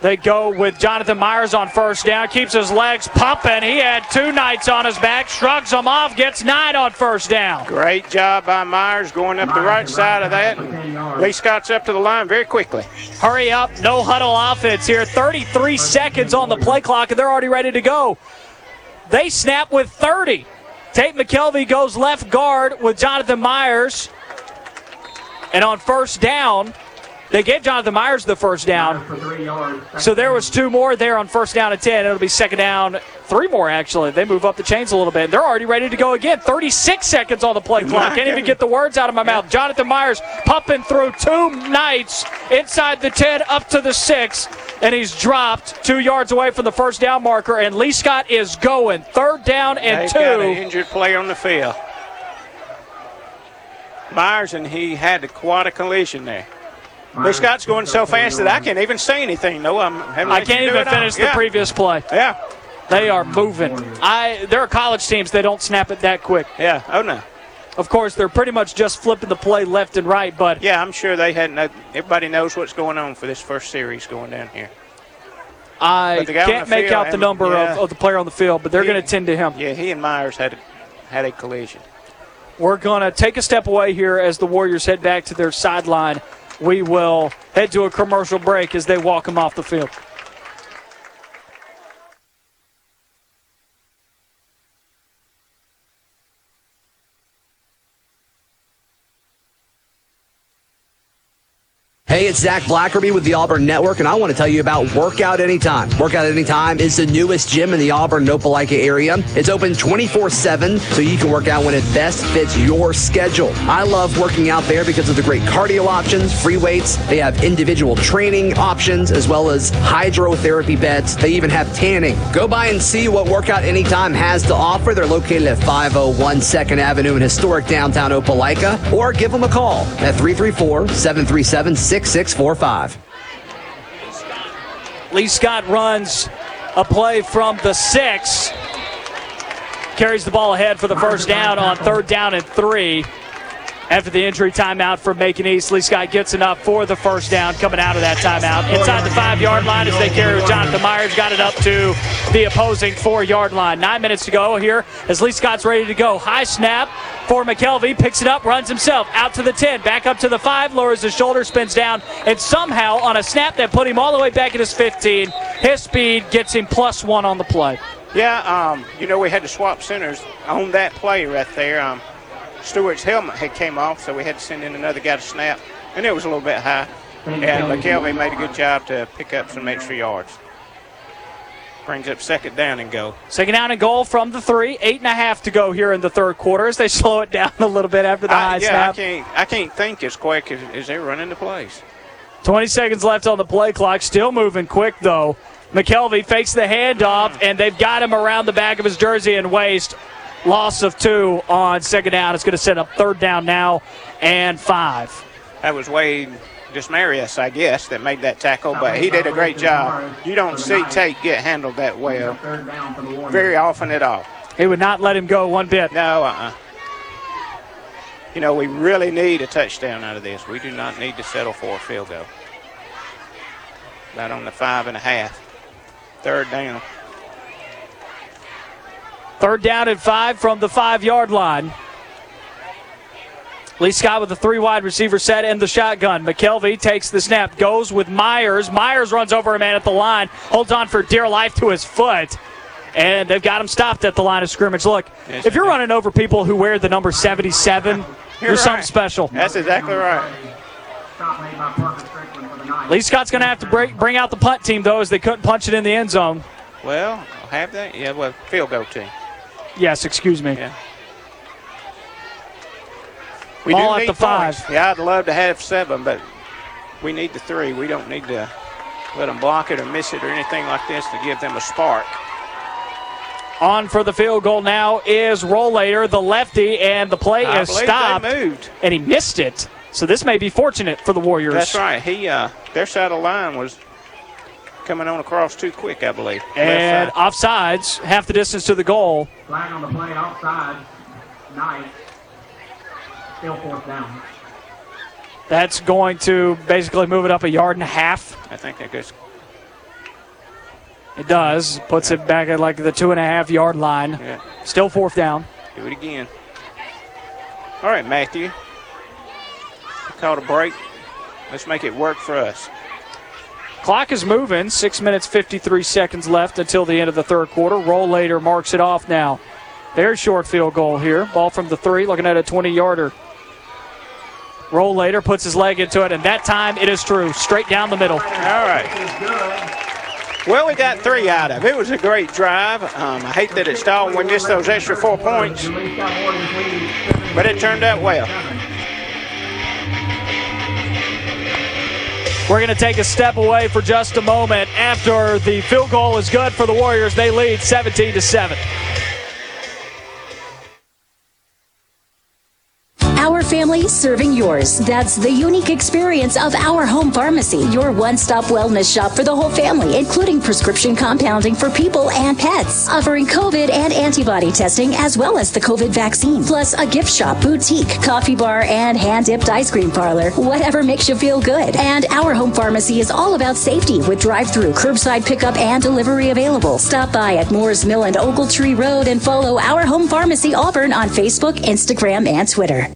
They go with Jonathan Myers on first down, keeps his legs pumping. He had two Knights on his back, shrugs them off, gets nine on first down.
Great job by Myers going up the right side of that. Lee Scott's up to the line very quickly.
Hurry up, no huddle offense here. 33 seconds on the play clock, and they're already ready to go. They snap with 30. Tate McKelvey goes left guard with Jonathan Myers. And on first down, they gave Jonathan Myers the first down. So there was two more there on first down at 10. It'll be second down, three more actually. They move up the chains a little bit. They're already ready to go again. 36 seconds on the play clock. Can't even get the words out of my mouth. Jonathan Myers pumping through two Knights inside the 10 up to the 6. And he's dropped two yards away from the first down marker. And Lee Scott is going. Third down and
They've
two.
got an injured player on the field. Myers and he had quite a collision there. Lee Scott's going so fast that I can't even say anything. No, I'm.
I can't even finish the
Yeah.
previous play.
Yeah.
They are moving. I there are college teams they don't snap it that quick.
Yeah. Oh no.
Of course, they're pretty much just flipping the play left and right, but
Yeah, I'm sure they hadn't. Everybody knows what's going on for this first series going down here.
I
But the guy on
can't make out the number
yeah.
of, of the player on the field, but they're going to tend to him.
Yeah, he and Myers had a, had a collision.
We're going to take a step away here as the Warriors head back to their sideline. We will head to a commercial break as they walk him off the field.
Hey, it's Zach Blackerby with the Auburn Network, and I want to tell you about Workout Anytime. Workout Anytime is the newest gym in the Auburn Opelika area. It's open 24 7, so you can work out when it best fits your schedule. I love working out there because of the great cardio options, free weights. They have individual training options as well as hydrotherapy beds. They even have tanning. Go by and see what Workout Anytime has to offer. They're located at 501 2nd Avenue in historic downtown Opelika, or give them a call at 334 737 6645.
Lee Scott runs a play from the six. Carries the ball ahead for the first down on third down and three. After the injury timeout for Macon East, Lee Scott gets enough for the first down coming out of that timeout. Inside the five yard line as they carry Jonathan Myers, got it up to the opposing four yard line. Nine minutes to go here as Lee Scott's ready to go. High snap for McKelvey, picks it up, runs himself out to the 10, back up to the 5, lowers his shoulder, spins down, and somehow on a snap that put him all the way back at his 15, his speed gets him plus one on the play.
Yeah, um, you know, we had to swap centers on that play right there. Um, Stewart's helmet had came off, so we had to send in another guy to snap, and it was a little bit high. And mm-hmm. McKelvey made a good job to pick up some extra yards. Brings up second down and go.
Second down and goal from the three. Eight and a half to go here in the third quarter as they slow it down a little bit after the
I,
high
yeah,
snap.
I can't, I can't think as quick as, as they're running the plays.
20 seconds left on the play clock. Still moving quick, though. McKelvey fakes the handoff, and they've got him around the back of his jersey and waist. Loss of two on second down. It's going to set up third down now and five.
That was Wade Dismarius, I guess, that made that tackle, but he did a great job. You don't see Tate get handled that well very often at all.
He would not let him go one bit.
No, uh-uh. You know, we really need a touchdown out of this. We do not need to settle for a field goal. About on the five and a half. Third down.
Third down and five from the five yard line. Lee Scott with the three wide receiver set and the shotgun. McKelvey takes the snap, goes with Myers. Myers runs over a man at the line, holds on for dear life to his foot. And they've got him stopped at the line of scrimmage. Look,
Yes,
if you're running over people who wear the number 77, you're,
You're
something
right.
special.
That's exactly right.
Lee Scott's going to have to break, bring out the punt team, though, as they couldn't punch it in the end zone.
Well, have they? Yeah, well, field goal team.
Yes, excuse me.
Yeah. We
Ball
do
at
need
the five.
points. Yeah, I'd love to have seven, but we need the three. We don't need to let them block it or miss it or anything like this to give them a spark.
On for the field goal now is Rollator, the lefty, and the play
I
is
believe they
stopped.
moved.
And he missed it. So this may be fortunate for the Warriors.
That's right. He uh, their side of the line was coming on across too quick, I believe.
And
Left
offsides, half the distance to the goal.
Flag on the play outside. Nice. Still fourth down.
That's going to basically move it up a yard and a half.
I think that goes.
It does. Puts it back at like the two and a half yard line.
Yeah.
Still fourth down.
Do it again. All right, Matthew. Called a break. Let's make it work for us.
Clock is moving. Six minutes, 53 seconds left until the end of the third quarter. Rollator marks it off now. Very short field goal here. Ball from the three, looking at a 20 yarder. Rollator puts his leg into it, and that time it is true. Straight down the middle.
All right. Well, we got three out of it. It was a great drive. Um, I hate that it stalled we missed those extra four points, but it turned out well.
We're going to take a step away for just a moment. After the field goal is good for the Warriors, they lead 17 to 7.
Our family serving yours. That's the unique experience of our home pharmacy, your one stop wellness shop for the whole family, including prescription compounding for people and pets, offering COVID and antibody testing as well as the COVID vaccine, plus a gift shop, boutique, coffee bar, and hand dipped ice cream parlor. Whatever makes you feel good. And our home pharmacy is all about safety with drive through, curbside pickup, and delivery available. Stop by at Moore's Mill and Ogletree Road and follow Our Home Pharmacy Auburn on Facebook, Instagram, and Twitter.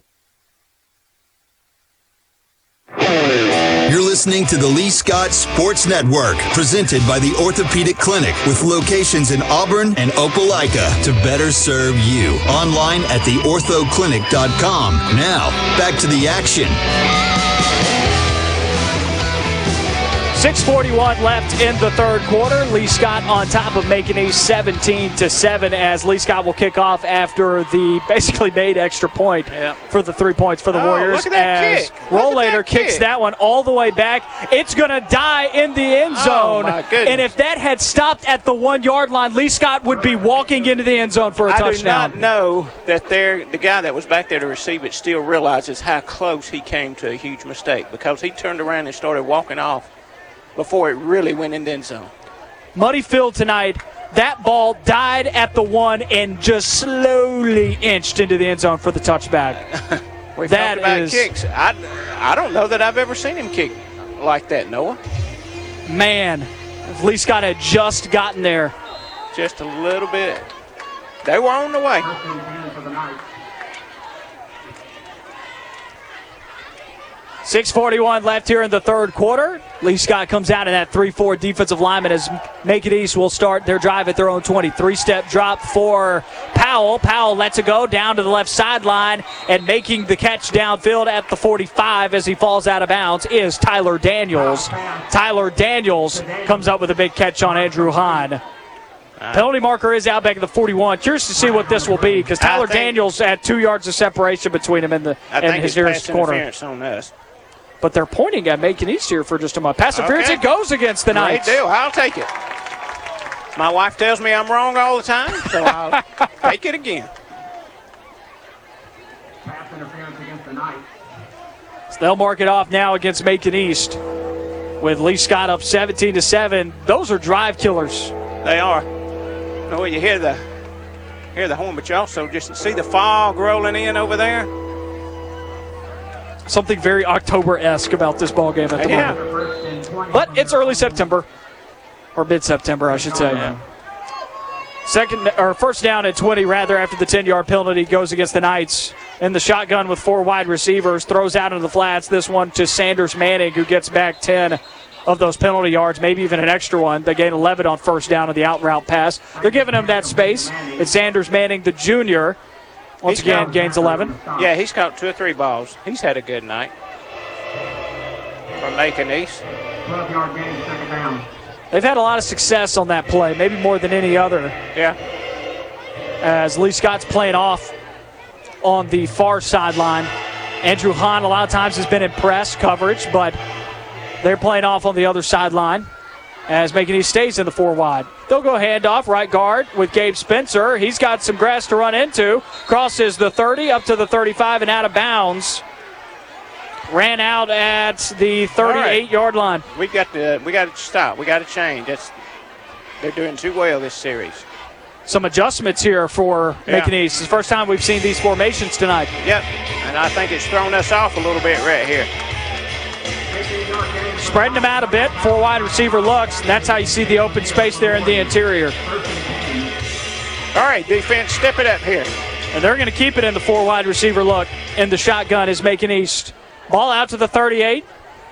You're listening to the Lee Scott Sports Network, presented by the Orthopedic Clinic, with locations in Auburn and Opelika to better serve you. Online at theorthoclinic.com. Now, back to the action.
641 left in the third quarter. Lee Scott on top of making a 17 to 7 as Lee Scott will kick off after the basically made extra point for the three points for the
Oh,
Warriors.
look at that
as
kick.
Rollator kicks
kick.
that one all the way back. It's going to die in the end
Oh,
zone.
goodness.
and if that had stopped at the one yard line, Lee Scott would be walking into the end zone for a
I
touchdown.
I do not know that there, the guy that was back there to receive it still realizes how close he came to a huge mistake because he turned around and started walking off before it really went in the end zone.
Muddy field tonight. That ball died at the one and just slowly inched into the end zone for the touchback.
We've
That
talked about
is-
kicks. I, I don't know that I've ever seen him kick like that, Noah.
Man, if Lee Scott had just gotten there.
Just a little bit. They were on the way.
641 left here in the third quarter. Lee Scott comes out in that 3-4 defensive lineman as Macon East will start their drive at their own 20. Three-step drop for Powell. Powell lets it go down to the left sideline and making the catch downfield at the 45 as he falls out of bounds is Tyler Daniels. Tyler Daniels comes up with a big catch on Andrew Hahn. Penalty marker is out back at the 41. Curious to see what this will be because Tyler
think-
Daniels had two yards of separation between him and, the,
I
and his nearest corner.
on us.
But they're pointing at Macon East here for just a moment. Pass interference,
Okay.
it goes against the
Great
Knights.
deal. I'll take it. My wife tells me I'm wrong all the time, so I'll take it again.
Pass interference against the Knights.
So they'll mark it off now against Macon East. With Lee Scott up 17 to 7. Those are drive killers.
They are. No, you hear the hear the horn, but you also just see the fog rolling in over there.
Something very October esque about this ball game at the
Yeah.
moment. But it's early September. Or mid September, I should say. Second or first down at 20, rather, after the 10 yard penalty goes against the Knights. In the shotgun with four wide receivers, throws out into the flats. This one to Sanders Manning, who gets back 10 of those penalty yards, maybe even an extra one. They gain 11 on first down of the out route pass. They're giving him that space. It's Sanders Manning, the junior. Once
He's
again,
got-
gains 11.
Yeah, he's caught two or three balls. He's had a good night. From Macon East.
12 yard gain, second down.
They've had a lot of success on that play, maybe more than any other.
Yeah.
As Lee Scott's playing off on the far sideline. Andrew Hahn, a lot of times, has been in press coverage, but they're playing off on the other sideline. As East stays in the four wide. They'll go handoff right guard with Gabe Spencer. He's got some grass to run into. Crosses the 30 up to the 35 and out of bounds. Ran out at the 38 yard line.
We got to we got to stop. We got to change. That's they're doing too well this series.
Some adjustments here for
Yeah.
East. It's the first time we've seen these formations tonight.
Yep, and I think it's thrown us off a little bit right here.
Spreading them out a bit. Four wide receiver looks. And that's how you see the open space there in the interior.
All right, defense, step it up here.
And they're going to keep it in the four wide receiver look. And the shotgun is Macon East. Ball out to the 38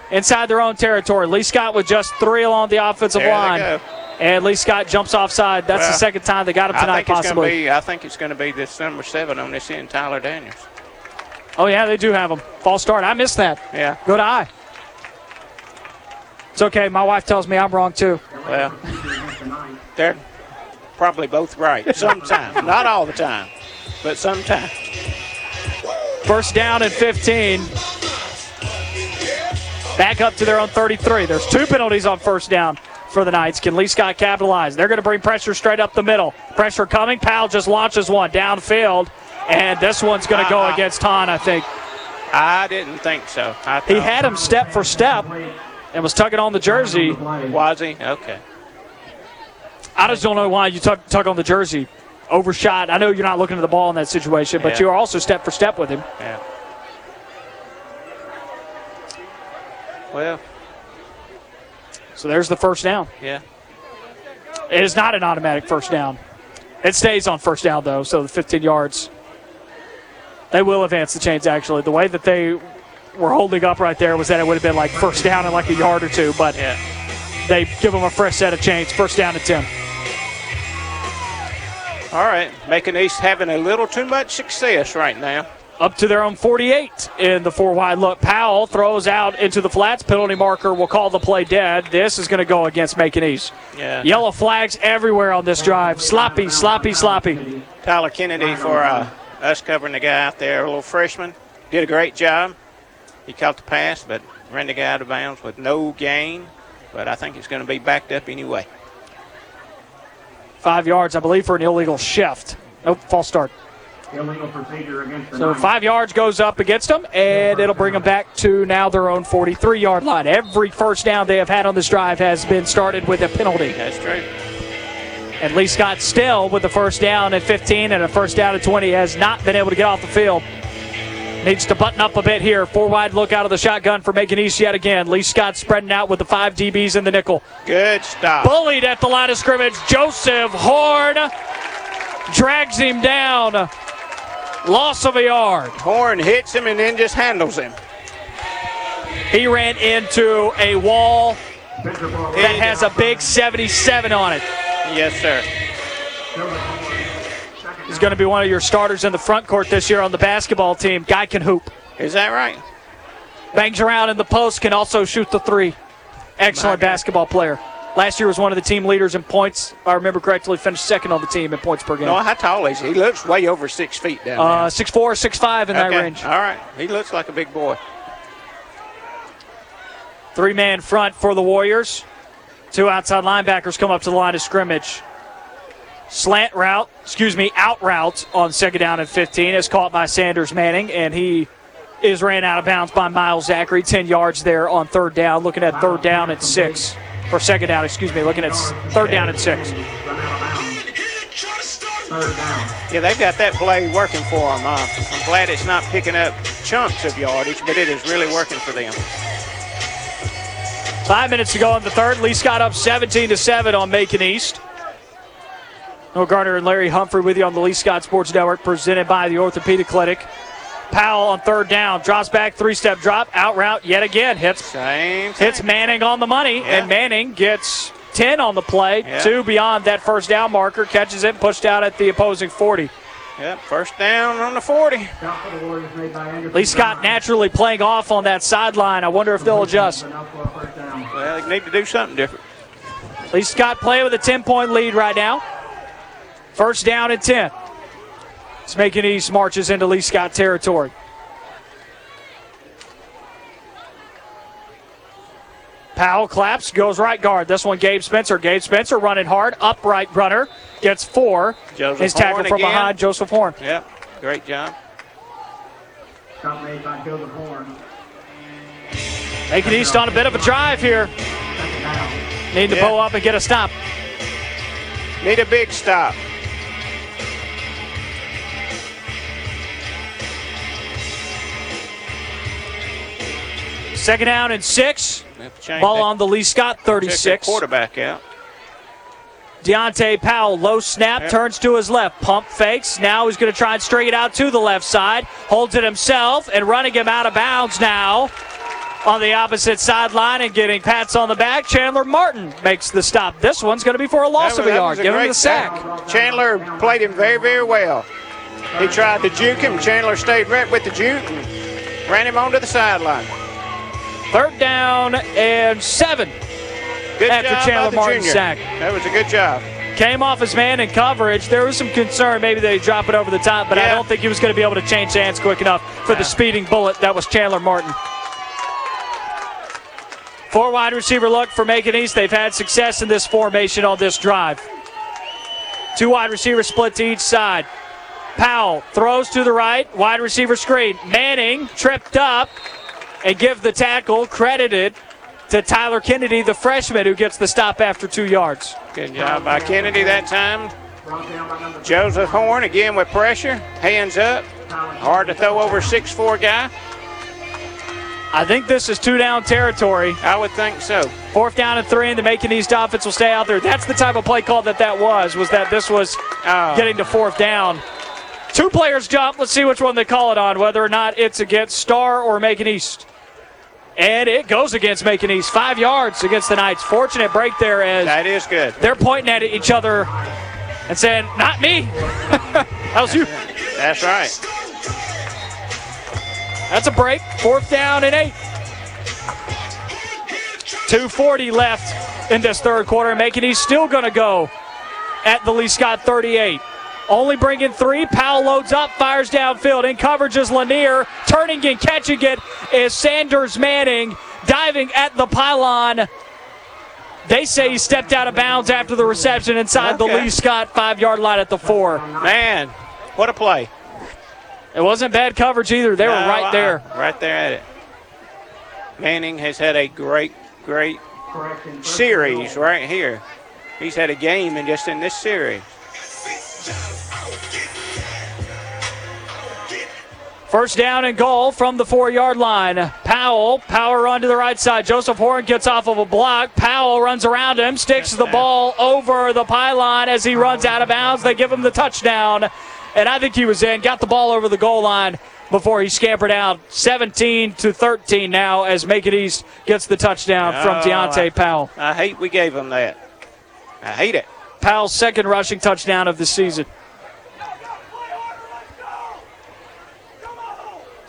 inside their own territory. Lee Scott with just three along the offensive
There
line. And Lee Scott jumps offside. That's the second time they got him
I
tonight,
it's
possibly.
Be, I think it's going to be this number seven on this end, Tyler Daniels.
Oh, yeah, they do have him. False start. I missed that.
Yeah.
Good I. It's okay. My wife tells me I'm wrong, too.
Well, they're probably both right. Sometimes, not all the time, but sometimes.
First down and 15. Back up to their own 33. There's two penalties on first down for the Knights. Can Lee Scott capitalize? They're going to bring pressure straight up the middle. Pressure coming. Powell just launches one downfield, and this one's going to go
Uh-uh.
against Hahn, I think.
I didn't think so. I
He had him step for step and was tugging on the jersey.
Was he? Okay.
I just don't know why you tug, tug on the jersey. Overshot. I know you're not looking at the ball in that situation, but
Yeah.
you are also step for step with him.
Yeah. Well,
So there's the first down.
yeah.
It is not an automatic first down. It stays on first down, though, so the 15 yards. They will advance the chains, actually. The way that they were holding up right there was that it would have been like first down in like a yard or two, but
Yeah.
they give them a fresh set of chains. First down and 10.
All right. Macon East having a little too much success right now.
Up to their own 48 in the four wide look. Powell throws out into the flats. Penalty marker will call the play dead. This is going to go against Macon East.
Yeah.
Yellow flags everywhere on this drive. Sloppy, sloppy, sloppy.
Tyler Kennedy for uh, us covering the guy out there, a little freshman. Did a great job. He caught the pass, but ran the guy out of bounds with no gain. But I think it's going to be backed up anyway.
Five yards, I believe, for an illegal shift. Nope, false start.
Illegal procedure against the
So
Knights.
five yards goes up against them, and it'll bring them back to now their own 43 yard line. Every first down they have had on this drive has been started with a penalty.
That's true.
At least Scott still with the first down at 15 and a first down at 20 has not been able to get off the field. Needs to button up a bit here. Four wide look out of the shotgun for Macon East yet again. Lee Scott spreading out with the five DBs in the nickel.
Good stop.
Bullied at the line of scrimmage. Joseph Horn drags him down. Loss of a yard.
Horn hits him and then just handles him.
He ran into a wall that has a big 77 on it.
Yes, sir.
He's going to be one of your starters in the front court this year on the basketball team. Guy can hoop.
Is that right?
Bangs around in the post, can also shoot the three. Excellent basketball player. Last year was one of the team leaders in points. If I remember correctly, finished second on the team in points per game.
No, how tall is he? He looks way over six feet down
Uh, 6'4", 6'5", in
there.
that
Okay,
range.
All right. He looks like a big boy.
Three man front for the Warriors. Two outside linebackers come up to the line of scrimmage. Slant route, excuse me, out route on second down and 15 is caught by Sanders Manning, and he is ran out of bounds by Miles Zachary. 10 yards there on third down. Looking at third down and six. Or second down, excuse me. Looking at third down and six.
Yeah, they've got that play working for them. Uh, I'm glad it's not picking up chunks of yardage, but it is really working for them.
Five minutes to go in the third. Lee Scott up 17 to 7 on Macon East. Noah Garner and Larry Humphrey with you on the Lee Scott Sports Network, presented by the Orthopedic Clinic. Powell on third down, drops back, three step drop, out route yet again. Hits,
Same
hits Manning on the money,
Yeah.
and Manning gets 10 on the play,
Yeah.
two beyond that first down marker, catches it, pushed out at the opposing 40.
Yep, first down on the 40.
Lee Scott naturally playing off on that sideline. I wonder if they'll adjust.
Well, they need to do something different.
Lee Scott playing with a 10 point lead right now. First down and 10. It's Macon East marches into Lee Scott territory. Powell claps, goes right guard. This one, Gabe Spencer. Gabe Spencer running hard, upright runner, gets four.
Joseph
His tackle
Horn
from
again.
behind, Joseph Horn.
Yep, great job.
Stop made by Joseph Horn.
Macon East on a bit of a drive here. Need to
Yeah.
pull up and get a stop.
Need a big stop.
Second down and six. Ball on the Lee Scott 36.
quarterback out.
Deontay Powell, low snap,
Yep.
turns to his left, pump fakes. Now he's going to try and string it out to the left side. Holds it himself and running him out of bounds now on the opposite sideline and getting pats on the back. Chandler Martin makes the stop. This one's going to be for a loss
That
of a yard.
a
Give him the sack.
Chandler played him very, very well. He tried to juke him. Chandler stayed right with the juke and ran him onto the sideline.
Third down and seven.
Good
After
job
Chandler Martin's
junior.
sack.
That was a good job.
Came off his man in coverage. There was some concern maybe they drop it over the top, but I don't think he was going to be able to change hands quick enough for the speeding bullet that was Chandler Martin. Four wide receiver look for Macon East. They've had success in this formation on this drive. Two wide receivers split to each side. Powell throws to the right, wide receiver screen. Manning tripped up and give the tackle credited to Tyler Kennedy, the freshman, who gets the stop after two yards.
Good job by Kennedy that time. Joseph Horn again with pressure. Hands up. Hard to throw over 6'4 guy.
I think this is two down territory.
I would think so.
Fourth down and three, and the Macon East offense will stay out there. That's the type of play call that that was. Was that this was
Oh.
getting to fourth down? Two players jump. Let's see which one they call it on. Whether or not it's against Star or Macon East. And it goes against Macon East. Five yards against the Knights. Fortunate break there as
That is good.
they're pointing at each other and saying, "Not me." that was you.
That's right.
That's a break. Fourth down and eight. 240 left in this third quarter. Macon East still going to go at the Lee Scott 38. Only bringing three. Powell loads up, fires downfield. In coverage is Lanier. Turning and catching it is Sanders Manning. Diving at the pylon. They say he stepped out of bounds after the reception inside the Lee Scott five yard line at the four.
Man, what a play.
It wasn't bad coverage either. They were right
uh-uh.
there.
Right there at it. Manning has had a great, great series right here. He's had a game and just in this series.
First down and goal from the four yard line. Powell, power run to the right side. Joseph Horn gets off of a block. Powell runs around him, sticks the ball over the pylon as he runs out of bounds. They give him the touchdown. And I think he was in, got the ball over the goal line before he scampered out. 17 to 13 now as Macon East gets the touchdown from
Oh,
Deontay
I-
Powell.
I hate we gave him that. I hate it.
Powell's second rushing touchdown of the season.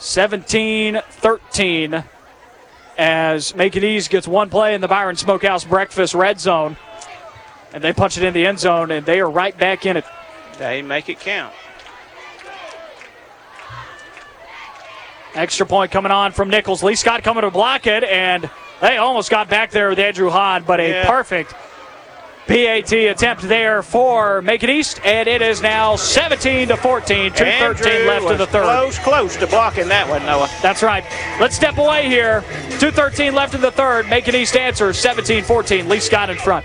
17 13 as Macon East gets one play in the Byron Smokehouse Breakfast red zone. And they punch it in the end zone, and they are right back in it.
They make it count.
Extra point coming on from Nichols. Lee Scott coming to block it, and they almost got back there with Andrew Hahn, but a
Yeah.
perfect PAT attempt there for Macon East, and it is now 17 to 14. 213
Andrew
left in the third.
Close, close to blocking that one, Noah.
That's right. Let's step away here. 213 left in the third. Macon East answers 17 14. Lee Scott in front.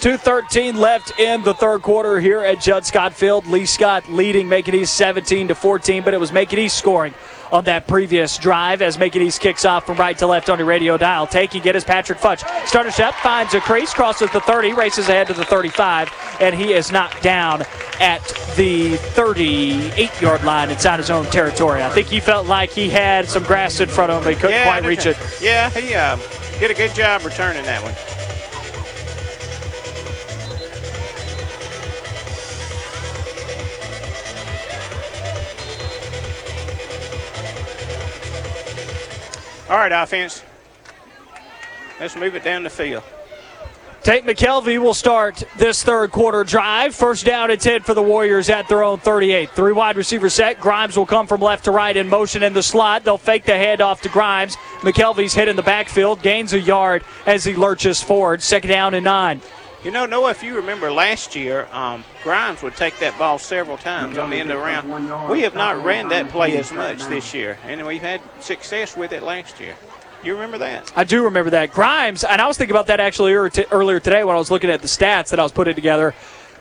2.13 left in the third quarter here at Judd Scott Field. Lee Scott leading Macon East 17 to 14, but it was Macon East scoring on that previous drive as Macon East kicks off from right to left on your radio dial. Taking it is Patrick Futch. Starter step finds a crease, crosses the 30, races ahead to the 35, and he is knocked down at the 38 yard line inside his own territory. I think he felt like he had some grass in front of him, but he couldn't
Yeah,
quite reach it.
Yeah, he uh, did a good job returning that one. All right, offense. Let's move it down the field.
Tate McKelvey will start this third quarter drive. First down and 10 for the Warriors at their own 38. Three wide receiver set. Grimes will come from left to right in motion in the slot. They'll fake the handoff to Grimes. McKelvey's hit in the backfield, gains a yard as he lurches forward. Second down and nine.
You know, Noah, if you remember last year, um, Grimes would take that ball several times on the end of the round. We have not ran that play as much this year, and we've had success with it last year. You remember that?
I do remember that. Grimes, and I was thinking about that actually earlier earlier today when I was looking at the stats that I was putting together.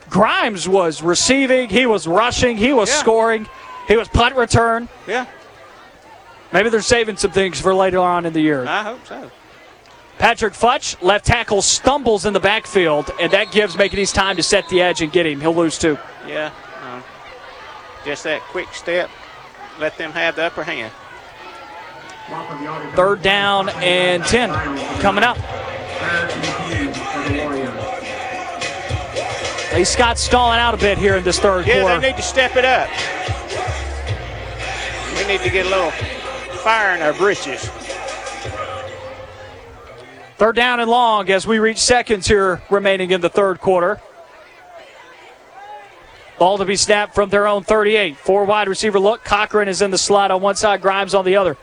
Grimes was receiving, he was rushing, he was scoring, he was punt return.
Yeah.
Maybe they're saving some things for later on in the year.
I hope so.
Patrick Futch, left tackle, stumbles in the backfield, and that gives East time to set the edge and get him. He'll lose two.
Yeah. Um, just that quick step, let them have the upper hand.
Third down and 10 coming up. Lee Scott stalling out a bit here in this third
Yeah,
quarter.
they need to step it up. We need to get a little fire in our britches.
Third down and long as we reach seconds here remaining in the third quarter. Ball to be snapped from their own 38. Four wide receiver look. Cochran is in the slot on one side, Grimes on the other.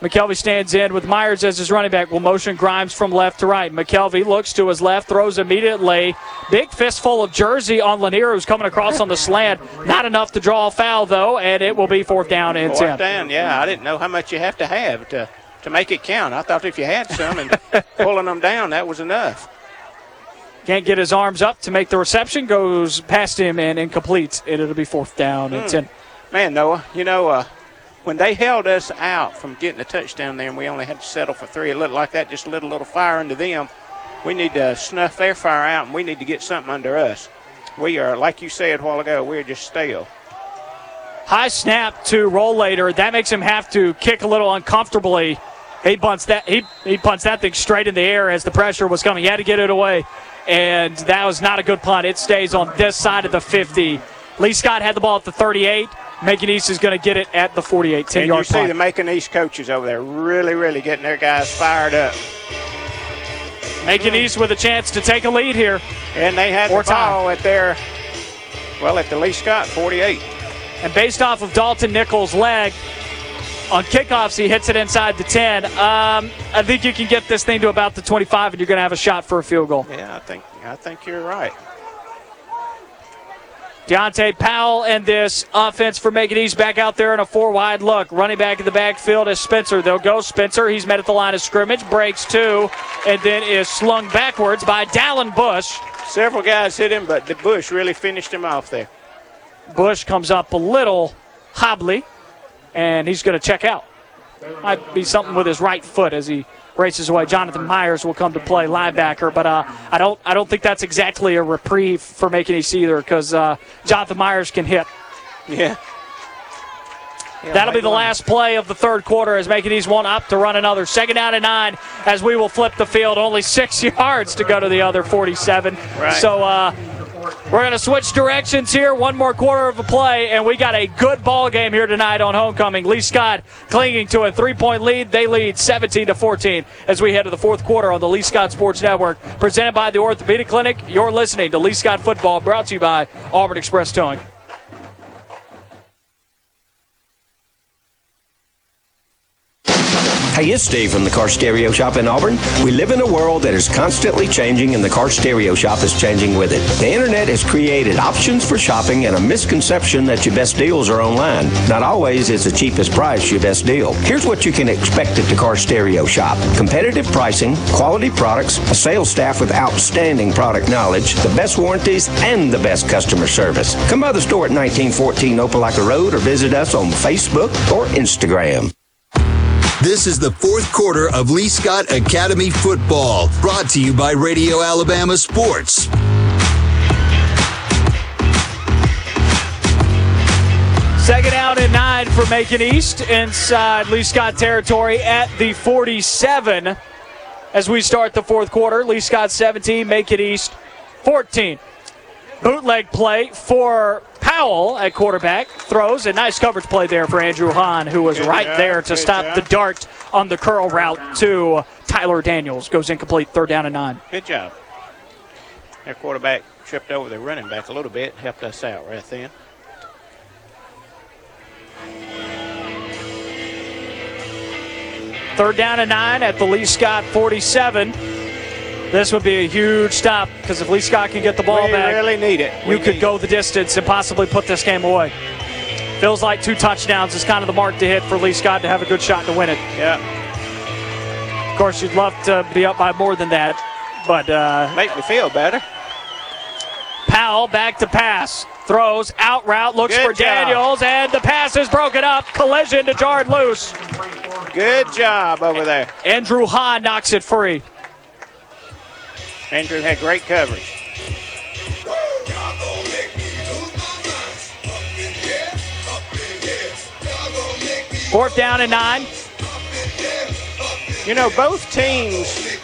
McKelvey stands in with Myers as his running back. Will motion Grimes from left to right. McKelvey looks to his left, throws immediately. Big fistful of jersey on Lanier, who's coming across on the slant. Not enough to draw a foul, though, and it will be fourth down and 10.
Fourth down, yeah. I didn't know how much you have to have to, to make it count. I thought if you had some and pulling them down, that was enough.
Can't get his arms up to make the reception. Goes past him and incomplete. And it'll be fourth down and
Hmm.
10.
Man, Noah, you know, uh, when they held us out from getting a touchdown there and we only had to settle for three, it looked like that just lit a little fire into them. We need to snuff their fire out and we need to get something under us. We are, like you said a while ago, we're just stale.
High snap to Rollator. That makes him have to kick a little uncomfortably. He punts that he, he punts that thing straight in the air as the pressure was coming. He had to get it away. And that was not a good punt. It stays on this side of the 50. Lee Scott had the ball at the 38. Macon East is going to get it at the 48. 10
and you see
punt.
the Macon East coaches over there really, really getting their guys fired up.
Macon East with a chance to take a lead here.
And they had
More
the ball at their, well, at the Lee Scott 48.
And based off of Dalton Nichols' leg, on kickoffs, he hits it inside the 10. Um, I think you can get this thing to about the 25, and you're going to have a shot for a field goal.
Yeah, I think I think you're right.
Deontay Powell and this offense for Macon East back out there in a four wide look. Running back in the backfield is Spencer. They'll go Spencer. He's met at the line of scrimmage, breaks two, and then is slung backwards by Dallin Bush.
Several guys hit him, but the Bush really finished him off there.
Bush comes up a little hobbly, and he's going to check out. Might be something with his right foot as he races away. Jonathan Myers will come to play linebacker, but uh, I don't I don't think that's exactly a reprieve for Macon East either because uh, Jonathan Myers can hit.
Yeah.
That'll be the last play of the third quarter as Macon East one up to run another second down and nine as we will flip the field. Only six yards to go to the other 47.
Right.
So uh, we're going to switch directions here. One more quarter of a play, and we got a good ball game here tonight on homecoming. Lee Scott clinging to a three-point lead. They lead 17 to 14 as we head to the fourth quarter on the Lee Scott Sports Network, presented by the Orthopedic Clinic. You're listening to Lee Scott Football, brought to you by Auburn Express Towing.
Hey,
it's Steve from the Car Stereo Shop in Auburn. We live in a world that is constantly changing, and the Car Stereo Shop is changing with it. The internet has created options for shopping and a misconception that your best deals are online. Not always is the cheapest price your best deal. Here's what you can expect at the Car Stereo Shop competitive pricing, quality products, a sales staff with outstanding product knowledge, the best warranties, and the best customer service. Come by the store at 1914 Opelika Road or visit us on Facebook or Instagram.
This is the fourth quarter of Lee Scott Academy football, brought to you by Radio Alabama Sports.
Second out and nine for Macon East inside Lee Scott territory at the 47 as we start the fourth quarter. Lee Scott 17, Macon East 14. Bootleg play for Powell at quarterback. Throws a nice coverage play there for Andrew Hahn, who was
Good
right
job,
there to
good
stop
job.
the dart on the curl route to Tyler Daniels. Goes incomplete, third down and nine.
Good job. Their quarterback tripped over the running back a little bit, helped us out right then.
Third down and nine at the Lee Scott 47. This would be a huge stop because if Lee Scott can get the ball
We
back,
really need it.
you
We
could
need
go the distance and possibly put this game away. Feels like two touchdowns is kind of the mark to hit for Lee Scott to have a good shot to win it.
Yeah.
Of course, you'd love to be up by more than that, but uh,
make me feel better.
Powell back to pass, throws out route, looks
Good
for
job.
Daniels, and the pass is broken up. Collision to Jarred loose.
Good job over there.
Andrew Hahn knocks it free.
Andrew had great coverage.
Fourth down and nine.
You know, both teams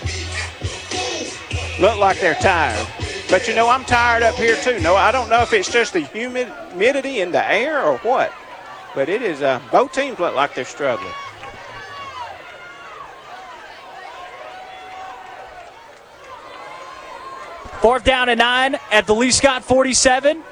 look like they're tired. But you know, I'm tired up here too. No, I don't know if it's just the humid- humidity in the air or what. But it is, uh, both teams look like they're struggling.
Fourth down and nine at the Lee Scott 47.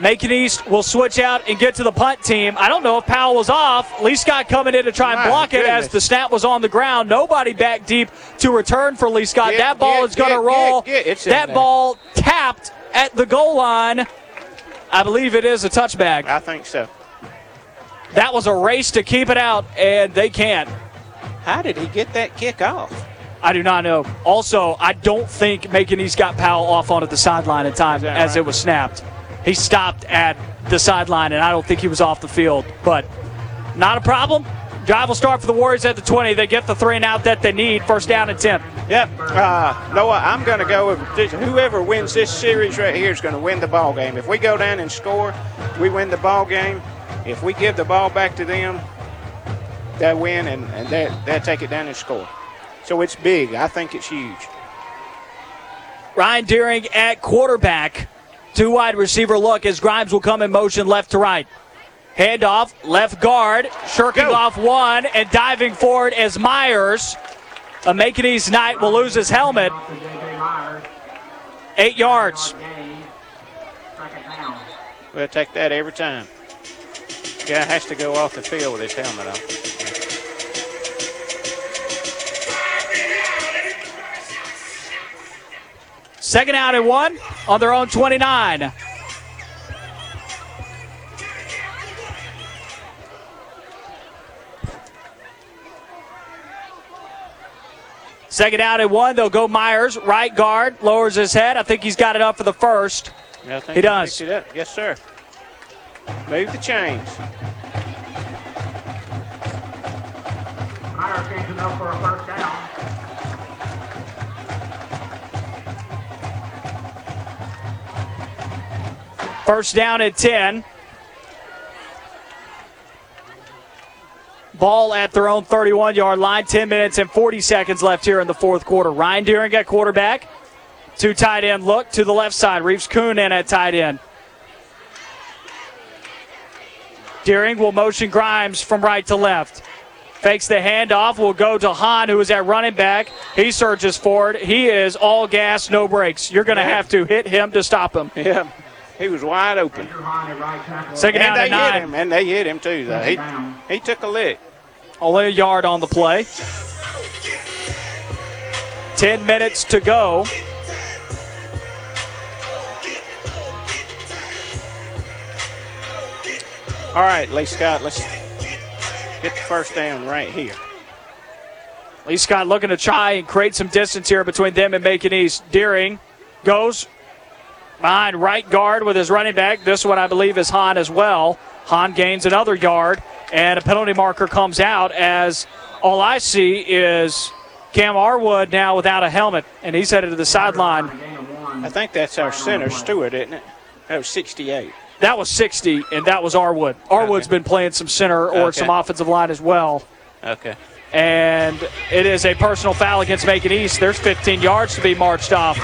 Macon East will switch out and get to the punt team. I don't know if Powell was off. Lee Scott coming in to try and
My
block it as the snap was on the ground. Nobody back deep to return for Lee Scott.
Get-
that ball
get-
is going to roll.
get- get. It's
that ball tapped at the goal line. I believe it is a touchback.
I think so.
That was a race to keep it out, and they can't.
How did he get that kick off?
I do not know. Also, I don't think Macon East got Powell off onto the sideline in time as
right?
it was snapped. He stopped at the sideline, and I don't think he was off the field. But not a problem. Drive will start for the Warriors at the 20. They get the three and out that they need. First down and 10.
Yep. Uh, Noah, I'm going to go with this, whoever wins this series right here is going to win the ball game. If we go down and score, we win the ball game. If we give the ball back to them, they win, and, and they, they'll take it down and score. So it's big. I think it's huge.
Ryan Deering at quarterback. Two wide receiver look as Grimes will come in motion left to right. Handoff, left guard, shirking off one and diving forward as Myers. A Macon East Knight will lose his helmet. Eight yards.
We'll take that every time. Guy has to go off the field with his helmet on.
Second out and one on their own 29. Second out and one. They'll go Myers, right guard, lowers his head. I think he's got it up for the first.
Yeah, I think
He does.
it up. Yes, sir. Move the chains.
Myers gets enough for a first down.
First down at 10. Ball at their own 31 yard line. 10 minutes and 40 seconds left here in the fourth quarter. Ryan Deering at quarterback. Two tight end look to the left side. Reeves Kuhn in at tight end. Deering will motion Grimes from right to left. Fakes the handoff. Will go to Hahn, who is at running back. He surges forward. He is all gas, no brakes. You're going to have to hit him to stop him.
Yeah, he was wide open.
Second
and
down
they
and nine.
hit him, and they hit him too. Though. He, he took a lick.
Only a yard on the play. 10 minutes to go.
All right, Lee Scott, let's get the first down right here.
Lee Scott looking to try and create some distance here between them and Macon East. Deering goes behind right guard with his running back. This one, I believe, is Hahn as well. Hahn gains another yard, and a penalty marker comes out as all I see is Cam Arwood now without a helmet, and he's headed to the sideline.
I think that's our center, Stewart, isn't it? That was 68.
That was 60, and that was Arwood. Arwood's been playing some center or
Okay.
some offensive line as well.
Okay.
And it is a personal foul against Macon East. There's 15 yards to be marched off.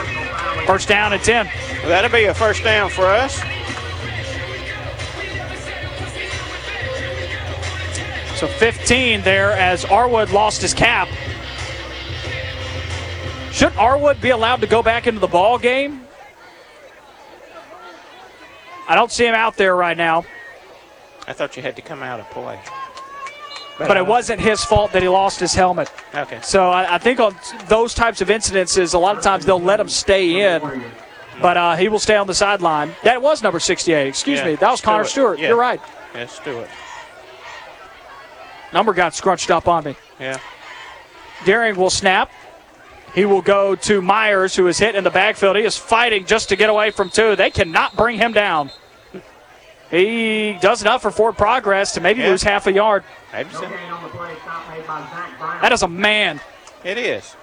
First down at 10.
Well, that'll be a first down for us.
So 15 there as Arwood lost his cap. Should Arwood be allowed to go back into the ball game? I don't see him out there right now,
I thought you had to come out of play.
But it wasn't his fault that he lost his helmet.
Okay.
So I, I think on those types of incidences, a lot of times they'll let him stay in, but uh, he will stay on the sideline. That was number 68. Excuse
Yeah,
me. That was Connor Stewart.
Yeah.
You're right.
Yeah, Stewart.
Number got scrunched up on me.
Yeah.
Deering will snap. He will go to Myers, who is hit in the backfield. He is fighting just to get away from two. They cannot bring him down. He does enough for forward progress to maybe
Yeah.
lose half a yard.
Maybe so.
Gain on the play, stop made by Zach Brown.
That is a man.
It is.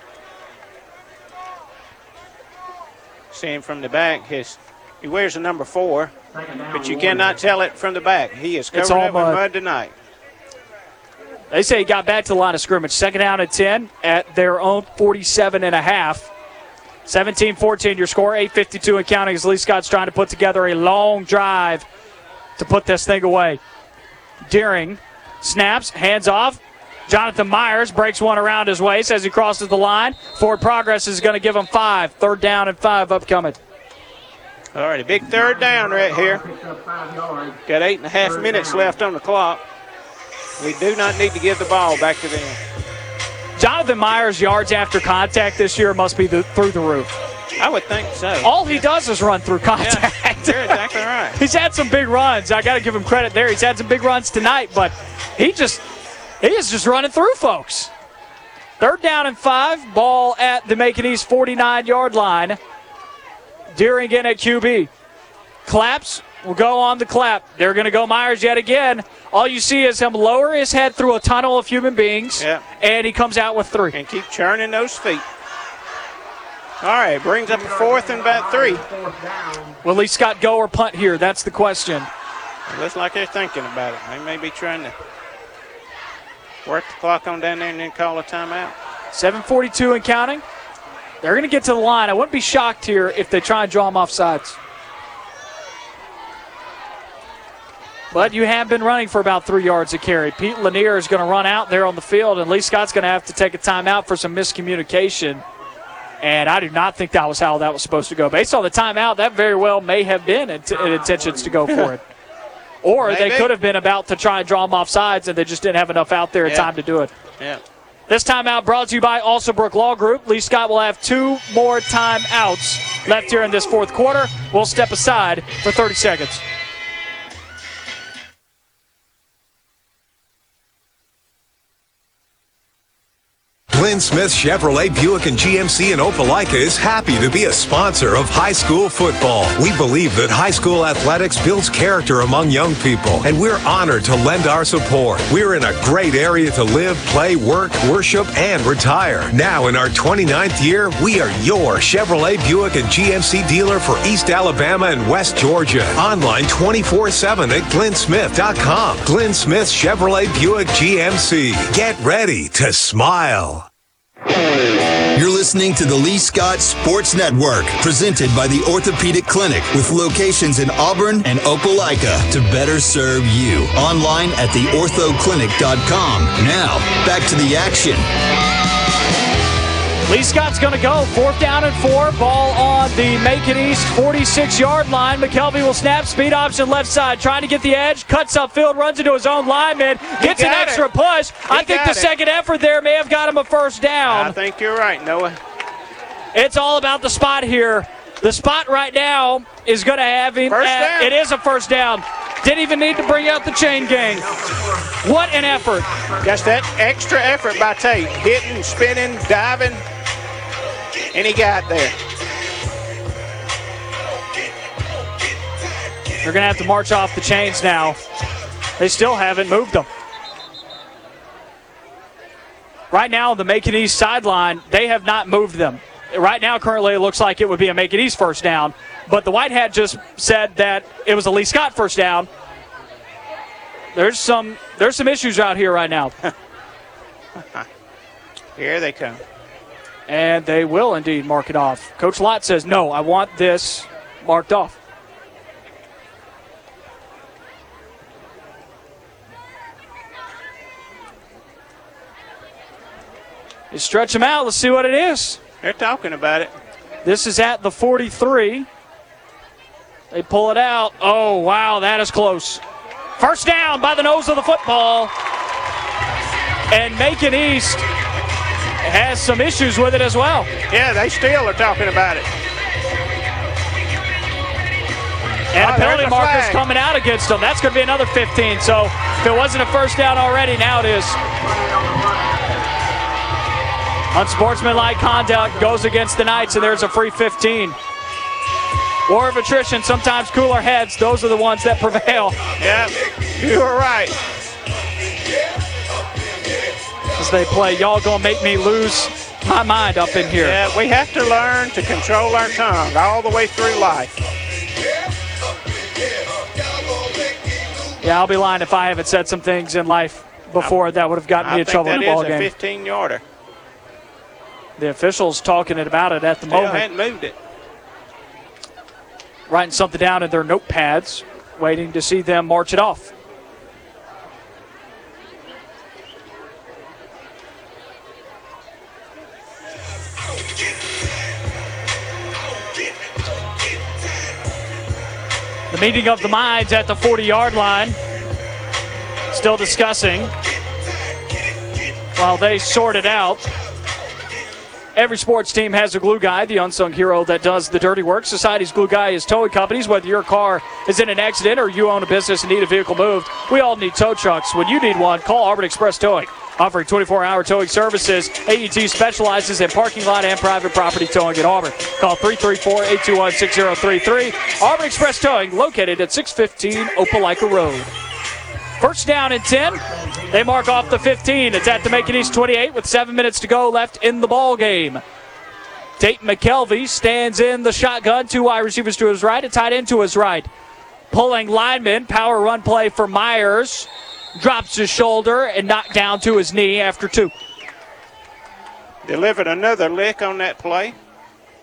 See him from the back. His he wears a number four, but you cannot tell it from the back. He is
It's
covered
all
up with
mud.
mud tonight.
They say he got back to the line of scrimmage. Second down and 10 at their own 47 and a half. 17 14 your score. 8.52 and counting as Lee Scott's trying to put together a long drive to put this thing away. Deering snaps, hands off. Jonathan Myers breaks one around his waist as he crosses the line. Forward progress is going to give him five. Third down and five upcoming.
All right, a big third down right here.
Picks up five yards.
Got eight and a half minutes left on the clock. We do not need to give the ball back to them.
Jonathan Myers' yards after contact this year must be the, through the roof.
I would think so.
All he does is run through contact.
You're exactly right.
He's had some big runs. I got to give him credit there. He's had some big runs tonight, but he just he is just running through folks. Third down and five. Ball at the Macon East 49 yard line. Deering in at QB. Claps will go on the clap. They're going to go Myers yet again. All you see is him lower his head through a tunnel of human beings,
Yeah.
and he comes out with three.
And keep churning those feet. All right, brings up a fourth and about three.
Will Lee Scott go or punt here? That's the question.
It looks like they're thinking about it. They may be trying to work the clock on down there and then call a timeout.
742 and counting. They're going to get to the line. I wouldn't be shocked here if they try and draw them off sides. But you have been running for about three yards a carry. Pete Lanier is going to run out there on the field, and Lee Scott's going to have to take a timeout for some miscommunication. And I do not think that was how that was supposed to go. Based on the timeout, that very well may have been int- intentions to go for it. Or they could have been about to try and draw them off sides, and they just didn't have enough out there in
Yeah.
time to do it.
Yeah.
This timeout brought to you by Alsobrook Law Group. Lee Scott will have two more timeouts left here in this fourth quarter. We'll step aside for 30 seconds.
Glenn Smith Chevrolet Buick and GMC in Opelika is happy to be a sponsor of high school football. We believe that high school athletics builds character among young people, and we're honored to lend our support. We're in a great area to live, play, work, worship, and retire. Now in our 29th year, we are your Chevrolet Buick and GMC dealer for East Alabama and West Georgia. Online 24-7 at glennsmith.com. Glenn Smith Chevrolet Buick GMC. Get ready to smile.
You're listening to the Lee Scott Sports Network, presented by the Orthopedic Clinic, with locations in Auburn and Opelika to better serve you. Online at theorthoclinic.com. Now, back to the action.
Lee Scott's going to go. Fourth down and four. Ball on the Macon East 46 yard line. McKelvey will snap. Speed option left side. Trying to get the edge. Cuts upfield. Runs into his own lineman. Gets an extra
it.
push. I think the
it.
second effort there may have got him a first down.
I think you're right, Noah.
It's all about the spot here. The spot right now is going to have him.
First
at-
down.
it is a first down. Didn't even need to bring out the chain gang. What an effort.
Just that extra effort by Tate. Hitting, spinning, diving. And he got there.
They're going to have to march off the chains now. They still haven't moved them. Right now, the Macon East sideline, they have not moved them. Right now, currently, it looks like it would be a Macon East first down. But the White Hat just said that it was a Lee Scott first down. There's some there's some issues out here right now.
Here they come.
And they will indeed mark it off. Coach Lott says, no, I want this marked off. You stretch them out. Let's see what it is.
They're talking about it.
This is at the 43. They pull it out. Oh, wow, that is close. First down by the nose of the football. And Macon East has some issues with it as well.
Yeah, they still are talking about it.
And
Oh,
a penalty marker's
flag.
coming out against them. That's going to be another 15. So if it wasn't a first down already, now it is. Unsportsmanlike conduct goes against the Knights, and there's a free 15. War of attrition, sometimes cooler heads. Those are the ones that prevail.
Yeah, you were right.
As they play, y'all gonna make me lose my mind up in here.
Yeah, we have to learn to control our tongue all the way through life.
Yeah, I'll be lying if I haven't said some things in life before that would have gotten
I
me in trouble in a ball
is a
game.
15 yarder.
The officials talking about it at the
Still
moment.
hadn't moved it.
writing something down in their notepads, waiting to see them march it off. The meeting of the minds at the 40 yard line. Still discussing while they sort it out. Every sports team has a glue guy, the unsung hero that does the dirty work. Society's glue guy is towing companies. Whether your car is in an accident or you own a business and need a vehicle moved, we all need tow trucks. When you need one, call Auburn Express Towing. Offering 24 hour towing services, AET specializes in parking lot and private property towing in Auburn. Call 334 821 6033. Auburn Express Towing, located at 615 Opelika Road. First down and 10. They mark off the 15. It's at the Macon East 28 with seven minutes to go left in the ball game. Tate McKelvey stands in the shotgun. Two wide receivers to his right, a tight end to his right. Pulling lineman, power run play for Myers. Drops his shoulder and knocked down to his knee after two.
Delivered another lick on that play.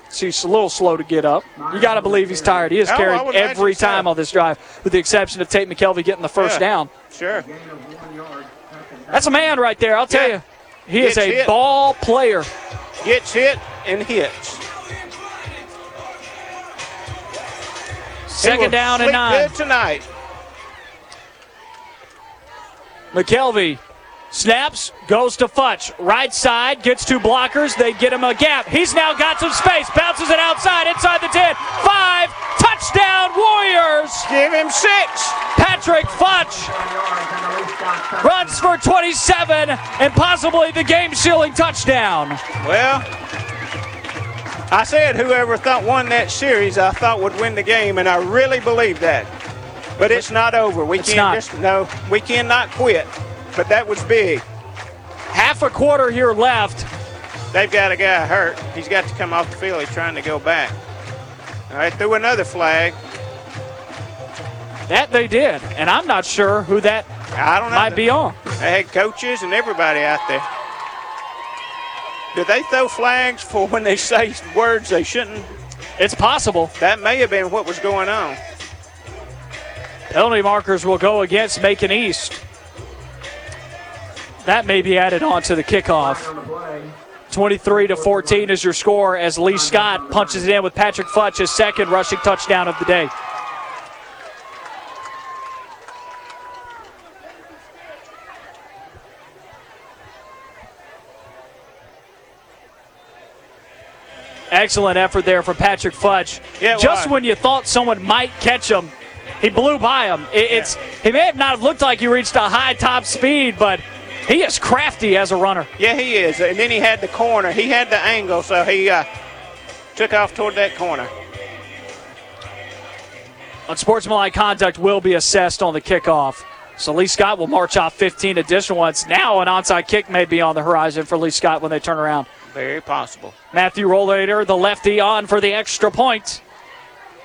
So he's a little slow to get up. You got to believe he's tired. He is
Oh,
carried every
so.
time on this drive, with the exception of Tate McKelvey getting the first
Yeah.
down.
Sure.
That's a man right there, I'll tell you. He is a
hit.
ball player.
Gets hit and hits.
Second down and nine.
Tonight.
McKelvey snaps, goes to Futch. Right side, gets two blockers. They get him a gap. He's now got some space. Bounces it outside, inside the 10. Five. Touchdown, Warriors.
Give him six.
Patrick Futch runs for 27 and possibly the game sealing touchdown.
Well, I said whoever thought won that series, I thought would win the game, and I really believe that. But it's not over. We
It's
can't
not.
just no. We cannot quit. But that was big.
Half a quarter here left.
They've got a guy hurt. He's got to come off the field. He's trying to go back. All right, threw another flag.
That they did, and I'm not sure who that
I don't know.
might be on.
They had coaches and everybody out there. Do they throw flags for when they say words they shouldn't?
It's possible.
That may have been what was going on.
Penalty markers will go against Macon East. That may be added on to the kickoff. 23 to 14 is your score as Lee Scott punches it in with Patrick Futch, his second rushing touchdown of the day. Excellent effort there from Patrick Futch.
Yeah,
Just when you thought someone might catch him, he blew by him. It, It's he may have not have looked like he reached a high top speed, but he is crafty as a runner.
Yeah, he is. And then he had the corner. He had the angle, so he uh, took off toward that corner.
Unsportsmanlike conduct will be assessed on the kickoff. So Lee Scott will march off 15 additional ones. Now an onside kick may be on the horizon for Lee Scott when they turn around.
Very possible.
Matthew Rollator, the lefty, on for the extra point.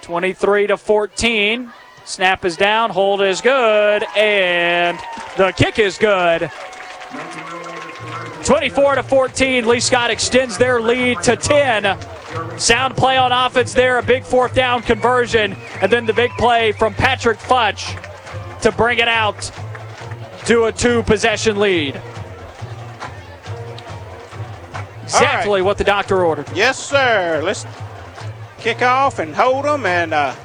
23 to 14. Snap is down, hold is good, and the kick is good. 24 to 14. Lee Scott extends their lead to 10. Sound play on offense there, a big fourth down conversion, and then the big play from Patrick Futch to bring it out to a two possession lead. Exactly what the doctor ordered.
Yes, sir. Let's kick off and hold them and uh,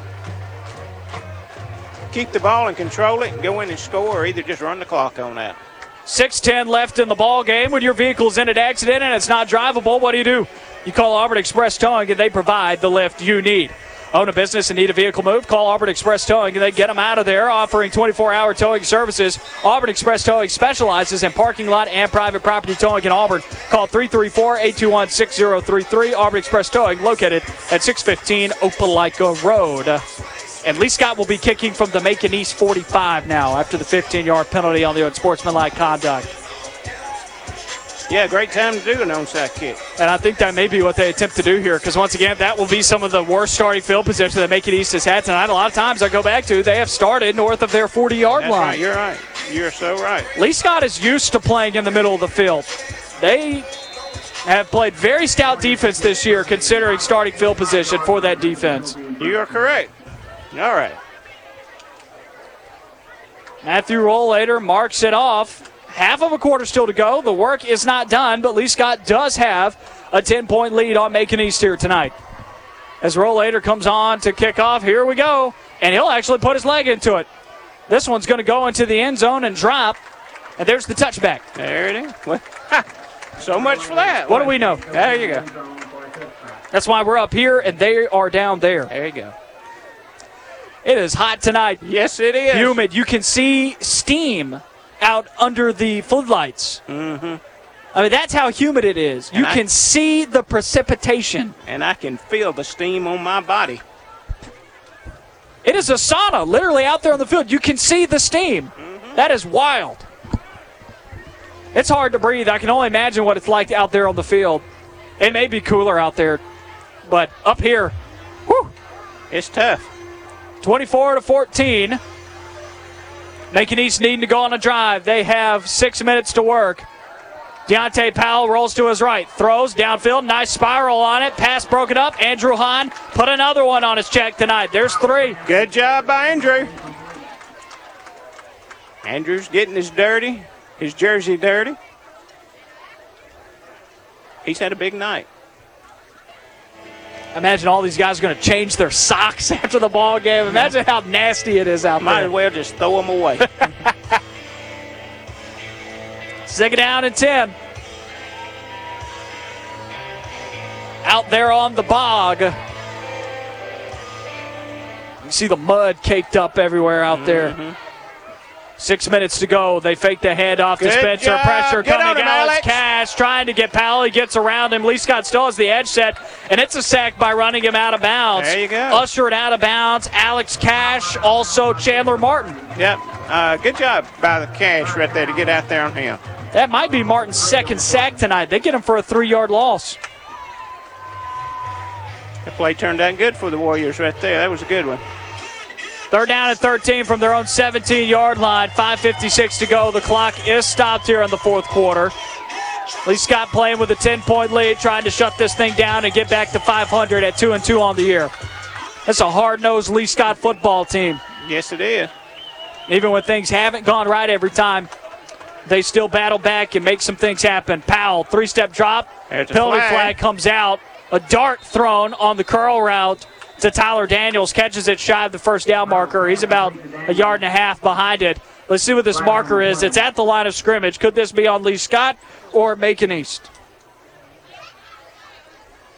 keep the ball and control it and go in and score or either just run the clock on that.
6-10 left in the ball game. When your vehicle's in an accident and it's not drivable, what do you do? You call Auburn Express Towing and they provide the lift you need. Own a business and need a vehicle moved? Call Auburn Express Towing and they get them out of there, offering 24-hour towing services. Auburn Express Towing specializes in parking lot and private property towing in Auburn. Call 334-821-6033. Auburn Express Towing, located at 615 Opelika Road. And Lee Scott will be kicking from the Macon East 45 now after the 15-yard penalty on the unsportsmanlike conduct.
Yeah, great time to do an onside kick.
And I think that may be what they attempt to do here because, once again, that will be some of the worst starting field position that Macon East has had tonight. A lot of times I go back to, they have started north of their 40 yard line.
right. You're right. You're so right.
Lee Scott is used to playing in the middle of the field. They have played very stout defense this year, considering starting field position for that defense.
You are correct. All right.
Matthew Rollator marks it off. Half of a quarter still to go. The work is not done, but Lee Scott does have a 10 point lead on Macon East here tonight. As Rollator comes on to kick off, here we go. And he'll actually put his leg into it. This one's going to go into the end zone and drop. And there's the touchback.
There it is. So much for that.
What do we know?
There you go.
That's why we're up here and they are down there.
There you go.
It is hot tonight.
Yes, it is.
Humid. You can see steam out under the floodlights.
Mm-hmm.
I mean, that's how humid it is. You
I-
can see the precipitation.
And I can feel the steam on my body.
It is a sauna, literally out there on the field. You can see the steam. Mm-hmm. That is wild. It's hard to breathe. I can only imagine what it's like out there on the field. It may be cooler out there, but up here, whew,
It's tough.
24 to 14. Macon East needing to go on a drive. They have six minutes to work. Deontay Powell rolls to his right, throws downfield, nice spiral on it. Pass broken up. Andrew Hahn put another one on his check tonight. There's three.
Good job by Andrew. Andrew's getting his dirty, his jersey dirty. He's had a big night.
Imagine all these guys are going to change their socks after the ball game. Imagine how nasty it is out
Might
there.
as well just throw them away.
Second down and 10. Out there on the bog. You see the mud caked up everywhere out there. Mm-hmm. Six minutes to go. They fake the handoff to
Good
Spencer.
job.
Pressure
Get on
coming.
him,
Alex
Alex.
Cash trying to get Powell. He gets around him. Lee Scott still has the edge set, and it's a sack by running him out of bounds.
There you go.
Ushered out of bounds. Alex Cash, also Chandler Martin.
yep. Uh, good job by the cash right there to get out there on him.
That might be Martin's second sack tonight. They get him for a three yard loss.
The play turned out good for the Warriors right there. That was a good one.
Third down at 13 from their own 17 yard line. 5.56 to go. The clock is stopped here in the fourth quarter. Lee Scott playing with a 10 point lead, trying to shut this thing down and get back to 500 at 2 and 2 on the year. That's a hard nosed Lee Scott football team.
Yes, it is.
Even when things haven't gone right every time, they still battle back and make some things happen. Powell, three step drop.
There's
Penalty
flag.
flag comes out. A dart thrown on the curl route to Tyler Daniels. Catches it shy of the first down marker. He's about a yard and a half behind it. Let's see what this marker is. It's at the line of scrimmage. Could this be on Lee Scott or Macon East?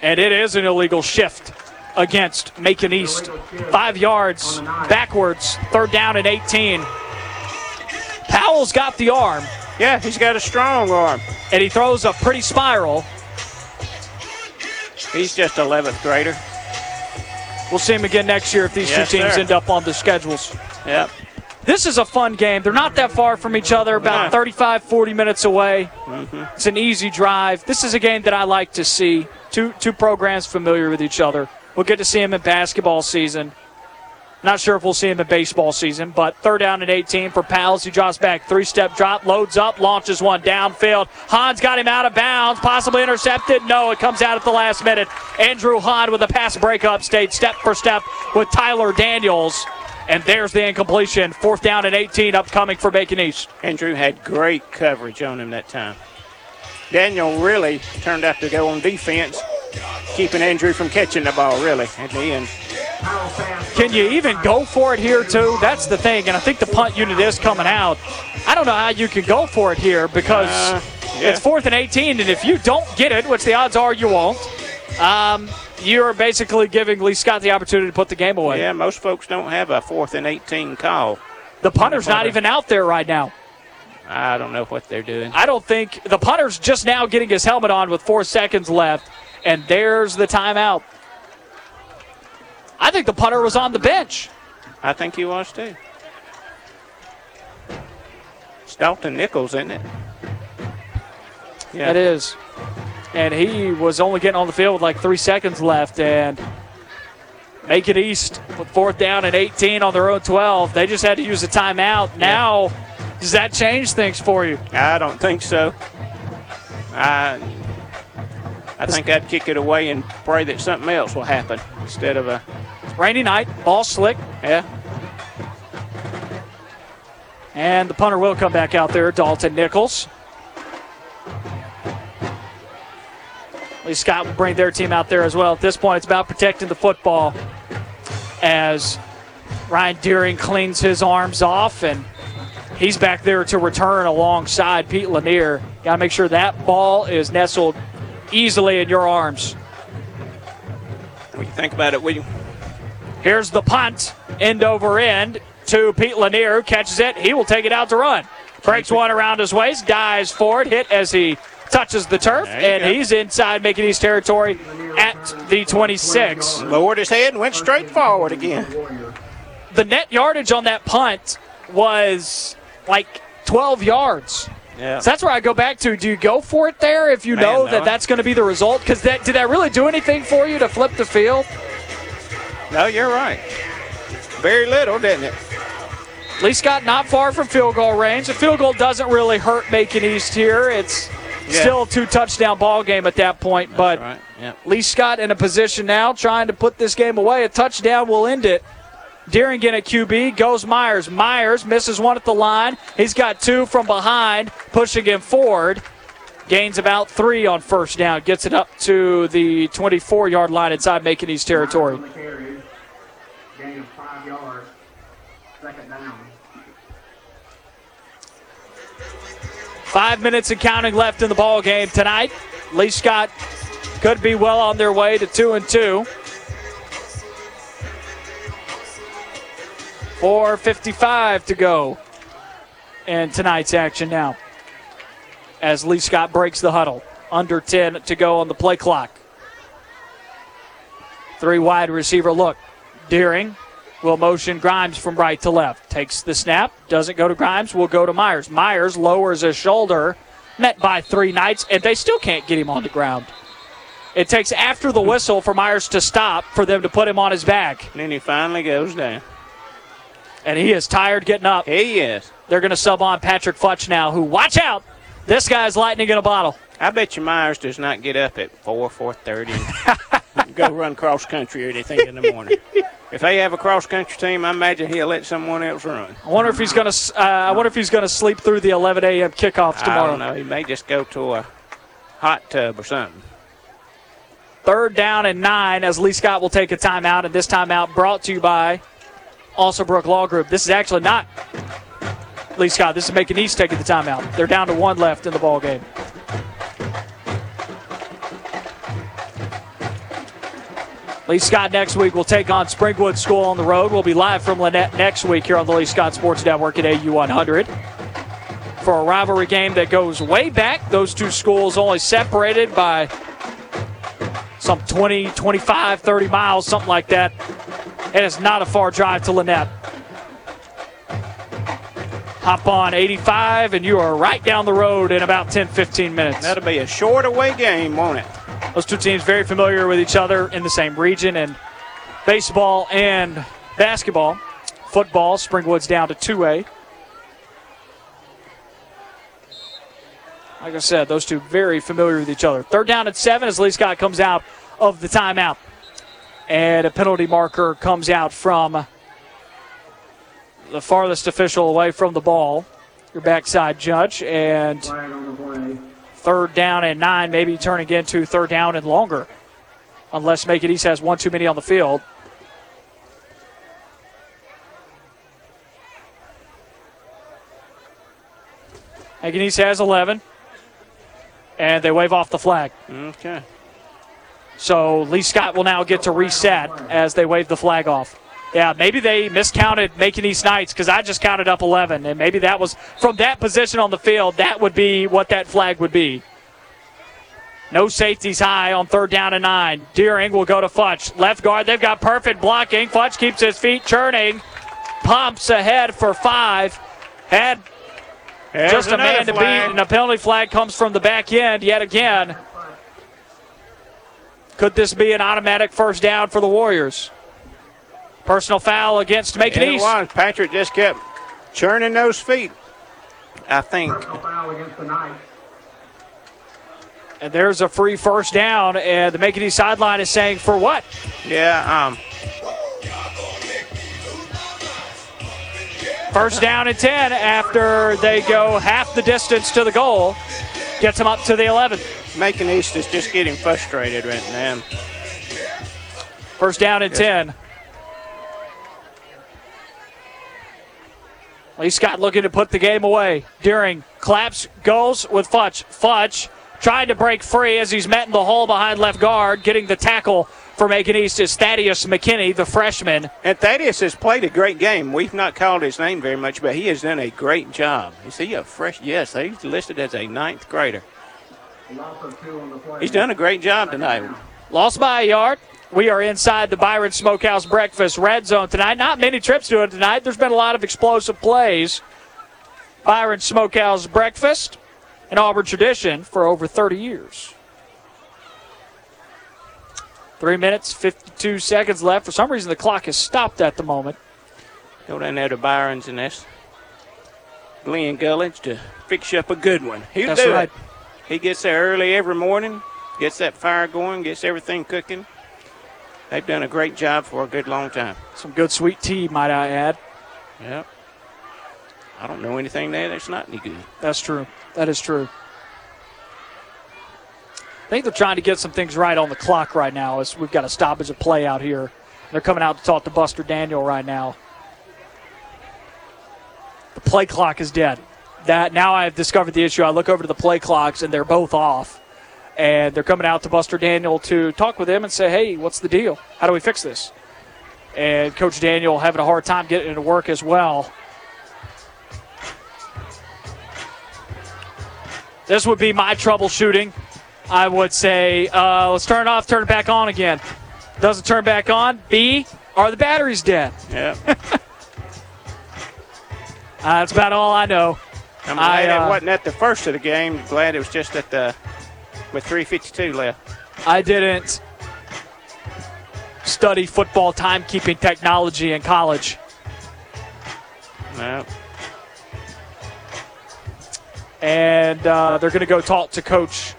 And it is an illegal shift against Macon East. Five yards backwards, third down and 18. Powell's got the arm.
Yeah, he's got a strong arm.
And he throws a pretty spiral.
He's just 11th grader.
We'll see him again next year if these
Yes,
two teams
sir.
end up on the schedules.
Yep.
This is a fun game. They're not that far from each other, about
Yeah.
35, 40 minutes away.
Mm-hmm.
It's an easy drive. This is a game that I like to see. Two two programs familiar with each other. We'll get to see them in basketball season. Not sure if we'll see him in baseball season, but third down and 18 for Pals. He drops back, three step drop, loads up, launches one downfield. Hahn's got him out of bounds, possibly intercepted. No, it comes out at the last minute. Andrew Hahn with a pass breakup stayed step for step with Tyler Daniels. And there's the incompletion. Fourth down and 18 upcoming for Macon East.
Andrew had great coverage on him that time. Daniel really turned out to go on defense, keeping Andrew from catching the ball, really, at the end.
Can you even go for it here, too? That's the thing. And I think the punt unit is coming out. I don't know how you can go for it here because
Uh, yeah.
it's fourth and 18. And if you don't get it, which the odds are you won't, um, you're basically giving Lee Scott the opportunity to put the game away.
Yeah, most folks don't have a fourth and 18 call.
The punter's not even out there right now.
I don't know what they're doing.
I don't think the punter's just now getting his helmet on with four seconds left, and there's the timeout. I think the punter was on the bench.
I think he was too. It's Dalton Nichols, isn't it? Yeah.
It is. And he was only getting on the field with like three seconds left. And Macon East with fourth down and 18 on their own 12. They just had to use a timeout. Now, does that change things for you?
I don't think so. I I think I'd kick it away and pray that something else will happen instead of a
rainy night, ball slick.
Yeah.
And the punter will come back out there, Dalton Nichols. Lee Scott will bring their team out there as well. At this point, it's about protecting the football as Ryan Deering cleans his arms off and he's back there to return alongside Pete Lanier. Got to make sure that ball is nestled easily in your arms.
When you think about it, William.
Here's the punt, end over end to Pete Lanier, who catches it. He will take it out to run. Breaks one around his waist, dives forward, hit as he touches the turf, and
go.
he's inside Macon East territory at the 26.
Lowered his head and went straight forward again.
The net yardage on that punt was like 12 yards.
Yeah.
So that's where I go back to. Do you go for it there if you
Man,
know
no.
that that's going to be the result? Because that did that really do anything for you to flip the field?
No, you're right. Very little, didn't it?
Lee Scott not far from field goal range. The field goal doesn't really hurt Macon East here. It's
Yeah.
still a two touchdown ball game at that point. But
right. Yep.
Lee Scott in a position now trying to put this game away. A touchdown will end it. Deeringen at QB goes Myers. Myers misses one at the line. He's got two from behind, pushing him forward. Gains about three on first down. Gets it up to the 24 yard line inside Macon East territory.
Gain of five yards. Second down.
Five minutes and counting left in the ball game tonight. Lee Scott could be well on their way to two and two. 4.55 to go in tonight's action now. As Lee Scott breaks the huddle. Under 10 to go on the play clock. Three wide receiver look. Deering will motion Grimes from right to left. Takes the snap, doesn't go to Grimes, will go to Myers. Myers lowers his shoulder, met by three Knights, and they still can't get him on the ground. It takes after the whistle for Myers to stop for them to put him on his back.
And then he finally goes down.
And he is tired getting up.
He is.
They're going to sub on Patrick Futch now, who, watch out, this guy's lightning in a bottle.
I bet you Myers does not get up at 4, 4.30 and go run cross country or anything in the morning. If they have a cross country team, I imagine he'll let someone else run.
I wonder if he's going to. Uh, I wonder if he's going to sleep through the 11 a.m. kickoffs
I
tomorrow.
don't know. He may just go to a hot tub or something.
Third down and nine as Lee Scott will take a timeout, and this timeout brought to you by Alsobrook Law Group. This is actually not Lee Scott. This is Macon East taking the timeout. They're down to one left in the ball game. Lee Scott next week will take on Springwood School on the road. We'll be live from Lanett next week here on the Lee Scott Sports Network at AU100 for a rivalry game that goes way back. Those two schools only separated by some 20, 25, 30 miles, something like that. It is not a far drive to Lanett. Hop on 85, and you are right down the road in about 10, 15 minutes.
That'll be a short away game, won't it?
Those two teams very familiar with each other in the same region, and baseball and basketball. Football, Springwood's down to 2A. Like I said, those two very familiar with each other. Third down at seven as Lee Scott comes out of the timeout. And a penalty marker comes out from the farthest official away from the ball, your backside judge. And third down and nine, maybe turning to third down and longer, unless Macon East has one too many on the field. East has 11, and they wave off the flag.
Okay.
So Lee Scott will now get to reset as they wave the flag off. Yeah, maybe they miscounted Macon East Knights because I just counted up 11, and maybe that was from that position on the field. That would be what that flag would be. No safeties high on third down and nine. Deering will go to Futch. Left guard, they've got perfect blocking. Futch keeps his feet churning. Pumps ahead for five. Had
There's
just a man to beat, and a penalty flag comes from the back end yet again. Could this be an automatic first down for the Warriors? Personal foul against Macon
And
East.
was. Patrick just kept churning those feet. I think.
Personal foul against the Knights.
And there's a free first down, and the Macon East sideline is saying, for what?
Yeah, um,
First down and 10 after they go half the distance to the goal. Gets them up to the 11.
Macon East is just getting frustrated right now.
First down and 10. Lee Scott looking to put the game away. Deering claps, goes with Futch. Futch trying to break free as he's met in the hole behind left guard. Getting the tackle for Macon East is Thaddeus McKinney, the freshman.
And Thaddeus has played a great game. We've not called his name very much, but he has done a great job. Is he a fresh? Yes, he's listed as a ninth grader.
Loss of two on the play.
He's done a great job tonight.
Lost by a yard. We are inside the Byron Smokehouse Breakfast Red Zone tonight. Not many trips to it tonight. There's been a lot of explosive plays. Byron Smokehouse Breakfast, an Auburn tradition for over 30 years. Three minutes, 52 seconds left. For some reason, the clock has stopped at the moment.
Go down there to Byron's and that's Glenn Gullidge to fix you up a good one. He'll
That's
do
right.
it. He gets there early every morning, gets that fire going, gets everything cooking. They've done a great job for a good long time.
Some good sweet tea, might I add.
Yep. I don't know anything there that's not any good.
That's true. That is true. I think they're trying to get some things right on the clock right now as we've got a stoppage of play out here. They're coming out to talk to Buster Daniel right now. The play clock is dead. That now I've discovered the issue. I look over to the play clocks and they're both off. And they're coming out to Buster Daniel to talk with him and say, hey, what's the deal? How do we fix this? And Coach Daniel having a hard time getting it to work as well. This would be my troubleshooting. I would say, uh, let's turn it off, turn it back on again. Doesn't turn back on. B, are the batteries dead?
Yeah.
Uh, that's about all I know.
I'm glad
I, uh,
it wasn't at the first of the game. Glad it was just at the with 3:52 left.
I didn't study football timekeeping technology in college.
No.
and uh, they're going to go talk to Coach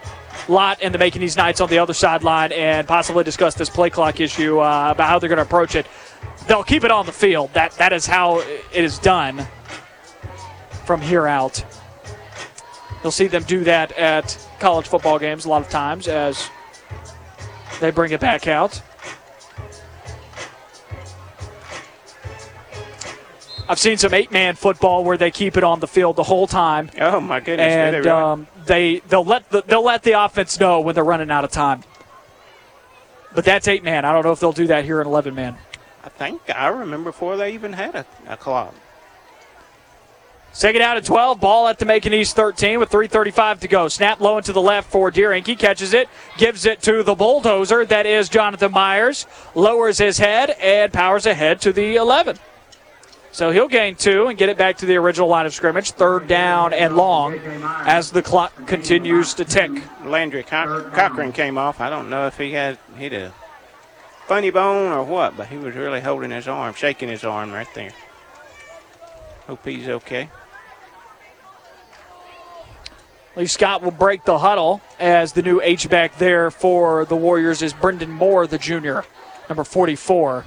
Lott and the Macon East Knights on the other sideline and possibly discuss this play clock issue uh, about how they're going to approach it. they'll keep it on the field. That that is how it is done from here out. You'll see them do that at college football games a lot of times as they bring it back out. I've seen some eight-man football where they keep it on the field the whole time.
Oh my goodness!
And
really?
um, they they'll let the, they'll let the offense know when they're running out of time. But that's eight man. I don't know if they'll do that here in eleven man.
I think I remember before they even had a, a clock.
Second down at 12. Ball at the Macon East 13 with 3.35 to go. Snap low into the left for Deering. He catches it, gives it to the bulldozer. That is Jonathan Myers. Lowers his head and powers ahead to the 11. So he'll gain two and get it back to the original line of scrimmage. Third down and long as the clock continues to tick.
Landry Coch- Cochran came off. I don't know if he had hit a funny bone or what, but he was really holding his arm, shaking his arm right there. Hope he's okay.
Lee Scott will break the huddle as the new H back there for the Warriors is Brendan Moore, the junior, number 44.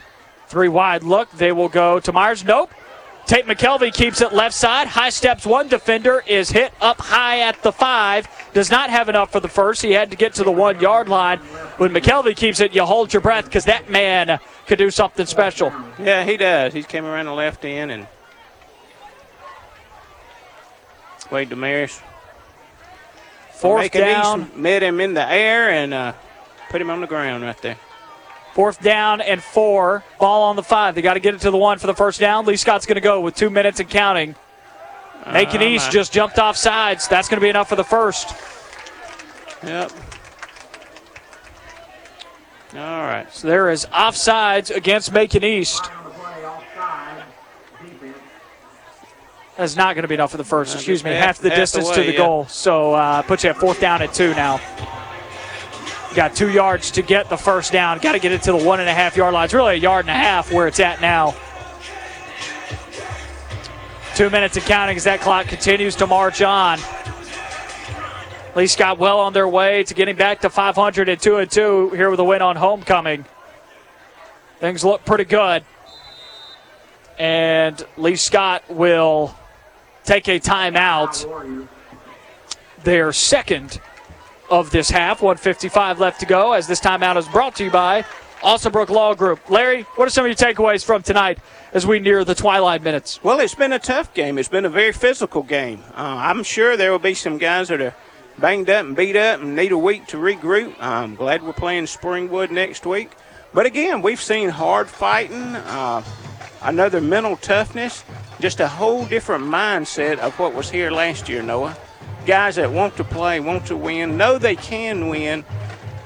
Three wide look. They will go to Myers. Nope. Tate McKelvey keeps it left side. High steps one defender, is hit up high at the five. Does not have enough for the first. He had to get to the one yard line. When McKelvey keeps it, you hold your breath because that man could do something special.
Yeah, he does. He's came around the left end and Wade Damaris.
Fourth down.
Met him in the air and uh, put him on the ground right there.
Fourth down and four. Ball on the five. They got to get it to the one for the first down. Lee Scott's going to go with two minutes and counting. Macon
Uh,
East
my-
just jumped off sides. That's going to be enough for the first.
Yep. All right.
So there is offsides against Macon East. That's not going to be enough for the first. Excuse me,
half-
half the
half the
distance
way,
to the
yeah.
goal. So uh, put you at fourth down at two now. Got two yards to get the first down. Got to get it to the one and a half yard line. It's really a yard and a half where it's at now. Two minutes of counting as that clock continues to march on. Lee Scott well on their way to getting back to 500 and 2 and 2 here with a win on homecoming. Things look pretty good. And Lee Scott will take a timeout. Their second of this half. 155 left to go as this timeout is brought to you by Alsobrook Law Group. Larry, what are some of your takeaways from tonight as we near the twilight minutes?
Well, it's been a tough game. It's been a very physical game. Uh, I'm sure there will be some guys that are banged up and beat up and need a week to regroup. I'm glad we're playing Springwood next week. But again, we've seen hard fighting, uh, another mental toughness, just a whole different mindset of what was here last year, Noah. Guys that want to play, want to win, know they can win,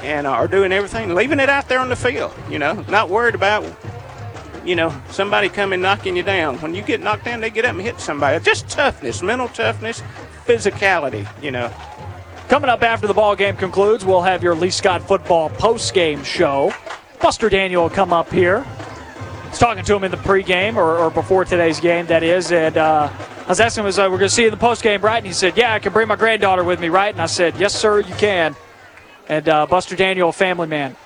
and are doing everything, leaving it out there on the field, you know, not worried about you know, somebody coming knocking you down. When you get knocked down, they get up and hit somebody. Just toughness, mental toughness, physicality, you know.
Coming up after the ball game concludes, we'll have your Lee Scott football post game show. Buster Daniel will come up here. Was talking to him in the pregame or, or before today's game, that is, and uh, I was asking him, was, uh, "We're going to see you in the postgame, right?" And he said, "Yeah, I can bring my granddaughter with me, right?" And I said, "Yes, sir, you can." And uh, Buster Daniel, family man.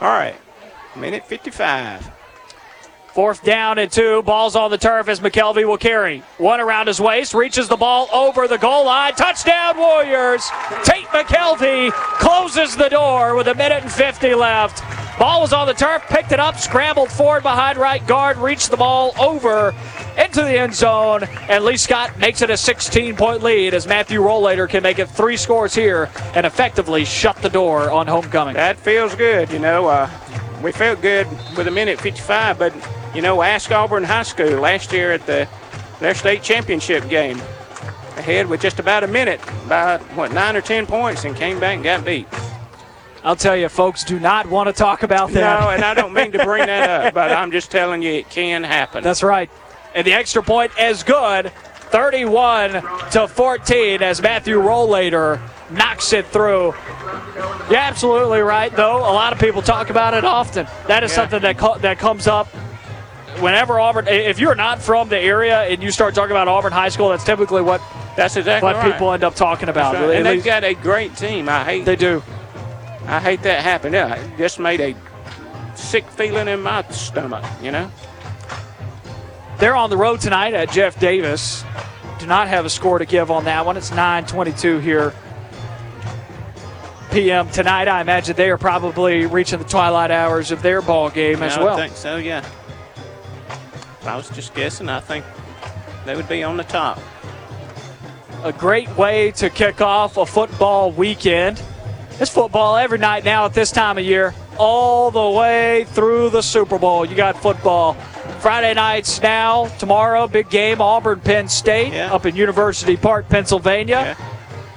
All right, minute 55.
Fourth down and two. Ball's on the turf as McKelvey will carry. One around his waist, reaches the ball over the goal line. Touchdown, Warriors. Tate McKelvey closes the door with a minute and 50 left. Ball was on the turf, picked it up, scrambled forward behind right guard, reached the ball over into the end zone, and Lee Scott makes it a 16 point lead as Matthew Rollator can make it three scores here and effectively shut the door on homecoming.
That feels good, you know. Uh, we felt good with a minute 55, but, you know, ask Auburn High School last year at the their state championship game. Ahead with just about a minute, by, what, nine or 10 points, and came back and got beat.
I'll tell you, folks do not want to talk about that.
No, and I don't mean to bring that up, but I'm just telling you it can happen.
That's right. And the extra point is good. 31 to 14 as Matthew Rollator knocks it through. You're absolutely right, though. A lot of people talk about it often. That is
Yeah.
something that co- that comes up whenever Auburn. If you're not from the area and you start talking about Auburn High School, that's typically what
That's exactly
what
right.
people end up talking about.
Right. And they've got a great team. I hate
they do.
I hate that happened. Yeah, it just made a sick feeling in my stomach, you know?
They're on the road tonight at Jeff Davis. Do not have a score to give on that one. It's 9:22 here p.m. tonight. I imagine they are probably reaching the twilight hours of their ball game as
I
well.
think so, yeah. If I was just guessing, I think they would be on the top.
A great way to kick off a football weekend. It's football every night now at this time of year, all the way through the Super Bowl. You got football Friday nights now. Tomorrow, big game Auburn Penn State up in University Park, Pennsylvania.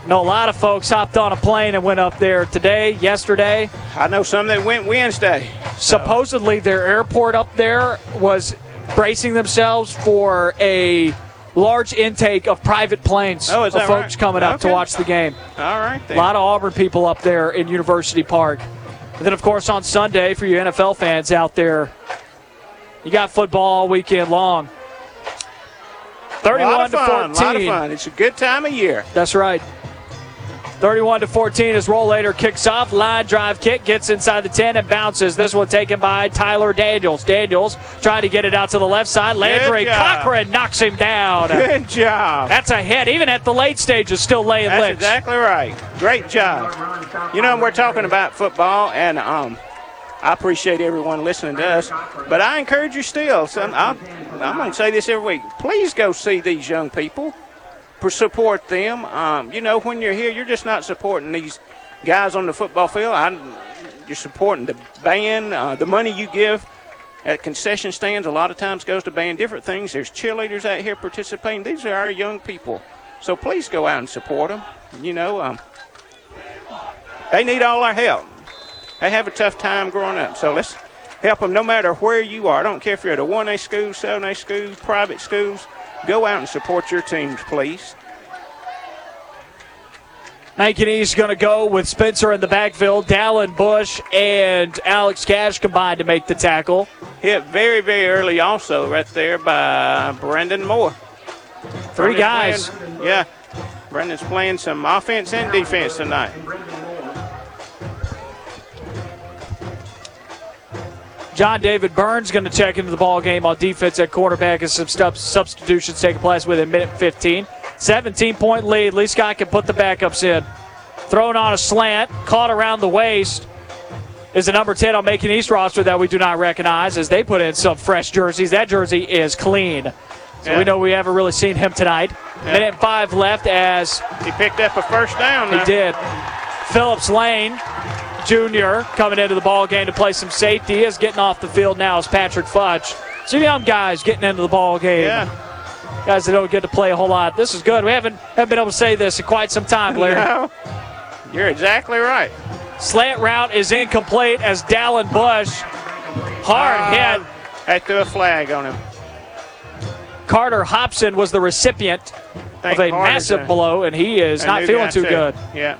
Know a lot of folks hopped on a plane and went up there today, yesterday.
I know some that went Wednesday.
Supposedly, their airport up there was bracing themselves for a large intake of private planes
Oh,
of folks
right?
coming up to watch the game.
All right,
A lot of Auburn people up there in University Park. And then, of course, on Sunday, for you NFL fans out there, you got football all weekend long. 31
lot of
to
fun,
14.
lot of fun. It's a good time of year.
That's right. 31 to 14 as Rollator kicks off. Line drive kick gets inside the 10 and bounces. This one taken by Tyler Daniels. Daniels trying to get it out to the left side. Landry. Cochran knocks him down.
Good job.
That's a hit. Even at the late stages, still laying
That's
licks.
exactly right. Great job. You know, we're talking about football, and um, I appreciate everyone listening to us, but I encourage you still. I'm, I'm going to say this every week. Please go see these young people. Support them. Um, you know, when you're here, you're just not supporting these guys on the football field. I, you're supporting the band. Uh, the money you give at concession stands a lot of times goes to band different things. There's cheerleaders out here participating. These are our young people. So please go out and support them. You know, um, they need all our help. They have a tough time growing up. So let's help them no matter where you are. I don't care if you're at a 1A school, 7A school, private schools. Go out and support your teams, please.
East going to go with Spencer in the backfield. Dallin Bush and Alex Cash combined to make the tackle.
Hit very, very early also right there by Brendan Moore.
Three
Brendan's
guys.
playing- yeah. Brendan's playing some offense and defense tonight.
John David Burns going to check into the ball game on defense at quarterback as some substitutions taking place within minute 15. 17 point lead. Lee Scott can put the backups in. Thrown on a slant, caught around the waist is the number 10 on Macon East roster that we do not recognize as they put in some fresh jerseys. That jersey is clean. So
Yeah.
we know we haven't really seen him tonight. Minute five left as
He picked up a first down.
he
there.
did. Phillips Lane Jr. coming into the ball game to play some safety is getting off the field now is Patrick Futch. Some young guys getting into the ball game.
Yeah.
Guys that don't get to play a whole lot. This is good. We haven't, haven't been able to say this in quite some time, Larry.
No. You're exactly right.
Slant route is incomplete as Dallin Bush hard ah, hit.
They threw a flag on him.
Carter Hobson was the recipient
Thank
of a massive blow, and he is not feeling too
too.
good.
Yeah.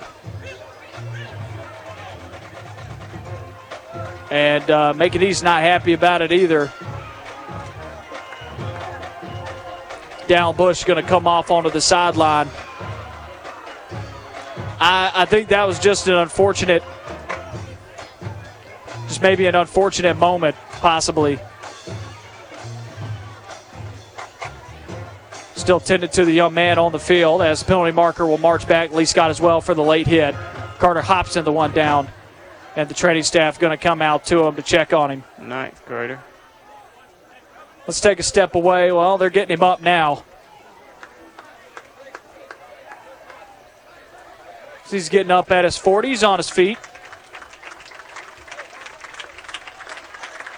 And uh, East not happy about it either. Dallin Bush going to come off onto the sideline. I, I think that was just an unfortunate, just maybe an unfortunate moment, possibly. Still tended to the young man on the field as the penalty marker will march back. Lee Scott as well for the late hit. Carter Hobson, the one down and the training staff going to come out to him to check on him.
Ninth grader.
Let's take a step away. Well, they're getting him up now. He's getting up at his 40s on his feet.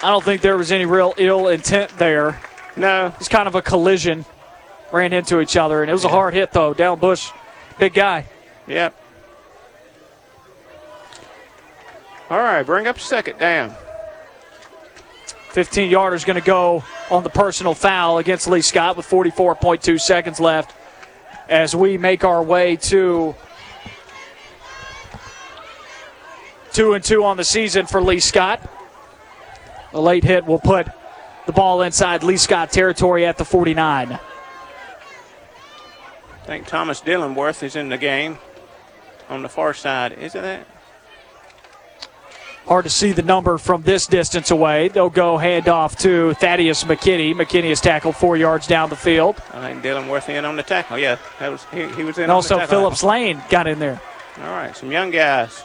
I don't think there was any real ill intent there.
No.
It's kind of a collision. Ran into each other, and it was a hard hit, though. Dallin Bush, big guy.
Yep. All right, bring up second down.
15 yarder is going to go on the personal foul against Lee Scott with 44.2 seconds left as we make our way to two and two on the season for Lee Scott. A late hit will put the ball inside Lee Scott territory at the 49.
I think Thomas Dilworth is in the game on the far side. Isn't that?
Hard to see the number from this distance away. They'll go hand off to Thaddeus McKinney. McKinney is tackled four yards down the field.
I think Dilworth in on the tackle. Yeah, that was he, he was in.
And also. Phillips Lane got in there.
All right, some young guys.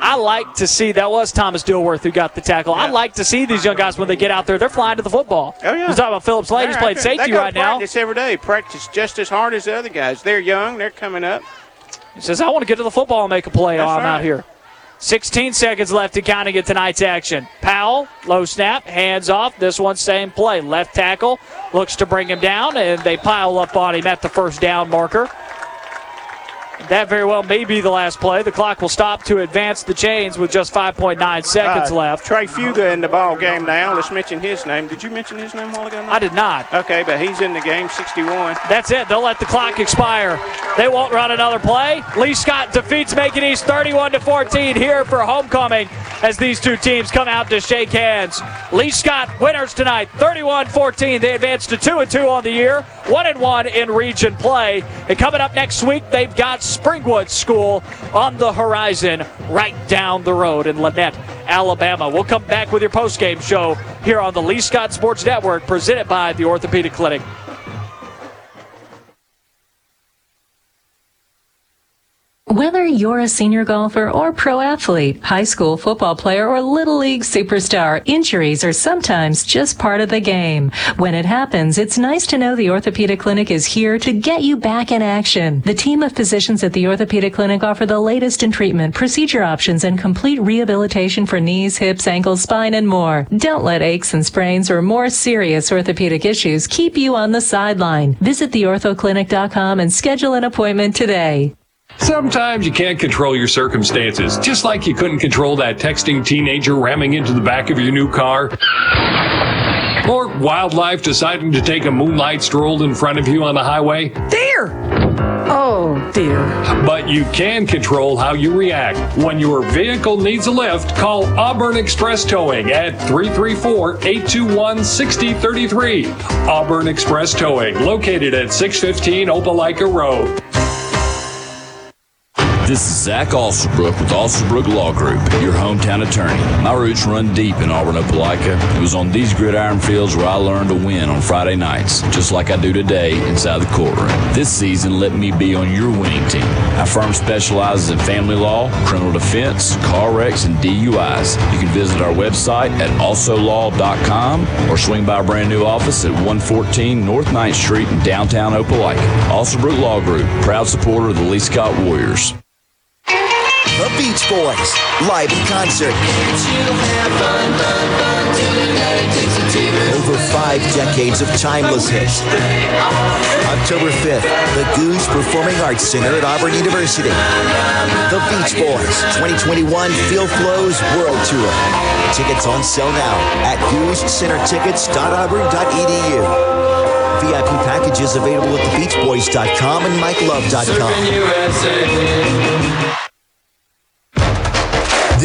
I like to see that was Thomas Dilworth who got the tackle. I like to see these young guys when they get out there, they're flying to the football.
Oh yeah.
You're talking about Phillips Lane. He's playing safety right now.
Practice every day. Practice just as hard as the other guys. They're young. They're coming up.
He says, I want to get to the football and make a play
That's
while I'm
right.
out here. 16 seconds left to counting at tonight's action. Powell, low snap, hands off. This one, same play. Left tackle looks to bring him down, and they pile up on him at the first down marker. That very well may be the last play. The clock will stop to advance the chains with just 5.9 seconds
Uh,
left.
Trey Fuga in the ball game now. Let's mention his name. Did you mention his name a while ago?
I did not.
Okay, but he's in the game, 61.
That's it. They'll let the clock expire. They won't run another play. Lee Scott defeats Macon East 31 to 14 here for homecoming as these two teams come out to shake hands. Lee Scott winners tonight 31-14. They advance to 2 and 2 on the year, 1 and 1 in region play. And coming up next week, they've got Springwood School on the horizon right down the road in Lanett, Alabama. We'll come back with your post-game show here on the Lee Scott Sports Network presented by the Orthopedic Clinic.
Whether you're a senior golfer or pro athlete, high school football player or little league superstar, injuries are sometimes just part of the game. When it happens, it's nice to know the Orthopedic Clinic is here to get you back in action. The team of physicians at the Orthopedic Clinic offer the latest in treatment, procedure options, and complete rehabilitation for knees, hips, ankles, spine, and more. Don't let aches and sprains or more serious orthopedic issues keep you on the sideline. Visit theorthoclinic.com and schedule an appointment today.
Sometimes you can't control your circumstances, just like you couldn't control that texting teenager ramming into the back of your new car. Or wildlife deciding to take a moonlight stroll in front of you on the highway.
Dear! Oh, dear.
But you can control how you react. When your vehicle needs a lift, call Auburn Express Towing at 334 821 6033. Auburn Express Towing, located at 615 Opelika Road.
This is Zach Alsobrook with Alsobrook Law Group, your hometown attorney. My roots run deep in Auburn, Opelika. It was on these gridiron fields where I learned to win on Friday nights, just like I do today inside the courtroom. This season, let me be on your winning team. Our firm specializes in family law, criminal defense, car wrecks, and DUIs. You can visit our website at alsolaw.com or swing by our brand new office at 114 North 9th Street in downtown Opelika. Alsobrook Law Group, proud supporter of the Lee Scott Warriors.
The Beach Boys, live in concert. Over five decades of timeless hits. October 5th, the Gogue Performing Arts Center at Auburn University. The Beach Boys 2021 Feel Flows World Tour. Tickets on sale now at goguecentertickets.auburn.edu. VIP packages available at thebeachboys.com and mikelove.com.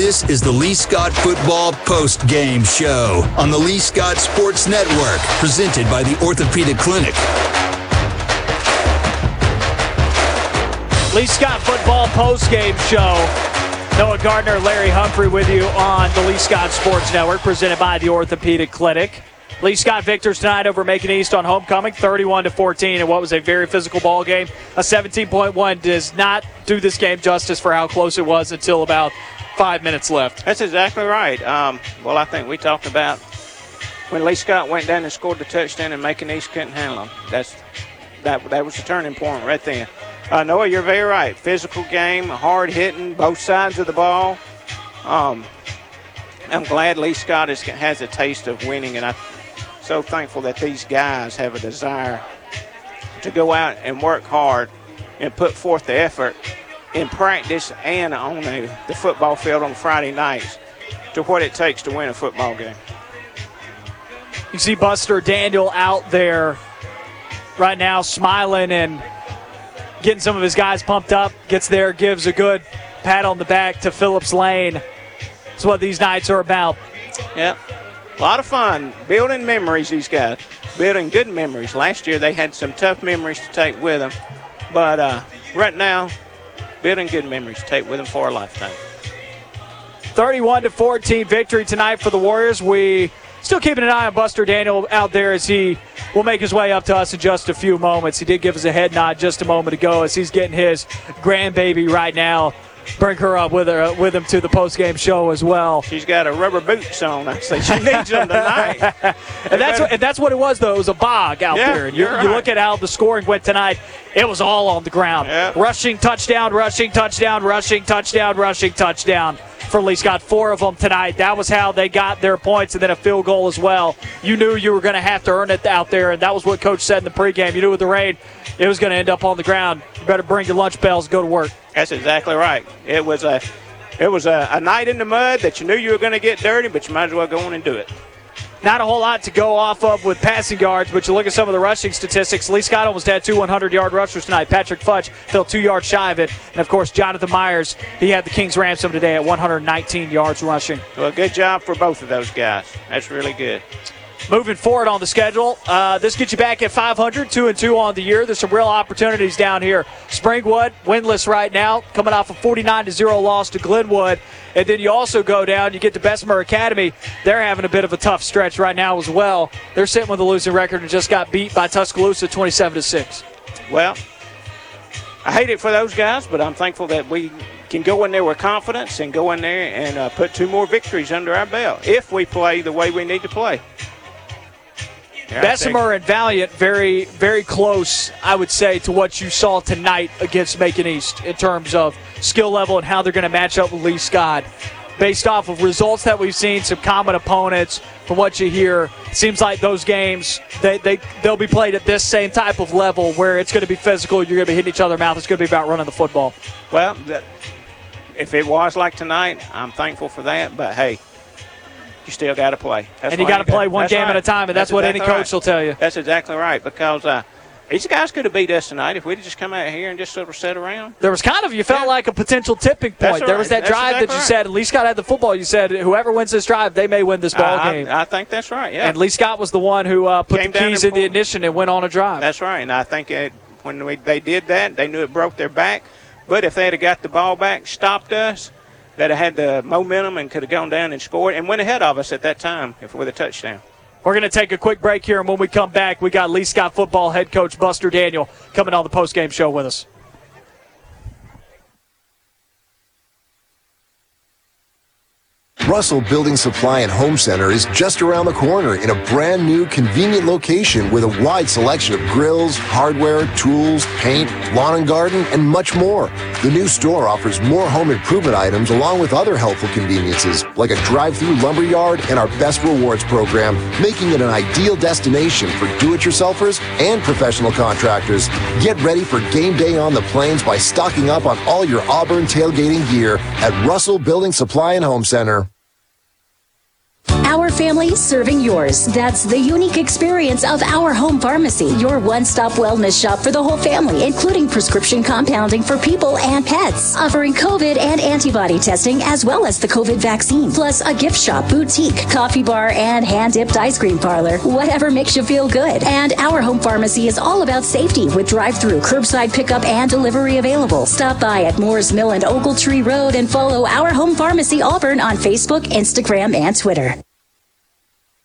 This is the Lee Scott Football Post Game Show on the Lee Scott Sports Network, presented by the Orthopedic Clinic.
Lee Scott Football Post Game Show. Noah Gardner, Larry Humphrey with you on the Lee Scott Sports Network, presented by the Orthopedic Clinic. Lee Scott victors tonight over Macon East on homecoming, 31 to 14, in what was a very physical ball game. A 17.1 does not do this game justice for how close it was until about five minutes left.
That's exactly right. Um, well, I think we talked about when Lee Scott went down and scored the touchdown and Macon East couldn't handle him. That's that. That was the turning point right then. Uh, Noah, you're very right. Physical game, hard hitting, both sides of the ball. Um, I'm glad Lee Scott is, has a taste of winning, and I'm so thankful that these guys have a desire to go out and work hard and put forth the effort in practice and on the, the football field on Friday nights to what it takes to win a football game.
You see Buster Daniel out there right now smiling and getting some of his guys pumped up. Gets there, gives a good pat on the back to Phillips Lane. That's what these nights are about.
Yep. A lot of fun building memories, these guys. Building good memories. Last year they had some tough memories to take with them. But uh, right now, building good memories to take with them for a lifetime.
31 to 14 victory tonight for the Warriors. We still keeping an eye on Buster Daniel out there as he will make his way up to us in just a few moments. He did give us a head nod just a moment ago as he's getting his grandbaby right now. Bring her up with her uh, with him to the post game show as well.
She's got a rubber boots on. I say she needs them tonight.
and that's what, and that's what it was though. It was a bog out
Yeah,
there. And you,
you're
you look at how the scoring went tonight. It was all on the ground. Rushing touchdown, rushing touchdown, rushing touchdown, rushing touchdown. For Lee Scott, four of them tonight. That was how they got their points, and then a field goal as well. You knew you were going to have to earn it out there, and that was what Coach said in the pregame. You knew with the rain, it was going to end up on the ground. You better bring your lunch bells, go to work.
That's exactly right. It was a it was a, a night in the mud that you knew you were going to get dirty, but you might as well go on and do it.
Not a whole lot to go off of with passing yards, but you look at some of the rushing statistics. Lee Scott almost had two 100 yard rushers tonight. Patrick Futch fell two yards shy of it. And of course, Jonathan Myers, he had the King's ransom today at 119 yards rushing.
Well, good job for both of those guys. That's really good.
Moving forward on the schedule, uh, this gets you back at 500, 2 and 2 on the year. There's some real opportunities down here. Springwood, winless right now, coming off a 49 to 0 loss to Glenwood. And then you also go down, you get to Bessemer Academy. They're having a bit of a tough stretch right now as well. They're sitting with a losing record and just got beat by Tuscaloosa 27 to 6.
Well, I hate it for those guys, but I'm thankful that we can go in there with confidence and go in there and uh, put two more victories under our belt if we play the way we need to play. Yeah,
Bessemer and Valiant very, very close, I would say, to what you saw tonight against Macon East in terms of skill level and how they're going to match up with Lee Scott. Based off of results that we've seen, some common opponents, from what you hear, seems like those games they, they they'll be played at this same type of level where it's going to be physical. You're going to be hitting each other in the mouth. It's going to be about running the football.
Well, that, if it was like tonight, I'm thankful for that. But hey, you still got to play. That's
And you gotta play one
that's
game at a time, and that's what any
exactly
coach will tell you.
That's exactly right. Because uh, these guys could have beat us tonight if we'd just come out here and just sort of sat around.
There was kind of you felt like a potential tipping
That's
point. There was that
That's
drive that you
right.
said. Lee Scott had the football. You said whoever wins this drive, they may win this ball
I,
game.
I, I think that's right. Yeah.
And Lee Scott was the one who uh, put
Came
the keys in the ignition and went on a drive.
That's right, and I think it, when we, they did that, they knew it broke their back. But if they'd have got the ball back, stopped us, they'd had the momentum and could have gone down and scored and went ahead of us at that time with a touchdown.
We're going to take a quick break here, and when we come back, we got Lee Scott football head coach Buster Daniel coming on the post-game show with us.
Russell Building Supply and Home Center is just around the corner in a brand new convenient location with a wide selection of grills, hardware, tools, paint, lawn and garden, and much more. The new store offers more home improvement items along with other helpful conveniences like a drive-through lumber yard and our best rewards program, making it an ideal destination for do-it-yourselfers and professional contractors. Get ready for game day on the plains by stocking up on all your Auburn tailgating gear at Russell Building Supply and Home Center.
Our family serving yours. That's the unique experience of our home pharmacy, your one stop wellness shop for the whole family, including prescription compounding for people and pets, offering COVID and antibody testing as well as the COVID vaccine, plus a gift shop, boutique, coffee bar, and hand dipped ice cream parlor. Whatever makes you feel good. And our home pharmacy is all about safety with drive through, curbside pickup, and delivery available. Stop by at Moore's Mill and Ogletree Road and follow our home pharmacy Auburn on Facebook, Instagram, and Twitter.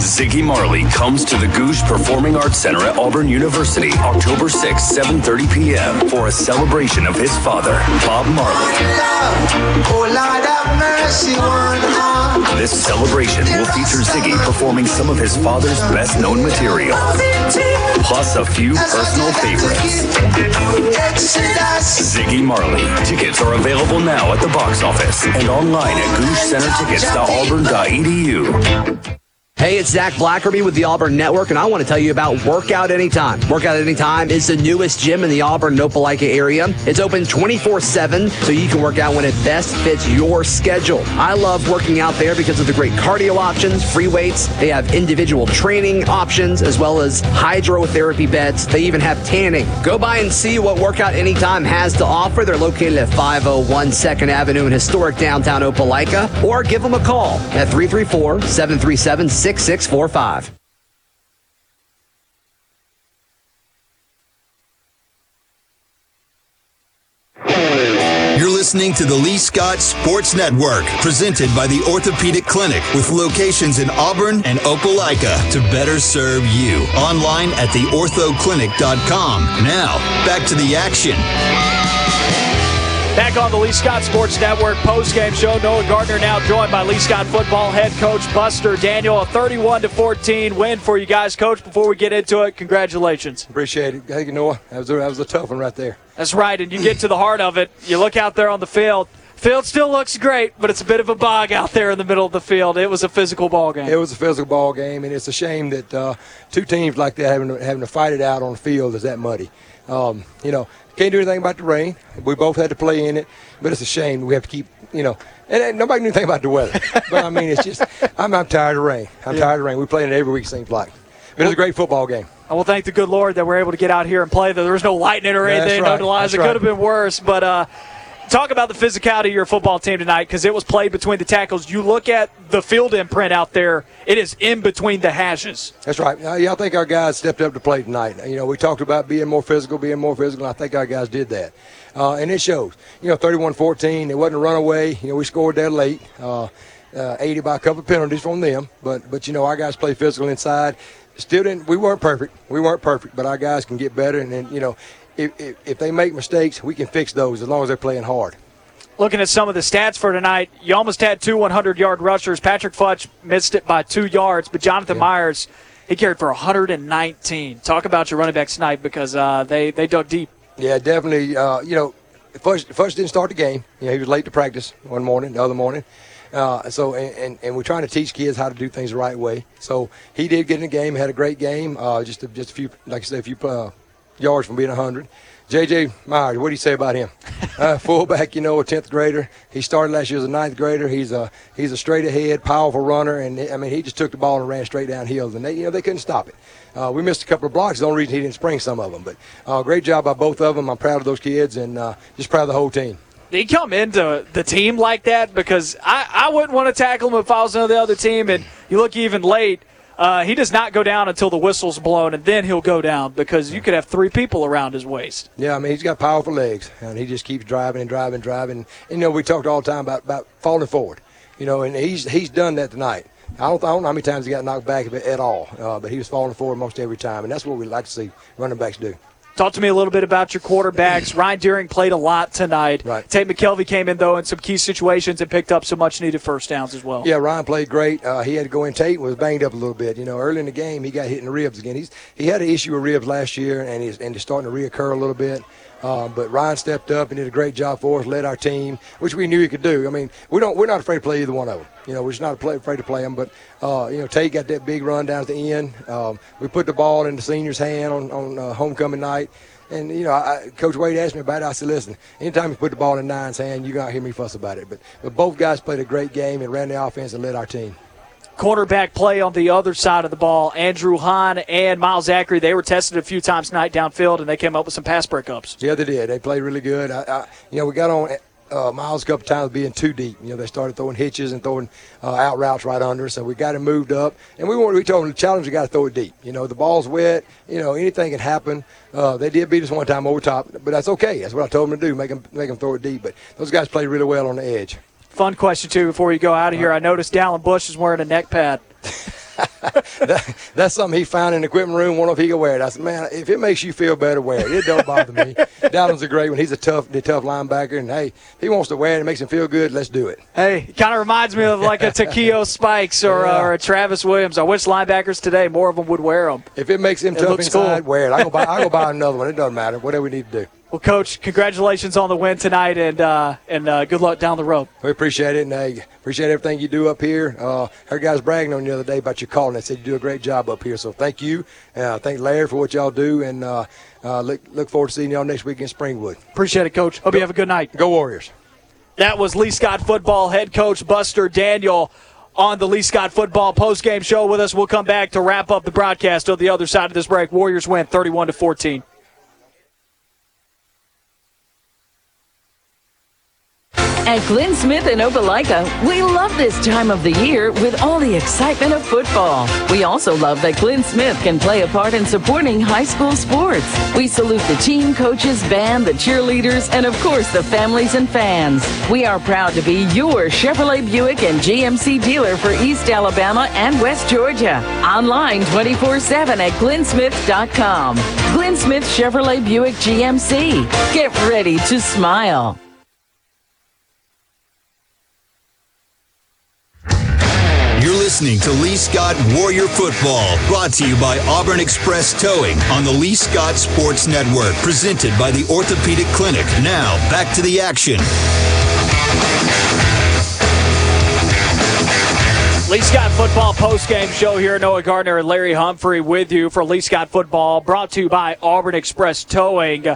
Ziggy Marley comes to the Gogue Performing Arts Center at Auburn University October 6, 7:30 p.m. for a celebration of his father, Bob Marley. This celebration will feature Ziggy performing some of his father's best-known material, plus a few personal favorites. Ziggy Marley. Tickets are available now at the box office and online at goguecentertickets.auburn.edu.
Hey, it's Zach Blackerby with the Auburn Network, and I want to tell you about Workout Anytime. Workout Anytime is the newest gym in the Auburn Opelika area. It's open 24 7, so you can work out when it best fits your schedule. I love working out there because of the great cardio options, free weights. They have individual training options as well as hydrotherapy beds. They even have tanning. Go by and see what Workout Anytime has to offer. They're located at 501 2nd Avenue in historic downtown Opelika, or give them a call at 334 737 6645.
You're listening to the Lee Scott Sports Network, presented by the Orthopedic Clinic, with locations in Auburn and Opelika to better serve you. Online at theorthoclinic.com. Now, back to the action.
Back on the Lee Scott Sports Network post-game show, Noah Gardner now joined by Lee Scott football head coach Buster Daniel. A 31 to 14 win for you guys, coach. Before we get into it, congratulations.
Appreciate it. Thank you, Noah. That was a, that was a tough one right there.
That's right, and you get to the heart of it. You look out there on the field. Field still looks great, but it's a bit of a bog out there in the middle of the field. It was a physical ball game.
It was a physical ball game, and it's a shame that uh, two teams like that having to, having to fight it out on the field is that muddy. Um, you know, can't do anything about the rain. We both had to play in it, but it's a shame we have to keep, you know, and, and nobody knew anything about the weather. but I mean, it's just, I'm, I'm tired of rain. I'm
Yeah.
tired of rain. We play in it every week, seems like. But it was a great football game.
I will thank the good Lord that we're able to get out here and play. Though. There was no lightning or anything,
right.
no delays. It
right.
could have been worse. But uh, talk about the physicality of your football team tonight because it was played between the tackles. You look at the field imprint out there; it is in between the hashes.
That's right. Yeah, I think our guys stepped up to play tonight. You know, we talked about being more physical, being more physical, and I think our guys did that. Uh, and it shows. You know, 31-14, it wasn't a runaway. You know, we scored that late, uh, uh, 80 by a couple of penalties from them. But, but you know, our guys play physical inside. Still didn't, we weren't perfect. We weren't perfect, but our guys can get better. And then, you know, if, if, if they make mistakes, we can fix those as long as they're playing hard.
Looking at some of the stats for tonight, you almost had two 100 yard rushers. Patrick Futch missed it by two yards, but Jonathan Myers, he carried for 119. Talk about your running back tonight because uh, they, they dug deep.
Yeah, definitely. Uh, you know, first first didn't start the game. You know, he was late to practice one morning, the other morning. Uh, so and, and, and we're trying to teach kids how to do things the right way. So he did get in the game, had a great game. Uh, just a, just a few, like I said, a few uh, yards from being 100. JJ Myers, what do you say about him? Uh, fullback, you know, a tenth grader. He started last year as a ninth grader. He's a he's a straight ahead, powerful runner, and I mean he just took the ball and ran straight downhill, and they you know they couldn't stop it. Uh, we missed a couple of blocks. The only reason he didn't spring some of them, but uh, great job by both of them. I'm proud of those kids, and uh, just proud of the whole team.
He come into the team like that because I, I wouldn't want to tackle him if I was on the other team. And you look even late, uh, he does not go down until the whistle's blown, and then he'll go down because you could have three people around his waist.
Yeah, I mean he's got powerful legs, and he just keeps driving and driving, and driving. And, you know, we talked all the time about, about falling forward. You know, and he's he's done that tonight. I don't, I don't know how many times he got knocked back at all, uh, but he was falling forward most every time, and that's what we like to see running backs do.
Talk to me a little bit about your quarterbacks. Ryan Deering played a lot tonight.
Right.
Tate McKelvey came in, though, in some key situations and picked up some much needed first downs as well.
Yeah, Ryan played great. Uh, he had to go in. Tate was banged up a little bit. You know, early in the game, he got hit in the ribs again. He's he had an issue with ribs last year, and he's and it's starting to reoccur a little bit. Uh, but Ryan stepped up and did a great job for us, led our team, which we knew he could do. I mean, we don't we're not afraid to play either one of them. You know, we're just not afraid to play them. But uh, you know, Tate got that big run down at the end. Um, we put the ball in the senior's hand on on uh, homecoming night. And you know, I, Coach Wade asked me about it. I said, "Listen, anytime you put the ball in Nine's hand, you're gonna hear me fuss about it." But but both guys played a great game and ran the offense and led our team.
Quarterback play on the other side of the ball. Andrew Hahn and Miles Zachary, they were tested a few times tonight downfield, and they came up with some pass breakups.
Yeah, they did. They played really good. I, I, you know, we got on uh, Miles a couple times being too deep. You know, they started throwing hitches and throwing uh, out routes right under so we got him moved up. And we wanted, we told them the challenge, we got to throw it deep. You know, the ball's wet. You know, anything can happen. Uh, they did beat us one time over top, but that's okay. That's what I told them to do, make them, make them throw it deep. But those guys played really well on the edge.
Fun question, too, before you go out of here. I noticed Dallin Bush is wearing a neck pad.
that, that's something he found in the equipment room. Wonder if he could wear it. I said, man, if it makes you feel better, wear it. It don't bother me. Dallin's a great one. He's a tough, the tough linebacker, and hey, if he wants to wear it. It makes him feel good. Let's do it.
Hey, it kind of reminds me of like a Takeo Spikes or,
Yeah.
uh, or a Travis Williams. I wish linebackers today, more of them would wear them.
If it makes him
It
tough inside,
cool.
wear it. I go buy, I go buy another one. It doesn't matter. Whatever we need to do.
Well, Coach, congratulations on the win tonight, and uh, and uh, good luck down the road.
We appreciate it, and uh, appreciate everything you do up here. Uh, heard guys bragging on you the other day about your calling. They said you do a great job up here, so thank you. Uh, thank Larry for what y'all do, and uh, uh, look, look forward to seeing y'all next week in Springwood.
Appreciate it, Coach. Hope you have a good night.
Go Warriors.
That was Lee Scott football head coach Buster Daniel on the Lee Scott football post-game show with us. We'll come back to wrap up the broadcast on the other side of this break. Warriors win 31 to 14.
At Glenn Smith and Opelika, we love this time of the year with all the excitement of football. We also love that Glenn Smith can play a part in supporting high school sports. We salute the team, coaches, band, the cheerleaders, and of course the families and fans. We are proud to be your Chevrolet Buick and GMC dealer for East Alabama and West Georgia. Online 24-7 at glennsmith.com. Glenn Smith Chevrolet Buick GMC. Get ready to smile.
You're listening to Lee Scott Warrior Football, brought to you by Auburn Express Towing on the Lee Scott Sports Network, presented by the Orthopedic Clinic. Now, back to the action.
Lee Scott football post-game show here. Noah Gardner and Larry Humphrey with you for Lee Scott football, brought to you by Auburn Express Towing.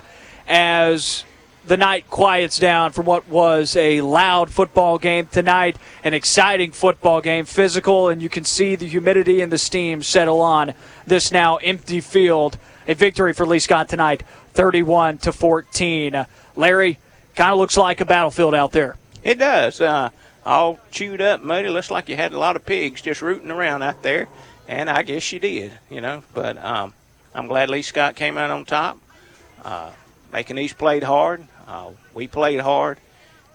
As the night quiets down from what was a loud football game tonight, an exciting football game, physical, and you can see the humidity and the steam settle on this now empty field. A victory for Lee Scott tonight, 31 to 14. Larry, kind of looks like a battlefield out there.
It does. Uh, all chewed up, muddy. Looks like you had a lot of pigs just rooting around out there, and I guess you did, you know. But um, I'm glad Lee Scott came out on top. Uh, Macon East played hard. Uh, we played hard,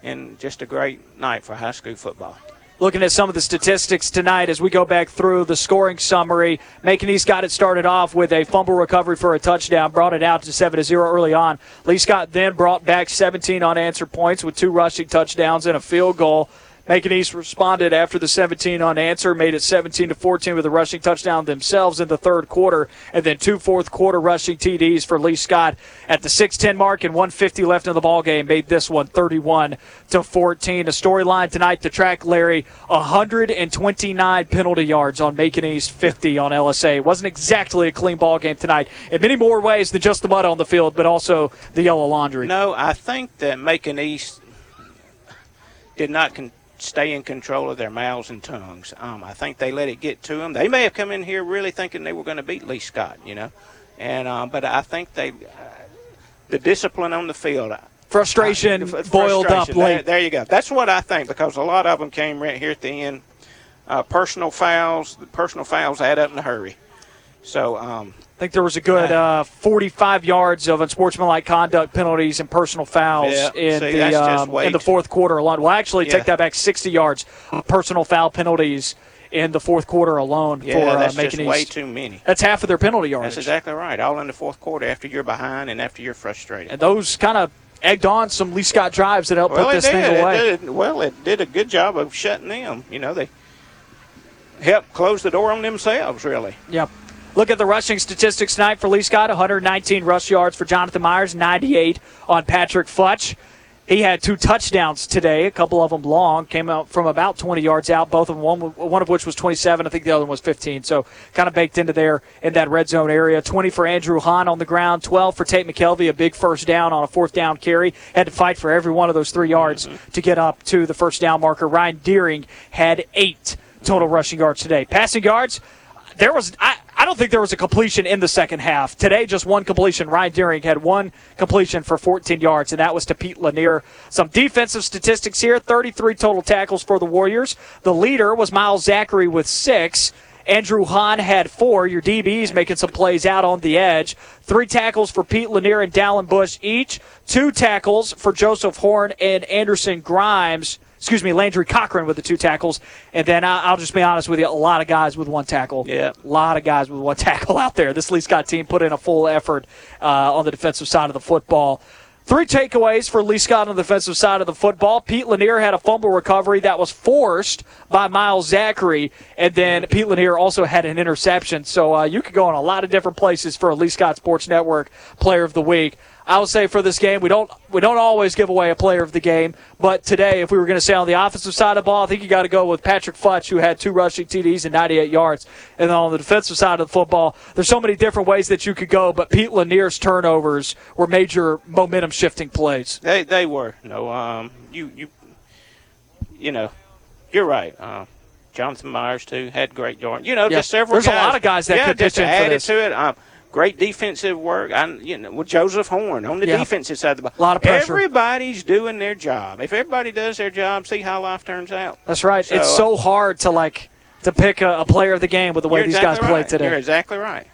and just a great night for high school football.
Looking at some of the statistics tonight as we go back through the scoring summary, Macon East got it started off with a fumble recovery for a touchdown, brought it out to 7 to 0 early on. Lee Scott then brought back 17 unanswered points with two rushing touchdowns and a field goal. Macon East responded after the 17 unanswered, made it 17 to 14 with a rushing touchdown themselves in the third quarter, and then two fourth quarter rushing TDs for Lee Scott at the 6:10 mark and 150 left in the ball game. Made this one 31 to 14. A storyline tonight to track Larry 129 penalty yards on Macon East, 50 on LSA. It wasn't exactly a clean ball game tonight in many more ways than just the mud on the field, but also the yellow laundry.
No, I think that Macon East did not con- stay in control of their mouths and tongues. Um, I think they let it get to them. They may have come in here really thinking they were going to beat Lee Scott, you know, and um, but I think they uh, the discipline on the field.
Frustration
uh,
boiled up
frustration.
late.
There, there you go. That's what I think because a lot of them came right here at the end. Uh, personal fouls, the personal fouls add up in a hurry. So um,
think there was a good uh, 45 yards of unsportsmanlike conduct penalties and personal fouls
Yeah,
in
see,
the um, in the fourth quarter alone. Well, actually,
Yeah.
take that back. 60 yards of personal foul penalties in the fourth quarter alone
yeah,
for uh,
that's
making
just way too many.
That's half of their penalty yardage.
That's exactly right. All in the fourth quarter after you're behind and after you're frustrated.
and those kind of egged on some Lee Scott drives that helped
well,
put
it
this
did.
thing
It
away.
did. Well, it did a good job of shutting them. You know, they helped close the door on themselves, really.
Yep. Look at the rushing statistics tonight for Lee Scott 119 rush yards for Jonathan Myers, 98 on Patrick Futch. He had two touchdowns today, a couple of them long, came out from about 20 yards out, both of them, one, one of which was 27, I think the other one was 15. So kind of baked into there in that red zone area. 20 for Andrew Hahn on the ground, 12 for Tate McKelvey, a big first down on a fourth down carry. Had to fight for every one of those three yards mm-hmm. to get up to the first down marker. Ryan Deering had eight total rushing yards today. Passing yards, there was I, I don't think there was a completion in the second half. Today, just one completion. Ryan Deering had one completion for 14 yards, and that was to Pete Lanier. Some defensive statistics here 33 total tackles for the Warriors. The leader was Miles Zachary with six. Andrew Hahn had four. Your DBs making some plays out on the edge. Three tackles for Pete Lanier and Dallin Bush each. Two tackles for Joseph Horn and Anderson Grimes excuse me, Landry Cochran with the two tackles. And then I- I'll just be honest with you, a lot of guys with one tackle.
Yeah.
A lot of guys with one tackle out there. This Lee Scott team put in a full effort uh, on the defensive side of the football. Three takeaways for Lee Scott on the defensive side of the football. Pete Lanier had a fumble recovery that was forced by Miles Zachary, and then Pete Lanier also had an interception. So uh, you could go in a lot of different places for a Lee Scott Sports Network Player of the Week. I would say for this game, we don't we don't always give away a player of the game, but today, if we were going to say on the offensive side of the ball, I think you got to go with Patrick Futch, who had two rushing TDs and 98 yards. And then on the defensive side of the football, there's so many different ways that you could go, but Pete Lanier's turnovers were major momentum shifting plays.
They they were no um you you you know you're right. Uh, Jonathan Myers too had great yards. You know,
Yeah.
just several.
There's a lot of guys that
yeah,
could pitch in for this.
to it. Um, great defensive work. I, you know, with Joseph Horn on the
Yeah.
defensive side of the ball.
A lot of pressure.
Everybody's doing their job. If everybody does their job, see how life turns out.
That's right.
So,
it's
uh,
so hard to like to pick a, a player of the game with the way these
exactly
guys
right.
today.
You're exactly right.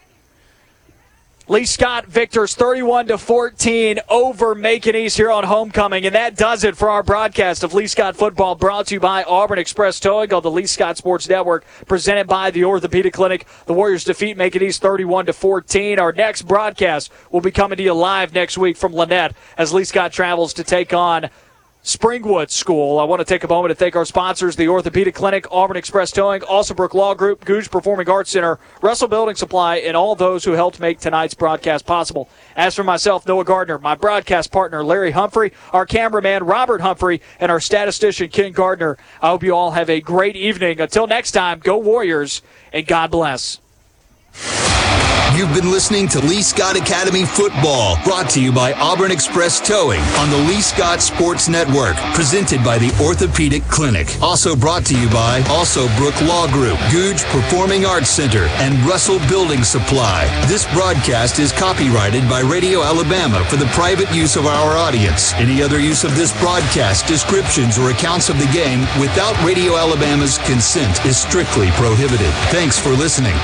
Lee Scott victors 31 to 14 over Macon East here on homecoming, and that does it for our broadcast of Lee Scott football. Brought to you by Auburn Express Towing on the Lee Scott Sports Network, presented by the Orthopedic Clinic. The Warriors defeat Macon East 31 to 14. Our next broadcast will be coming to you live next week from Lanett as Lee Scott travels to take on Springwood School. I want to take a moment to thank our sponsors, the Orthopedic Clinic, Auburn Express Towing, Alsobrook Law Group, Gogue Performing Arts Center, Russell Building Supply, and all those who helped make tonight's broadcast possible. As for myself, Noah Gardner, my broadcast partner, Larry Humphrey, our cameraman, Robert Humphrey, and our statistician, Ken Gardner, I hope you all have a great evening. Until next time, go Warriors, and God bless.
You've been listening to Lee Scott Academy Football, brought to you by Auburn Express Towing on the Lee Scott Sports Network, presented by the Orthopedic Clinic. Also brought to you by Also Brook Law Group, Gogue Performing Arts Center, and Russell Building Supply. This broadcast is copyrighted by Radio Alabama for the private use of our audience. Any other use of this broadcast, descriptions, or accounts of the game without Radio Alabama's consent is strictly prohibited. Thanks for listening.